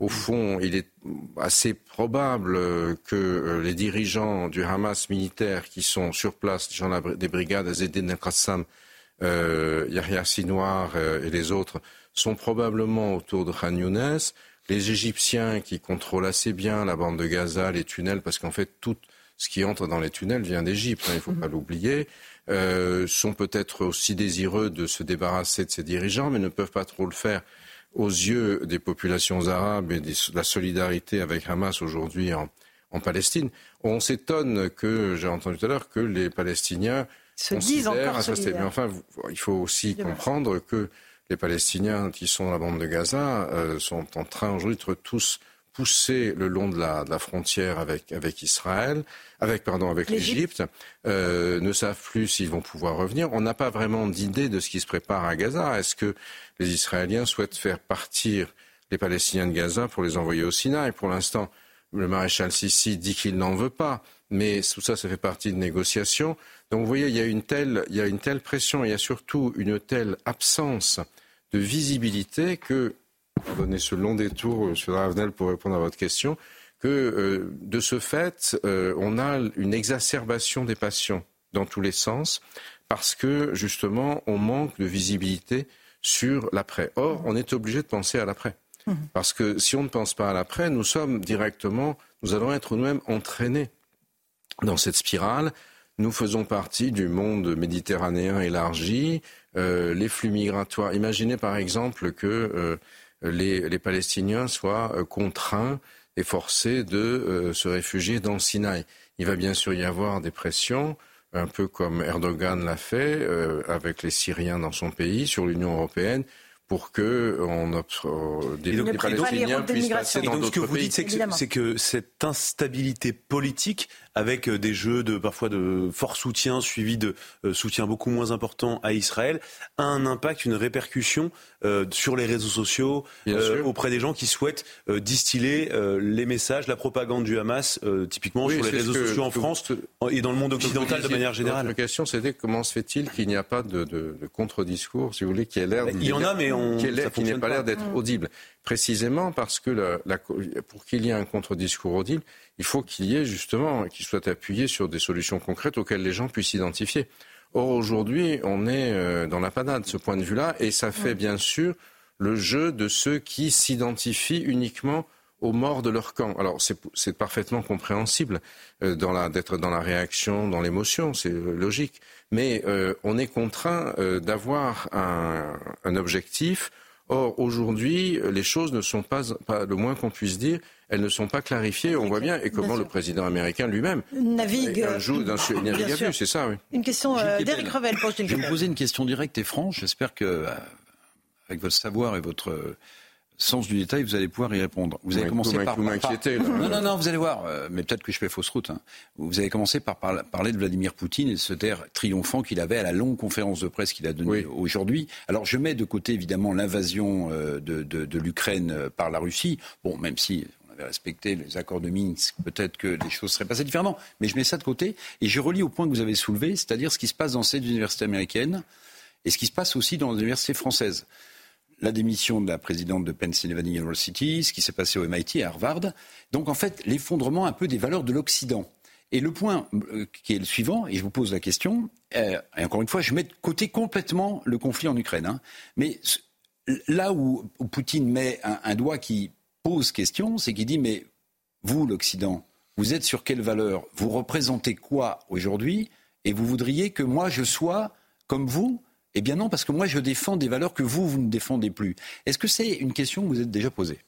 au fond, il est assez probable que les dirigeants du Hamas militaire qui sont sur place, les gens des brigades Azedin al-Qassam, euh, Yahya Sinoir euh, et les autres sont probablement autour de Khan Younes. Les Égyptiens qui contrôlent assez bien la bande de Gaza, les tunnels, parce qu'en fait tout ce qui entre dans les tunnels vient d'Égypte, hein, il ne faut pas l'oublier, euh, sont peut-être aussi désireux de se débarrasser de ces dirigeants, mais ne peuvent pas trop le faire aux yeux des populations arabes et de la solidarité avec Hamas aujourd'hui en, en Palestine. On s'étonne que, j'ai entendu tout à l'heure, que les Palestiniens se disent encore solidaires. Mais enfin, il faut aussi comprendre que les Palestiniens qui sont à la bande de Gaza euh, sont en train aujourd'hui de tous pousser le long de la, de la frontière avec, avec Israël, avec pardon, avec l'Égypte, euh, ne savent plus s'ils vont pouvoir revenir. On n'a pas vraiment d'idée de ce qui se prépare à Gaza. Est-ce que les Israéliens souhaitent faire partir les Palestiniens de Gaza pour les envoyer au Sinaï? Pour l'instant, le maréchal Sissi dit qu'il n'en veut pas, mais tout ça, ça fait partie de négociations. Donc vous voyez, il y a une telle, il y a une telle pression, il y a surtout une telle absence de visibilité que, pour donner ce long détour, M. Ravenel, pour répondre à votre question, que de ce fait, on a une exacerbation des passions dans tous les sens, parce que justement, on manque de visibilité sur l'après. Or, on est obligé de penser à l'après. Mhm. Parce que si on ne pense pas à l'après, nous sommes directement, nous allons être nous-mêmes entraînés dans cette spirale. Nous faisons partie du monde méditerranéen élargi, euh, les flux migratoires. Imaginez par exemple que euh, les, Palestiniens soient euh, contraints et forcés de se réfugier dans le Sinaï. Il va bien sûr y avoir des pressions un peu comme Erdogan l'a fait euh, avec les Syriens dans son pays, sur l'Union européenne, pour que on euh, des, des Palestiniens puissent passer dans d'autres pays. Ce que vous dites, c'est que, que, cette instabilité politique avec euh, des jeux de parfois de fort soutien suivi de euh, soutien beaucoup moins important à Israël, a un impact, une répercussion euh, sur les réseaux sociaux auprès des gens qui souhaitent distiller les messages, la propagande du Hamas, typiquement sur les réseaux sociaux en France et dans le monde occidental de manière générale. La question, c'était comment se fait-il qu'il n'y a pas de, de, de contre-discours, si vous voulez, qui ait l'air, il y en a, mais on, qui n'ait pas l'air d'être audible, précisément parce que la, la, pour qu'il y ait un contre-discours audible il faut qu'il y ait justement, qu'il soit appuyé sur des solutions concrètes auxquelles les gens puissent s'identifier. Or, aujourd'hui, on est euh, dans la panade de ce point de vue-là, et ça fait bien sûr le jeu de ceux qui s'identifient uniquement aux morts de leur camp. Alors, c'est parfaitement compréhensible euh, d'être dans la réaction, dans l'émotion, c'est euh, logique. Mais on est contraint d'avoir un, un objectif Or, aujourd'hui, les choses ne sont pas, pas le moins qu'on puisse dire, elles ne sont pas clarifiées. On voit bien, et comment le président américain lui-même navigue. Un joue d'un c'est ça, oui. Une question euh, d'Éric Revel pour Je vais vous poser une question directe et franche. J'espère que, euh, avec votre savoir et votre sens du détail, vous allez pouvoir y répondre. Vous avez commencé par, Non, non, non, vous allez voir. Euh, mais peut-être que je fais fausse route. Hein. Vous avez commencé par parler de Vladimir Poutine et de ce terre triomphant qu'il avait à la longue conférence de presse qu'il a donnée aujourd'hui. Alors, je mets de côté évidemment l'invasion euh, de, de, de l'Ukraine euh, par la Russie. Bon, même si avait respecté les accords de Minsk, peut-être que les choses seraient passées différemment. Mais je mets ça de côté et je relis au point que vous avez soulevé, c'est-à-dire ce qui se passe dans cette université américaine et ce qui se passe aussi dans les universités françaises la démission de la présidente de Pennsylvania University, ce qui s'est passé au MIT à Harvard. Donc en fait, l'effondrement un peu des valeurs de l'Occident. Et le point euh, qui est le suivant, et je vous pose la question, euh, et encore une fois, je mets de côté complètement le conflit en Ukraine. Hein. mais là où, Poutine met un, doigt qui pose question, c'est qu'il dit, mais vous, l'Occident, vous êtes sur quelle valeur? Vous représentez quoi aujourd'hui? Et vous voudriez que moi, je sois comme vous? Eh bien non, parce que moi je défends des valeurs que vous, vous ne défendez plus. Est-ce que c'est une question que vous êtes déjà posée?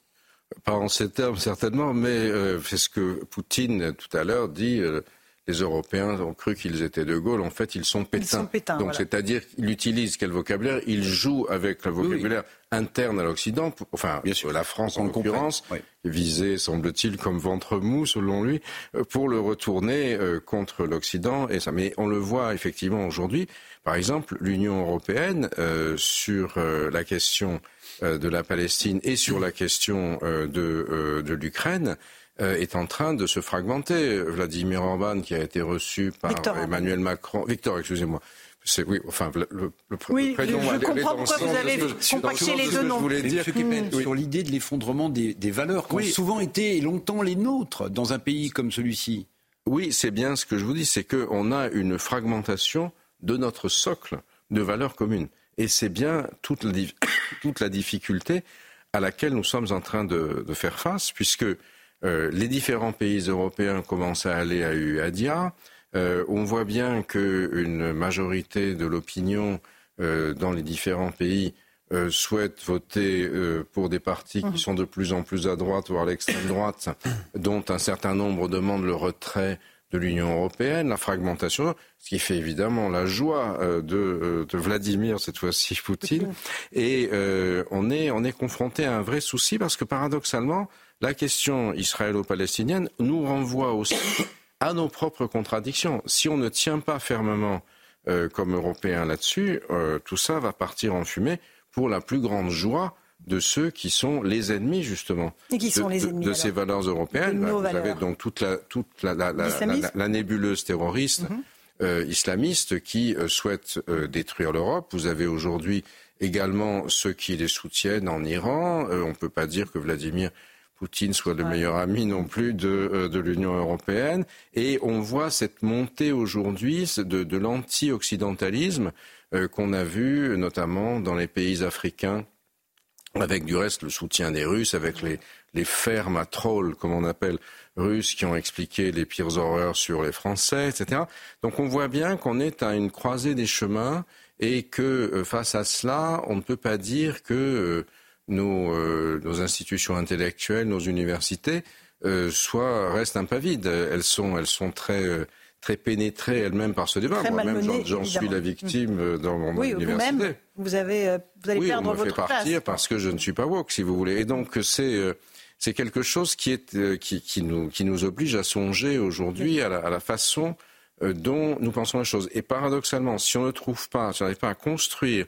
Pas en ces termes certainement, mais euh, c'est ce que Poutine tout à l'heure dit. Euh, les Européens ont cru qu'ils étaient de Gaulle. En fait, ils sont pétins. Donc, c'est-à-dire qu'il utilise quel vocabulaire? Il joue avec le vocabulaire interne à l'Occident. Enfin, bien sûr, la France en l'occurrence, visée, semble-t-il, comme ventre mou, selon lui, euh, pour le retourner contre l'Occident. Et ça, mais on le voit effectivement aujourd'hui. Par exemple, l'Union européenne, euh, sur euh, la question euh, de la Palestine et sur la question de, de l'Ukraine, est en train de se fragmenter. Vladimir Orban, qui a été reçu par Emmanuel Macron, Victor, excusez-moi. C'est oui, enfin le, le, oui, prénom. Je, comprends pourquoi vous avez compacté les deux noms. Dire, oui. Sur l'idée de l'effondrement des, des, valeurs qui ont souvent été longtemps les nôtres dans un pays comme celui-ci. Oui, c'est bien ce que je vous dis, c'est qu'on a une fragmentation de notre socle de valeurs communes. Et c'est bien toute la, toute la, difficulté à laquelle nous sommes en train de, faire face, puisque euh, les différents pays européens commencent à aller à UADIA. Euh, on voit bien qu'une majorité de l'opinion euh, dans les différents pays souhaite voter pour des partis qui sont de plus en plus à droite, voire à l'extrême droite, dont un certain nombre demandent le retrait de l'Union européenne, la fragmentation, ce qui fait évidemment la joie euh, euh, de, Vladimir, cette fois-ci Poutine. Et euh, on, est, on est confronté à un vrai souci parce que paradoxalement, la question israélo-palestinienne nous renvoie aussi à nos propres contradictions. Si on ne tient pas fermement comme Européens là-dessus, tout ça va partir en fumée pour la plus grande joie de ceux qui sont les ennemis justement Et qui sont de, les ennemis, de, ces valeurs européennes. Bah, vous avez donc toute la, toute la, la, la nébuleuse terroriste mhm. euh, islamiste qui euh, souhaite euh, détruire l'Europe. Vous avez aujourd'hui également ceux qui les soutiennent en Iran. on ne peut pas dire que Vladimir Poutine soit le meilleur ami non plus de, de l'Union européenne. Et on voit cette montée aujourd'hui de, de l'anti-occidentalisme qu'on a vu notamment dans les pays africains avec du reste le soutien des Russes, avec les, les fermes à trolls, comme on appelle, russes qui ont expliqué les pires horreurs sur les Français, etc. Donc on voit bien qu'on est à une croisée des chemins et que euh, face à cela, on ne peut pas dire que euh, nos, euh, nos, institutions intellectuelles, nos universités, soient, restent un pas vides. Elles sont, elles sont très très pénétrées elles-mêmes par ce débat. Moi-même, j'en suis la victime dans mon oui, université. Vous-même, vous, avez, vous allez oui, perdre on me votre fait partir parce que je ne suis pas woke, si vous voulez. Et donc, c'est c'est quelque chose qui, est, euh, qui, qui, nous, qui nous oblige à songer aujourd'hui à, à, la façon euh, dont nous pensons les choses. Et paradoxalement, si on ne trouve pas, si on n'arrive pas à construire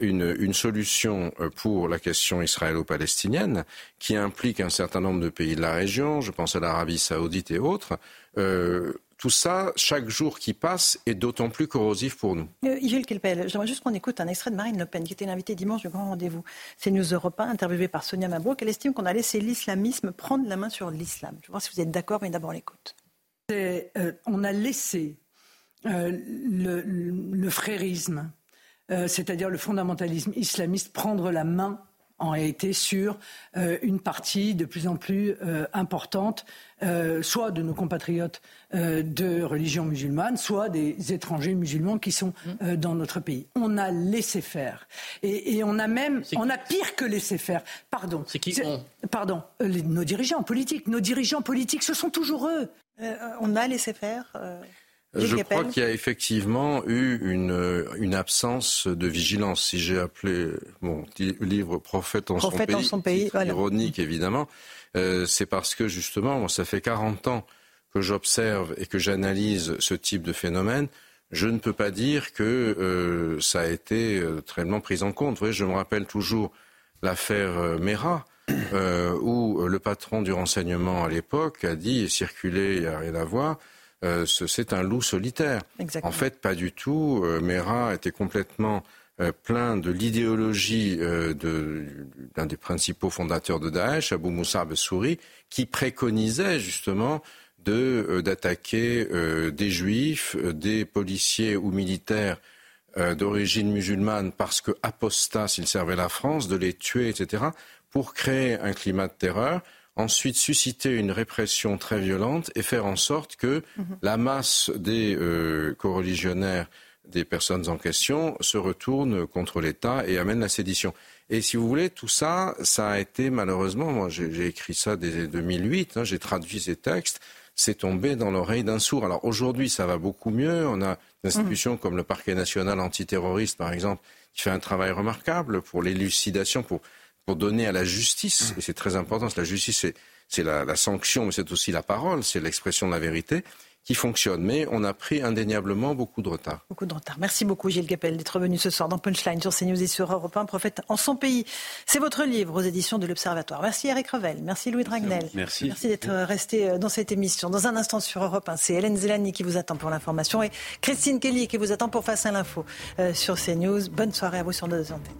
une, une, solution euh, pour la question israélo-palestinienne, qui implique un certain nombre de pays de la région, je pense à l'Arabie saoudite et autres, euh, tout ça, chaque jour qui passe, est d'autant plus corrosif pour nous. Euh, Yves Kelpel, j'aimerais juste qu'on écoute un extrait de Marine Le Pen, qui était l'invitée dimanche du grand rendez-vous. C'est News Europe 1, interviewée par Sonia Mabrouk. Elle estime qu'on a laissé l'islamisme prendre la main sur l'islam. Je vais voir si vous êtes d'accord, mais d'abord l'écoute. Euh, on a laissé euh, le, le, frérisme, euh, c'est-à-dire le fondamentalisme islamiste, prendre la main en réalité sur euh, une partie de plus en plus euh, importante, euh, soit de nos compatriotes euh, de religion musulmane, soit des étrangers musulmans qui sont mmh. euh, dans notre pays. On a laissé faire. Et, et on a même, on a pire que laissé faire. Pardon. C'est qui on Pardon. Euh, Les, nos dirigeants politiques. Nos dirigeants politiques, ce sont toujours eux. on a laissé faire je crois qu'il y a effectivement eu une, une, absence de vigilance. Si j'ai appelé mon livre Prophète en Prophète son pays, son pays voilà. ironique évidemment, euh, c'est parce que justement, ça fait 40 ans que j'observe et que j'analyse ce type de phénomène. Je ne peux pas dire que euh, ça a été euh, très pris en compte. Vous voyez, je me rappelle toujours l'affaire euh, Mera, euh, où le patron du renseignement à l'époque a dit circuler, il n'y a rien à voir euh, c'est un loup solitaire. Exactement. En fait, pas du tout. Euh, Mera était complètement euh, plein de l'idéologie euh, d'un des principaux fondateurs de Daesh, Abu Moussa Souri, qui préconisait justement de d'attaquer des juifs, des policiers ou militaires d'origine musulmane parce que apostats s'ils servaient la France, de les tuer, etc., pour créer un climat de terreur ensuite susciter une répression très violente et faire en sorte que mmh. la masse des euh, coreligionnaires des personnes en question se retourne contre l'État et amène la sédition. Et si vous voulez, tout ça, ça a été malheureusement, moi j'ai écrit ça dès 2008, hein, j'ai traduit ces textes, c'est tombé dans l'oreille d'un sourd. Alors aujourd'hui, ça va beaucoup mieux. On a des institutions mmh. comme le parquet national antiterroriste, par exemple, qui fait un travail remarquable pour l'élucidation, pour pour donner à la justice, et c'est très important, la justice c'est la, la, sanction, mais c'est aussi la parole, c'est l'expression de la vérité, qui fonctionne. Mais on a pris indéniablement beaucoup de retard. Beaucoup de retard. Merci beaucoup Gilles Gapel d'être venu ce soir dans Punchline sur CNews et sur Europe 1, Prophète en son pays. C'est votre livre aux éditions de l'Observatoire. Merci Eric Revel, merci Louis Dragnel. Merci. Merci d'être resté dans cette émission. Dans un instant sur Europe 1, c'est Hélène Zelani qui vous attend pour l'information et Christine Kelly qui vous attend pour Face à l'info euh, sur CNews. Bonne soirée à vous sur nos antennes.